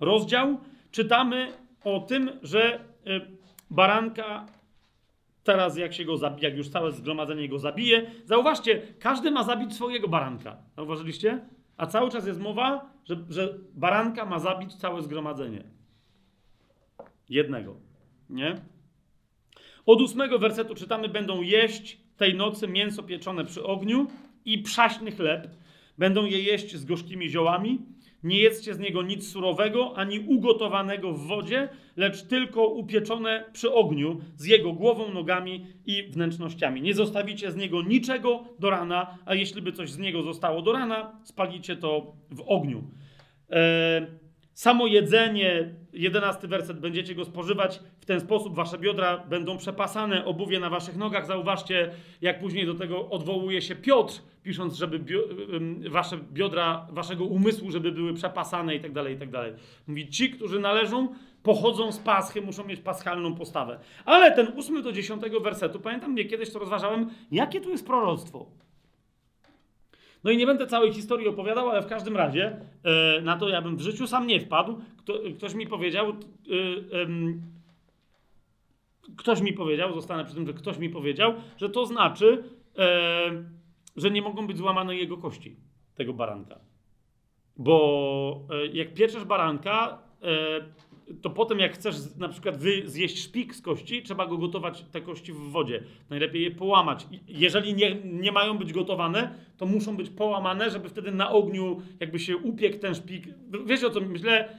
rozdział, czytamy o tym, że e, baranka teraz jak się go zabije, jak już całe zgromadzenie go zabije, zauważcie, każdy ma zabić swojego baranka. Zauważyliście? A cały czas jest mowa, że, że baranka ma zabić całe zgromadzenie. Jednego. Nie? Od ósmego wersetu czytamy, będą jeść tej nocy mięso pieczone przy ogniu i przaśny chleb, Będą je jeść z gorzkimi ziołami. Nie jedzcie z niego nic surowego, ani ugotowanego w wodzie, lecz tylko upieczone przy ogniu, z jego głową, nogami i wnętrznościami. Nie zostawicie z niego niczego do rana, a jeśli by coś z niego zostało do rana, spalicie to w ogniu. Eee, Samo jedzenie, jedenasty werset, będziecie go spożywać w ten sposób, wasze biodra będą przepasane, obuwie na waszych nogach. Zauważcie, jak później do tego odwołuje się Piotr, pisząc, żeby bio, wasze biodra, waszego umysłu, żeby były przepasane i tak dalej, i tak dalej. Mówi, ci, którzy należą, pochodzą z Paschy, muszą mieć paschalną postawę. Ale ten ósmy do dziesiątego wersetu, pamiętam, mnie kiedyś to rozważałem, jakie tu jest proroctwo. No i nie będę całej historii opowiadał, ale w każdym razie e, na to ja bym w życiu sam nie wpadł. Kto, ktoś mi powiedział, e, ktoś mi powiedział, zostanę przy tym, że ktoś mi powiedział, że to znaczy, e, że nie mogą być złamane jego kości, tego baranka. Bo e, jak pieczesz baranka, e, to potem jak chcesz na przykład zjeść szpik z kości, trzeba go gotować, te kości w wodzie. Najlepiej je połamać. Jeżeli nie, nie mają być gotowane, to muszą być połamane, żeby wtedy na ogniu jakby się upiekł ten szpik. Wiecie o co myślę?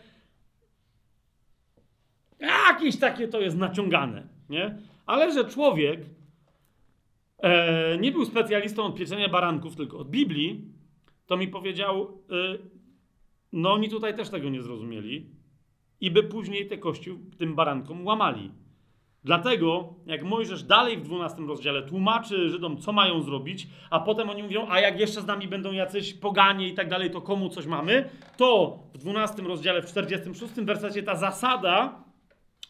Jakieś takie to jest naciągane, nie? Ale że człowiek e, nie był specjalistą od pieczenia baranków, tylko od Biblii, to mi powiedział, e, no oni tutaj też tego nie zrozumieli. I by później te kości tym barankom łamali. Dlatego, jak Mojżesz dalej w 12 rozdziale tłumaczy Żydom, co mają zrobić, a potem oni mówią, a jak jeszcze z nami będą jacyś poganie i tak dalej, to komu coś mamy, to w 12 rozdziale, w 46 wersecie ta zasada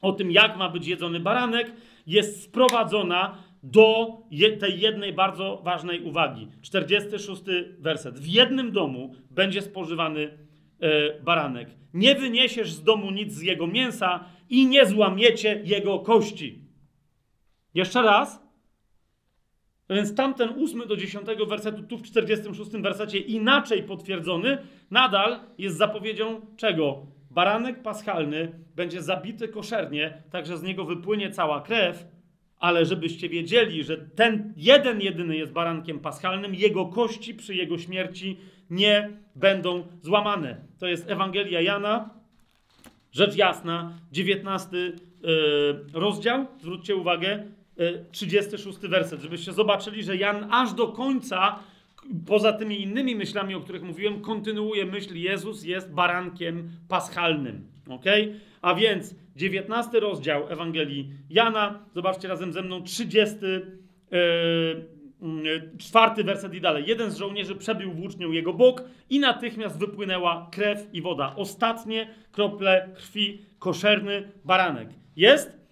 o tym, jak ma być jedzony baranek, jest sprowadzona do tej jednej bardzo ważnej uwagi. 46 werset. W jednym domu będzie spożywany E, baranek. Nie wyniesiesz z domu nic z jego mięsa i nie złamiecie jego kości. Jeszcze raz. Więc tamten 8 do 10 wersetu, tu w 46 wersecie inaczej potwierdzony, nadal jest zapowiedzią czego? Baranek paschalny będzie zabity koszernie, tak że z niego wypłynie cała krew, ale żebyście wiedzieli, że ten jeden jedyny jest barankiem paschalnym, jego kości przy jego śmierci nie będą złamane. To jest Ewangelia Jana, rzecz jasna, 19 yy, e, rozdział, zwróćcie uwagę, yy, 36 werset, żebyście zobaczyli, że Jan aż do końca, poza tymi innymi myślami, o których mówiłem, kontynuuje myśl, Jezus jest barankiem paschalnym. ok? A więc 19 rozdział Ewangelii Jana, zobaczcie razem ze mną 30, yy, mm, czwarty werset i dalej. Jeden z żołnierzy przebił włócznią jego bok i natychmiast wypłynęła krew i woda. Ostatnie krople krwi, koszerny baranek. Jest?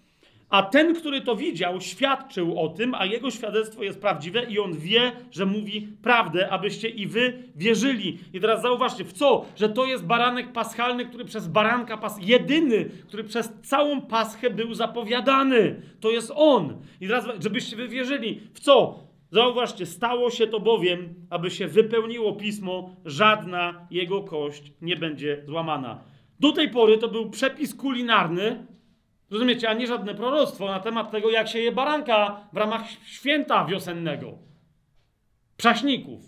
A ten, który to widział, świadczył o tym, a jego świadectwo jest prawdziwe i on wie, że mówi prawdę, abyście i wy wierzyli. I teraz zauważcie, w co? Że to jest baranek paschalny, który przez baranka pas jedyny, który przez całą paschę był zapowiadany. To jest on. I teraz, żebyście wy wierzyli. W co? Zauważcie, stało się to bowiem, aby się wypełniło pismo, żadna jego kość nie będzie złamana. Do tej pory to był przepis kulinarny, Rozumiecie, a nie żadne proroctwo na temat tego, jak się je baranka w ramach święta wiosennego. Przaśników.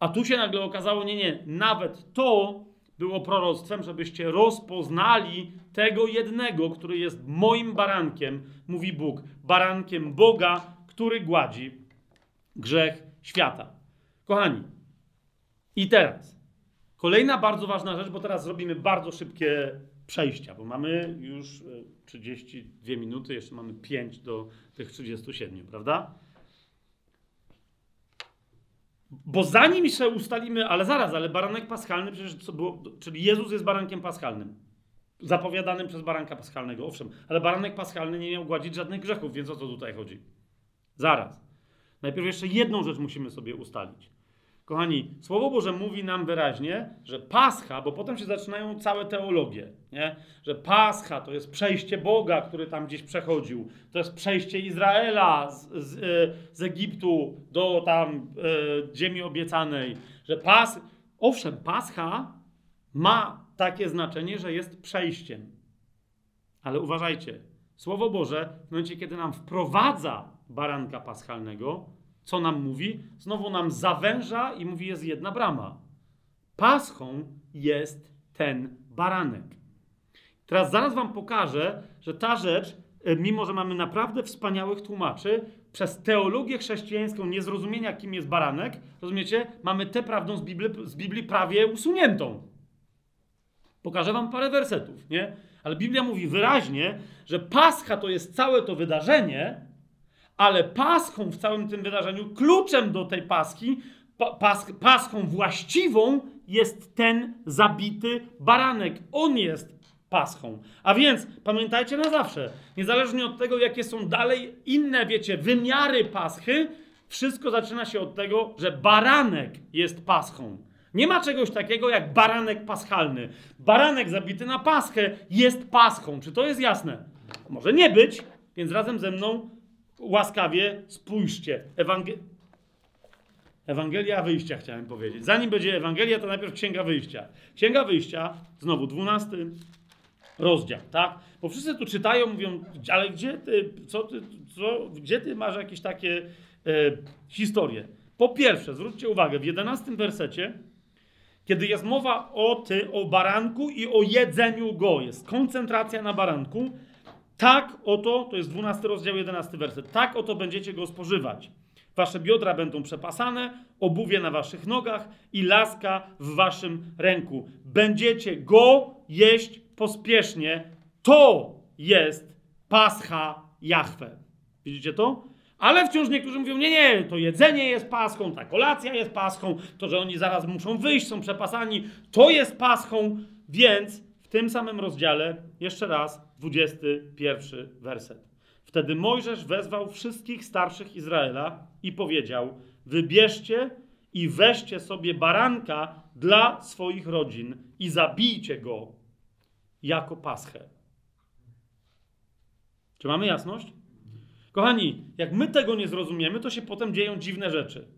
A tu się nagle okazało, nie, nie, nawet to było proroctwem, żebyście rozpoznali tego jednego, który jest moim barankiem, mówi Bóg, barankiem Boga, który gładzi grzech świata. Kochani, i teraz kolejna bardzo ważna rzecz, bo teraz zrobimy bardzo szybkie przejścia, bo mamy już 32 e, minuty, jeszcze mamy 5 do tych 37, prawda? Bo zanim jeszcze ustalimy, ale zaraz, ale baranek paschalny przecież co było, czyli Jezus jest barankiem paschalnym. Zapowiadanym przez baranka paschalnego, owszem, ale baranek paschalny nie miał gładzić żadnych grzechów, więc o co tutaj chodzi? Zaraz. Najpierw jeszcze jedną rzecz musimy sobie ustalić. Kochani, Słowo Boże mówi nam wyraźnie, że Pascha, bo potem się zaczynają całe teologie, nie? że Pascha to jest przejście Boga, który tam gdzieś przechodził, to jest przejście Izraela z, z, e, z Egiptu do tam e, ziemi obiecanej, że Pas... Owszem, Pascha ma takie znaczenie, że jest przejściem. Ale uważajcie, Słowo Boże w momencie, kiedy nam wprowadza baranka paschalnego, co nam mówi? Znowu nam zawęża i mówi, jest jedna brama. Paschą jest ten baranek. Teraz zaraz wam pokażę, że ta rzecz, e, mimo że mamy naprawdę wspaniałych tłumaczy, przez teologię chrześcijańską niezrozumienia, kim jest baranek, rozumiecie, mamy tę prawdą z Biblii, z Biblii prawie usuniętą. Pokażę wam parę wersetów, nie? Ale Biblia mówi wyraźnie, że Pascha to jest całe to wydarzenie, ale paschą w całym tym wydarzeniu, kluczem do tej paski, pas, paschą właściwą jest ten zabity baranek. On jest paschą. A więc pamiętajcie na zawsze, niezależnie od tego, jakie są dalej inne, wiecie, wymiary paschy, wszystko zaczyna się od tego, że baranek jest paschą. Nie ma czegoś takiego jak baranek paschalny. Baranek zabity na paschę jest paschą. Czy to jest jasne? Może nie być, więc razem ze mną łaskawie spójrzcie. Ewangel... Ewangelia Wyjścia chciałem powiedzieć. Zanim będzie Ewangelia, to najpierw Księga Wyjścia. Księga Wyjścia, znowu dwunasty rozdział, tak? Bo wszyscy tu czytają, mówią, ale gdzie ty, co ty, co, gdzie ty masz jakieś takie e, historie? Po pierwsze, zwróćcie uwagę, w jedenastym wersecie, kiedy jest mowa o, ty, o baranku i o jedzeniu go, jest koncentracja na baranku, tak oto, to jest 12 rozdział, 11 werset, tak oto będziecie go spożywać. Wasze biodra będą przepasane, obuwie na waszych nogach i laska w waszym ręku. Będziecie go jeść pospiesznie. To jest pascha Jahwe. Widzicie to? Ale wciąż niektórzy mówią, nie, nie, to jedzenie jest paschą, ta kolacja jest paschą, to, że oni zaraz muszą wyjść, są przepasani, to jest paschą, więc w tym samym rozdziale, jeszcze raz, 21 werset. Wtedy Mojżesz wezwał wszystkich starszych Izraela i powiedział: Wybierzcie i weźcie sobie baranka dla swoich rodzin i zabijcie go jako paschę. Czy mamy jasność? Kochani, jak my tego nie zrozumiemy, to się potem dzieją dziwne rzeczy.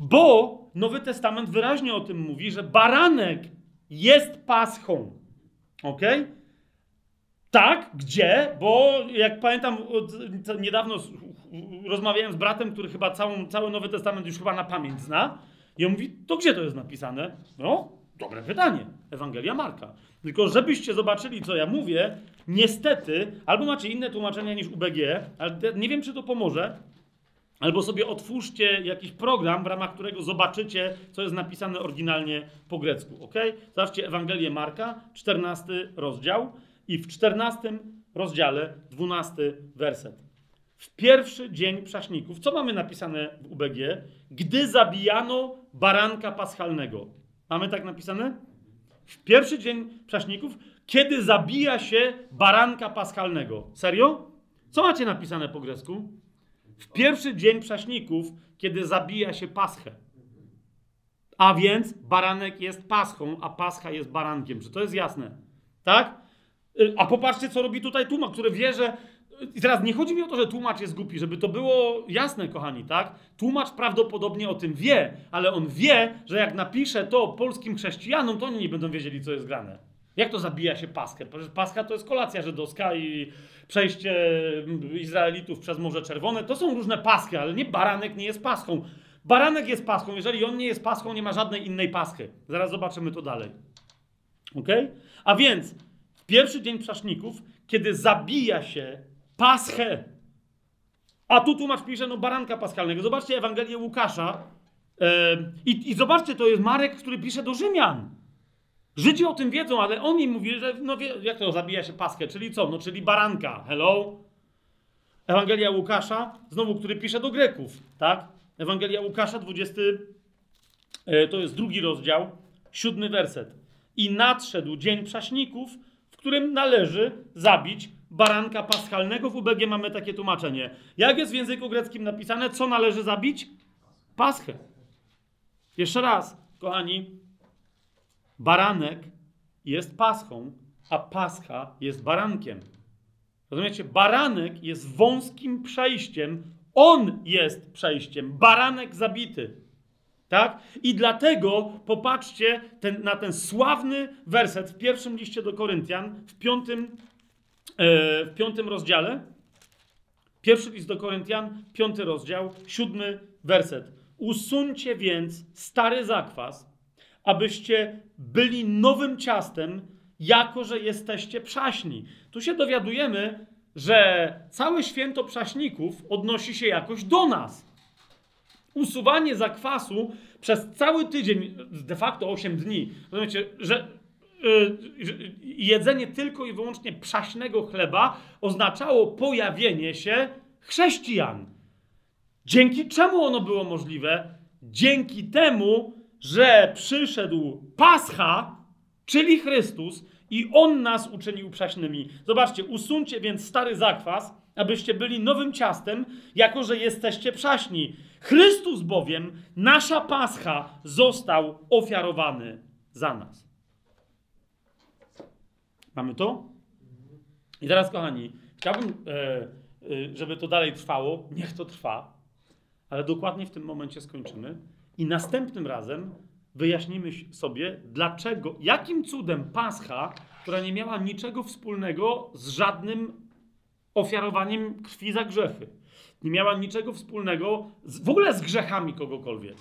Bo Nowy Testament wyraźnie o tym mówi, że baranek jest paschą. Ok? Tak, gdzie? Bo jak pamiętam, niedawno rozmawiałem z bratem, który chyba całą, cały Nowy Testament już chyba na pamięć zna. I on mówi, to gdzie to jest napisane? No, dobre pytanie. Ewangelia Marka. Tylko żebyście zobaczyli, co ja mówię, niestety, albo macie inne tłumaczenia niż UBG, ale nie wiem, czy to pomoże, albo sobie otwórzcie jakiś program, w ramach którego zobaczycie, co jest napisane oryginalnie po grecku. Ok? Zobaczcie Ewangelię Marka, 14 rozdział. I w 14 rozdziale, 12 werset. w pierwszy dzień prześników. Co mamy napisane w UBG? Gdy zabijano baranka paschalnego. Mamy tak napisane? W pierwszy dzień prześników, kiedy zabija się baranka paschalnego. Serio? Co macie napisane po grecku? W pierwszy dzień prześników, kiedy zabija się paschę. A więc baranek jest paschą, a pascha jest barankiem. Czy to jest jasne? Tak? Y, A popatrzcie, co robi tutaj tłumacz, który wie, że. I teraz nie chodzi mi o to, że tłumacz jest głupi, żeby to było jasne, kochani, tak? Tłumacz prawdopodobnie o tym wie, ale on wie, że jak napisze to polskim chrześcijanom, to oni nie będą wiedzieli, co jest grane. Jak to zabija się paskę? Przecież paska to jest kolacja żydowska i przejście Izraelitów przez Morze Czerwone. To są różne paski, ale nie baranek nie jest paską. Baranek jest paską. Jeżeli on nie jest paską, nie ma żadnej innej paski. Zaraz zobaczymy to dalej. Ok? A więc pierwszy dzień prześników, kiedy zabija się paschę, a tu tłumacz pisze, no baranka paschalnego. Zobaczcie Ewangelię Łukasza yy, i, i zobaczcie, to jest Marek, który pisze do Rzymian. Żydzi o tym wiedzą, ale on im mówi, że no wie, jak to zabija się paschę, czyli co? No czyli baranka. Hello? Ewangelia Łukasza, znowu, który pisze do Greków, tak? Ewangelia Łukasza, 20, e, to jest drugi rozdział, siódmy werset. I nadszedł dzień prześników, którym należy zabić baranka paschalnego. W UBG mamy takie tłumaczenie. Jak jest w języku greckim napisane, co należy zabić? Paschę. Jeszcze raz, kochani, baranek jest paschą, a pascha jest barankiem. Rozumiecie? Baranek jest wąskim przejściem. On jest przejściem. Baranek zabity. Tak? I dlatego popatrzcie ten, na ten sławny werset w pierwszym liście do Koryntian, w piątym, e, w piątym rozdziale. Pierwszy list do Koryntian, piąty rozdział, siódmy werset. Usuńcie więc stary zakwas, abyście byli nowym ciastem, jako że jesteście przaśni. Tu się dowiadujemy, że całe święto przaśników odnosi się jakoś do nas. Usuwanie zakwasu przez cały tydzień, de facto 8 dni, rozumiecie, że yy, jedzenie tylko i wyłącznie przaśnego chleba oznaczało pojawienie się chrześcijan. Dzięki czemu ono było możliwe? Dzięki temu, że przyszedł Pascha, czyli Chrystus, i On nas uczynił prześnymi. Zobaczcie, usuńcie więc stary zakwas, abyście byli nowym ciastem, jako że jesteście przaśni. Chrystus bowiem, nasza Pascha, został ofiarowany za nas. Mamy to? I teraz, kochani, chciałbym, e, e, żeby to dalej trwało. Niech to trwa, ale dokładnie w tym momencie skończymy. I następnym razem wyjaśnimy sobie, dlaczego, jakim cudem Pascha, która nie miała niczego wspólnego z żadnym ofiarowaniem krwi za grzechy, nie miała niczego wspólnego z, w ogóle z grzechami kogokolwiek.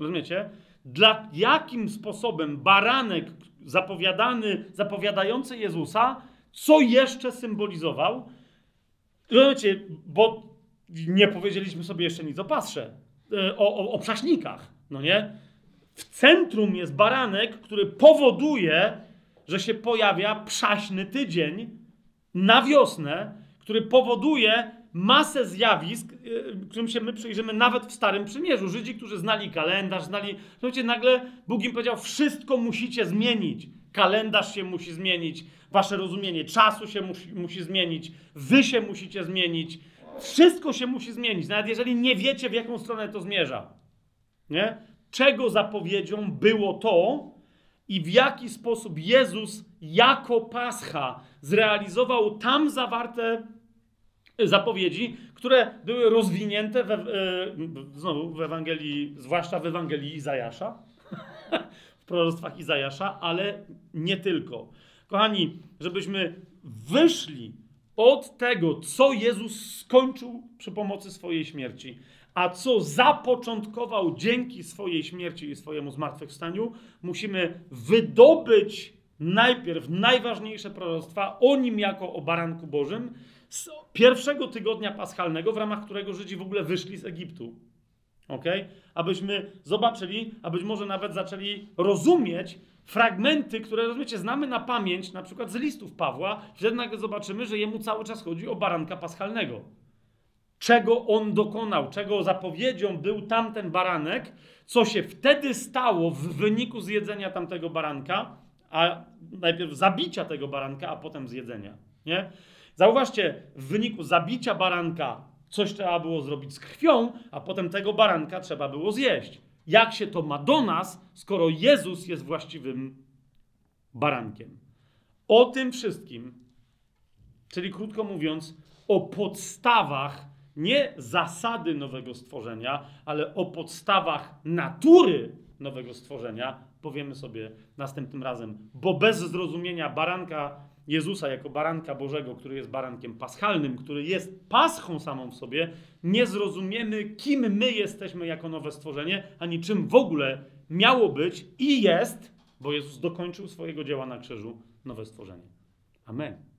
Rozumiecie? Dla jakim sposobem baranek zapowiadany, zapowiadający Jezusa, co jeszcze symbolizował? Rozumiecie? Bo nie powiedzieliśmy sobie jeszcze nic o pastrze, o, o, o prześnikach, no nie? W centrum jest baranek, który powoduje, że się pojawia przaśny tydzień na wiosnę, który powoduje masę zjawisk, którym się my przyjrzymy nawet w Starym Przymierzu. Żydzi, którzy znali kalendarz, znali... Słuchajcie, nagle Bóg im powiedział, wszystko musicie zmienić. Kalendarz się musi zmienić, wasze rozumienie czasu się musi, musi zmienić, wy się musicie zmienić, wszystko się musi zmienić, nawet jeżeli nie wiecie, w jaką stronę to zmierza. Nie? czego zapowiedzią było to i w jaki sposób Jezus jako Pascha zrealizował tam zawarte zapowiedzi, które były rozwinięte we, znowu w Ewangelii, zwłaszcza w Ewangelii Izajasza, w proroctwach Izajasza, ale nie tylko. Kochani, żebyśmy wyszli od tego, co Jezus skończył przy pomocy swojej śmierci, a co zapoczątkował dzięki swojej śmierci i swojemu zmartwychwstaniu, musimy wydobyć najpierw najważniejsze proroctwa o nim jako o baranku Bożym z pierwszego tygodnia paschalnego, w ramach którego Żydzi w ogóle wyszli z Egiptu. Ok? Abyśmy zobaczyli, a być może nawet zaczęli rozumieć fragmenty, które, rozumiecie, znamy na pamięć, na przykład z listów Pawła, wtedy nagle zobaczymy, że jemu cały czas chodzi o baranka paschalnego. czego on dokonał, czego zapowiedzią był tamten baranek, co się wtedy stało w wyniku zjedzenia tamtego baranka, a najpierw zabicia tego baranka, a potem zjedzenia. Nie? Zauważcie, w wyniku zabicia baranka coś trzeba było zrobić z krwią, a potem tego baranka trzeba było zjeść. Jak się to ma do nas, skoro Jezus jest właściwym barankiem? O tym wszystkim, czyli krótko mówiąc, o podstawach nie zasady nowego stworzenia, ale o podstawach natury nowego stworzenia powiemy sobie następnym razem. Bo bez zrozumienia baranka Jezusa jako baranka Bożego, który jest barankiem paschalnym, który jest paschą samą w sobie, nie zrozumiemy, kim my jesteśmy jako nowe stworzenie, ani czym w ogóle miało być i jest, bo Jezus dokończył swojego dzieła na krzyżu, nowe stworzenie. Amen.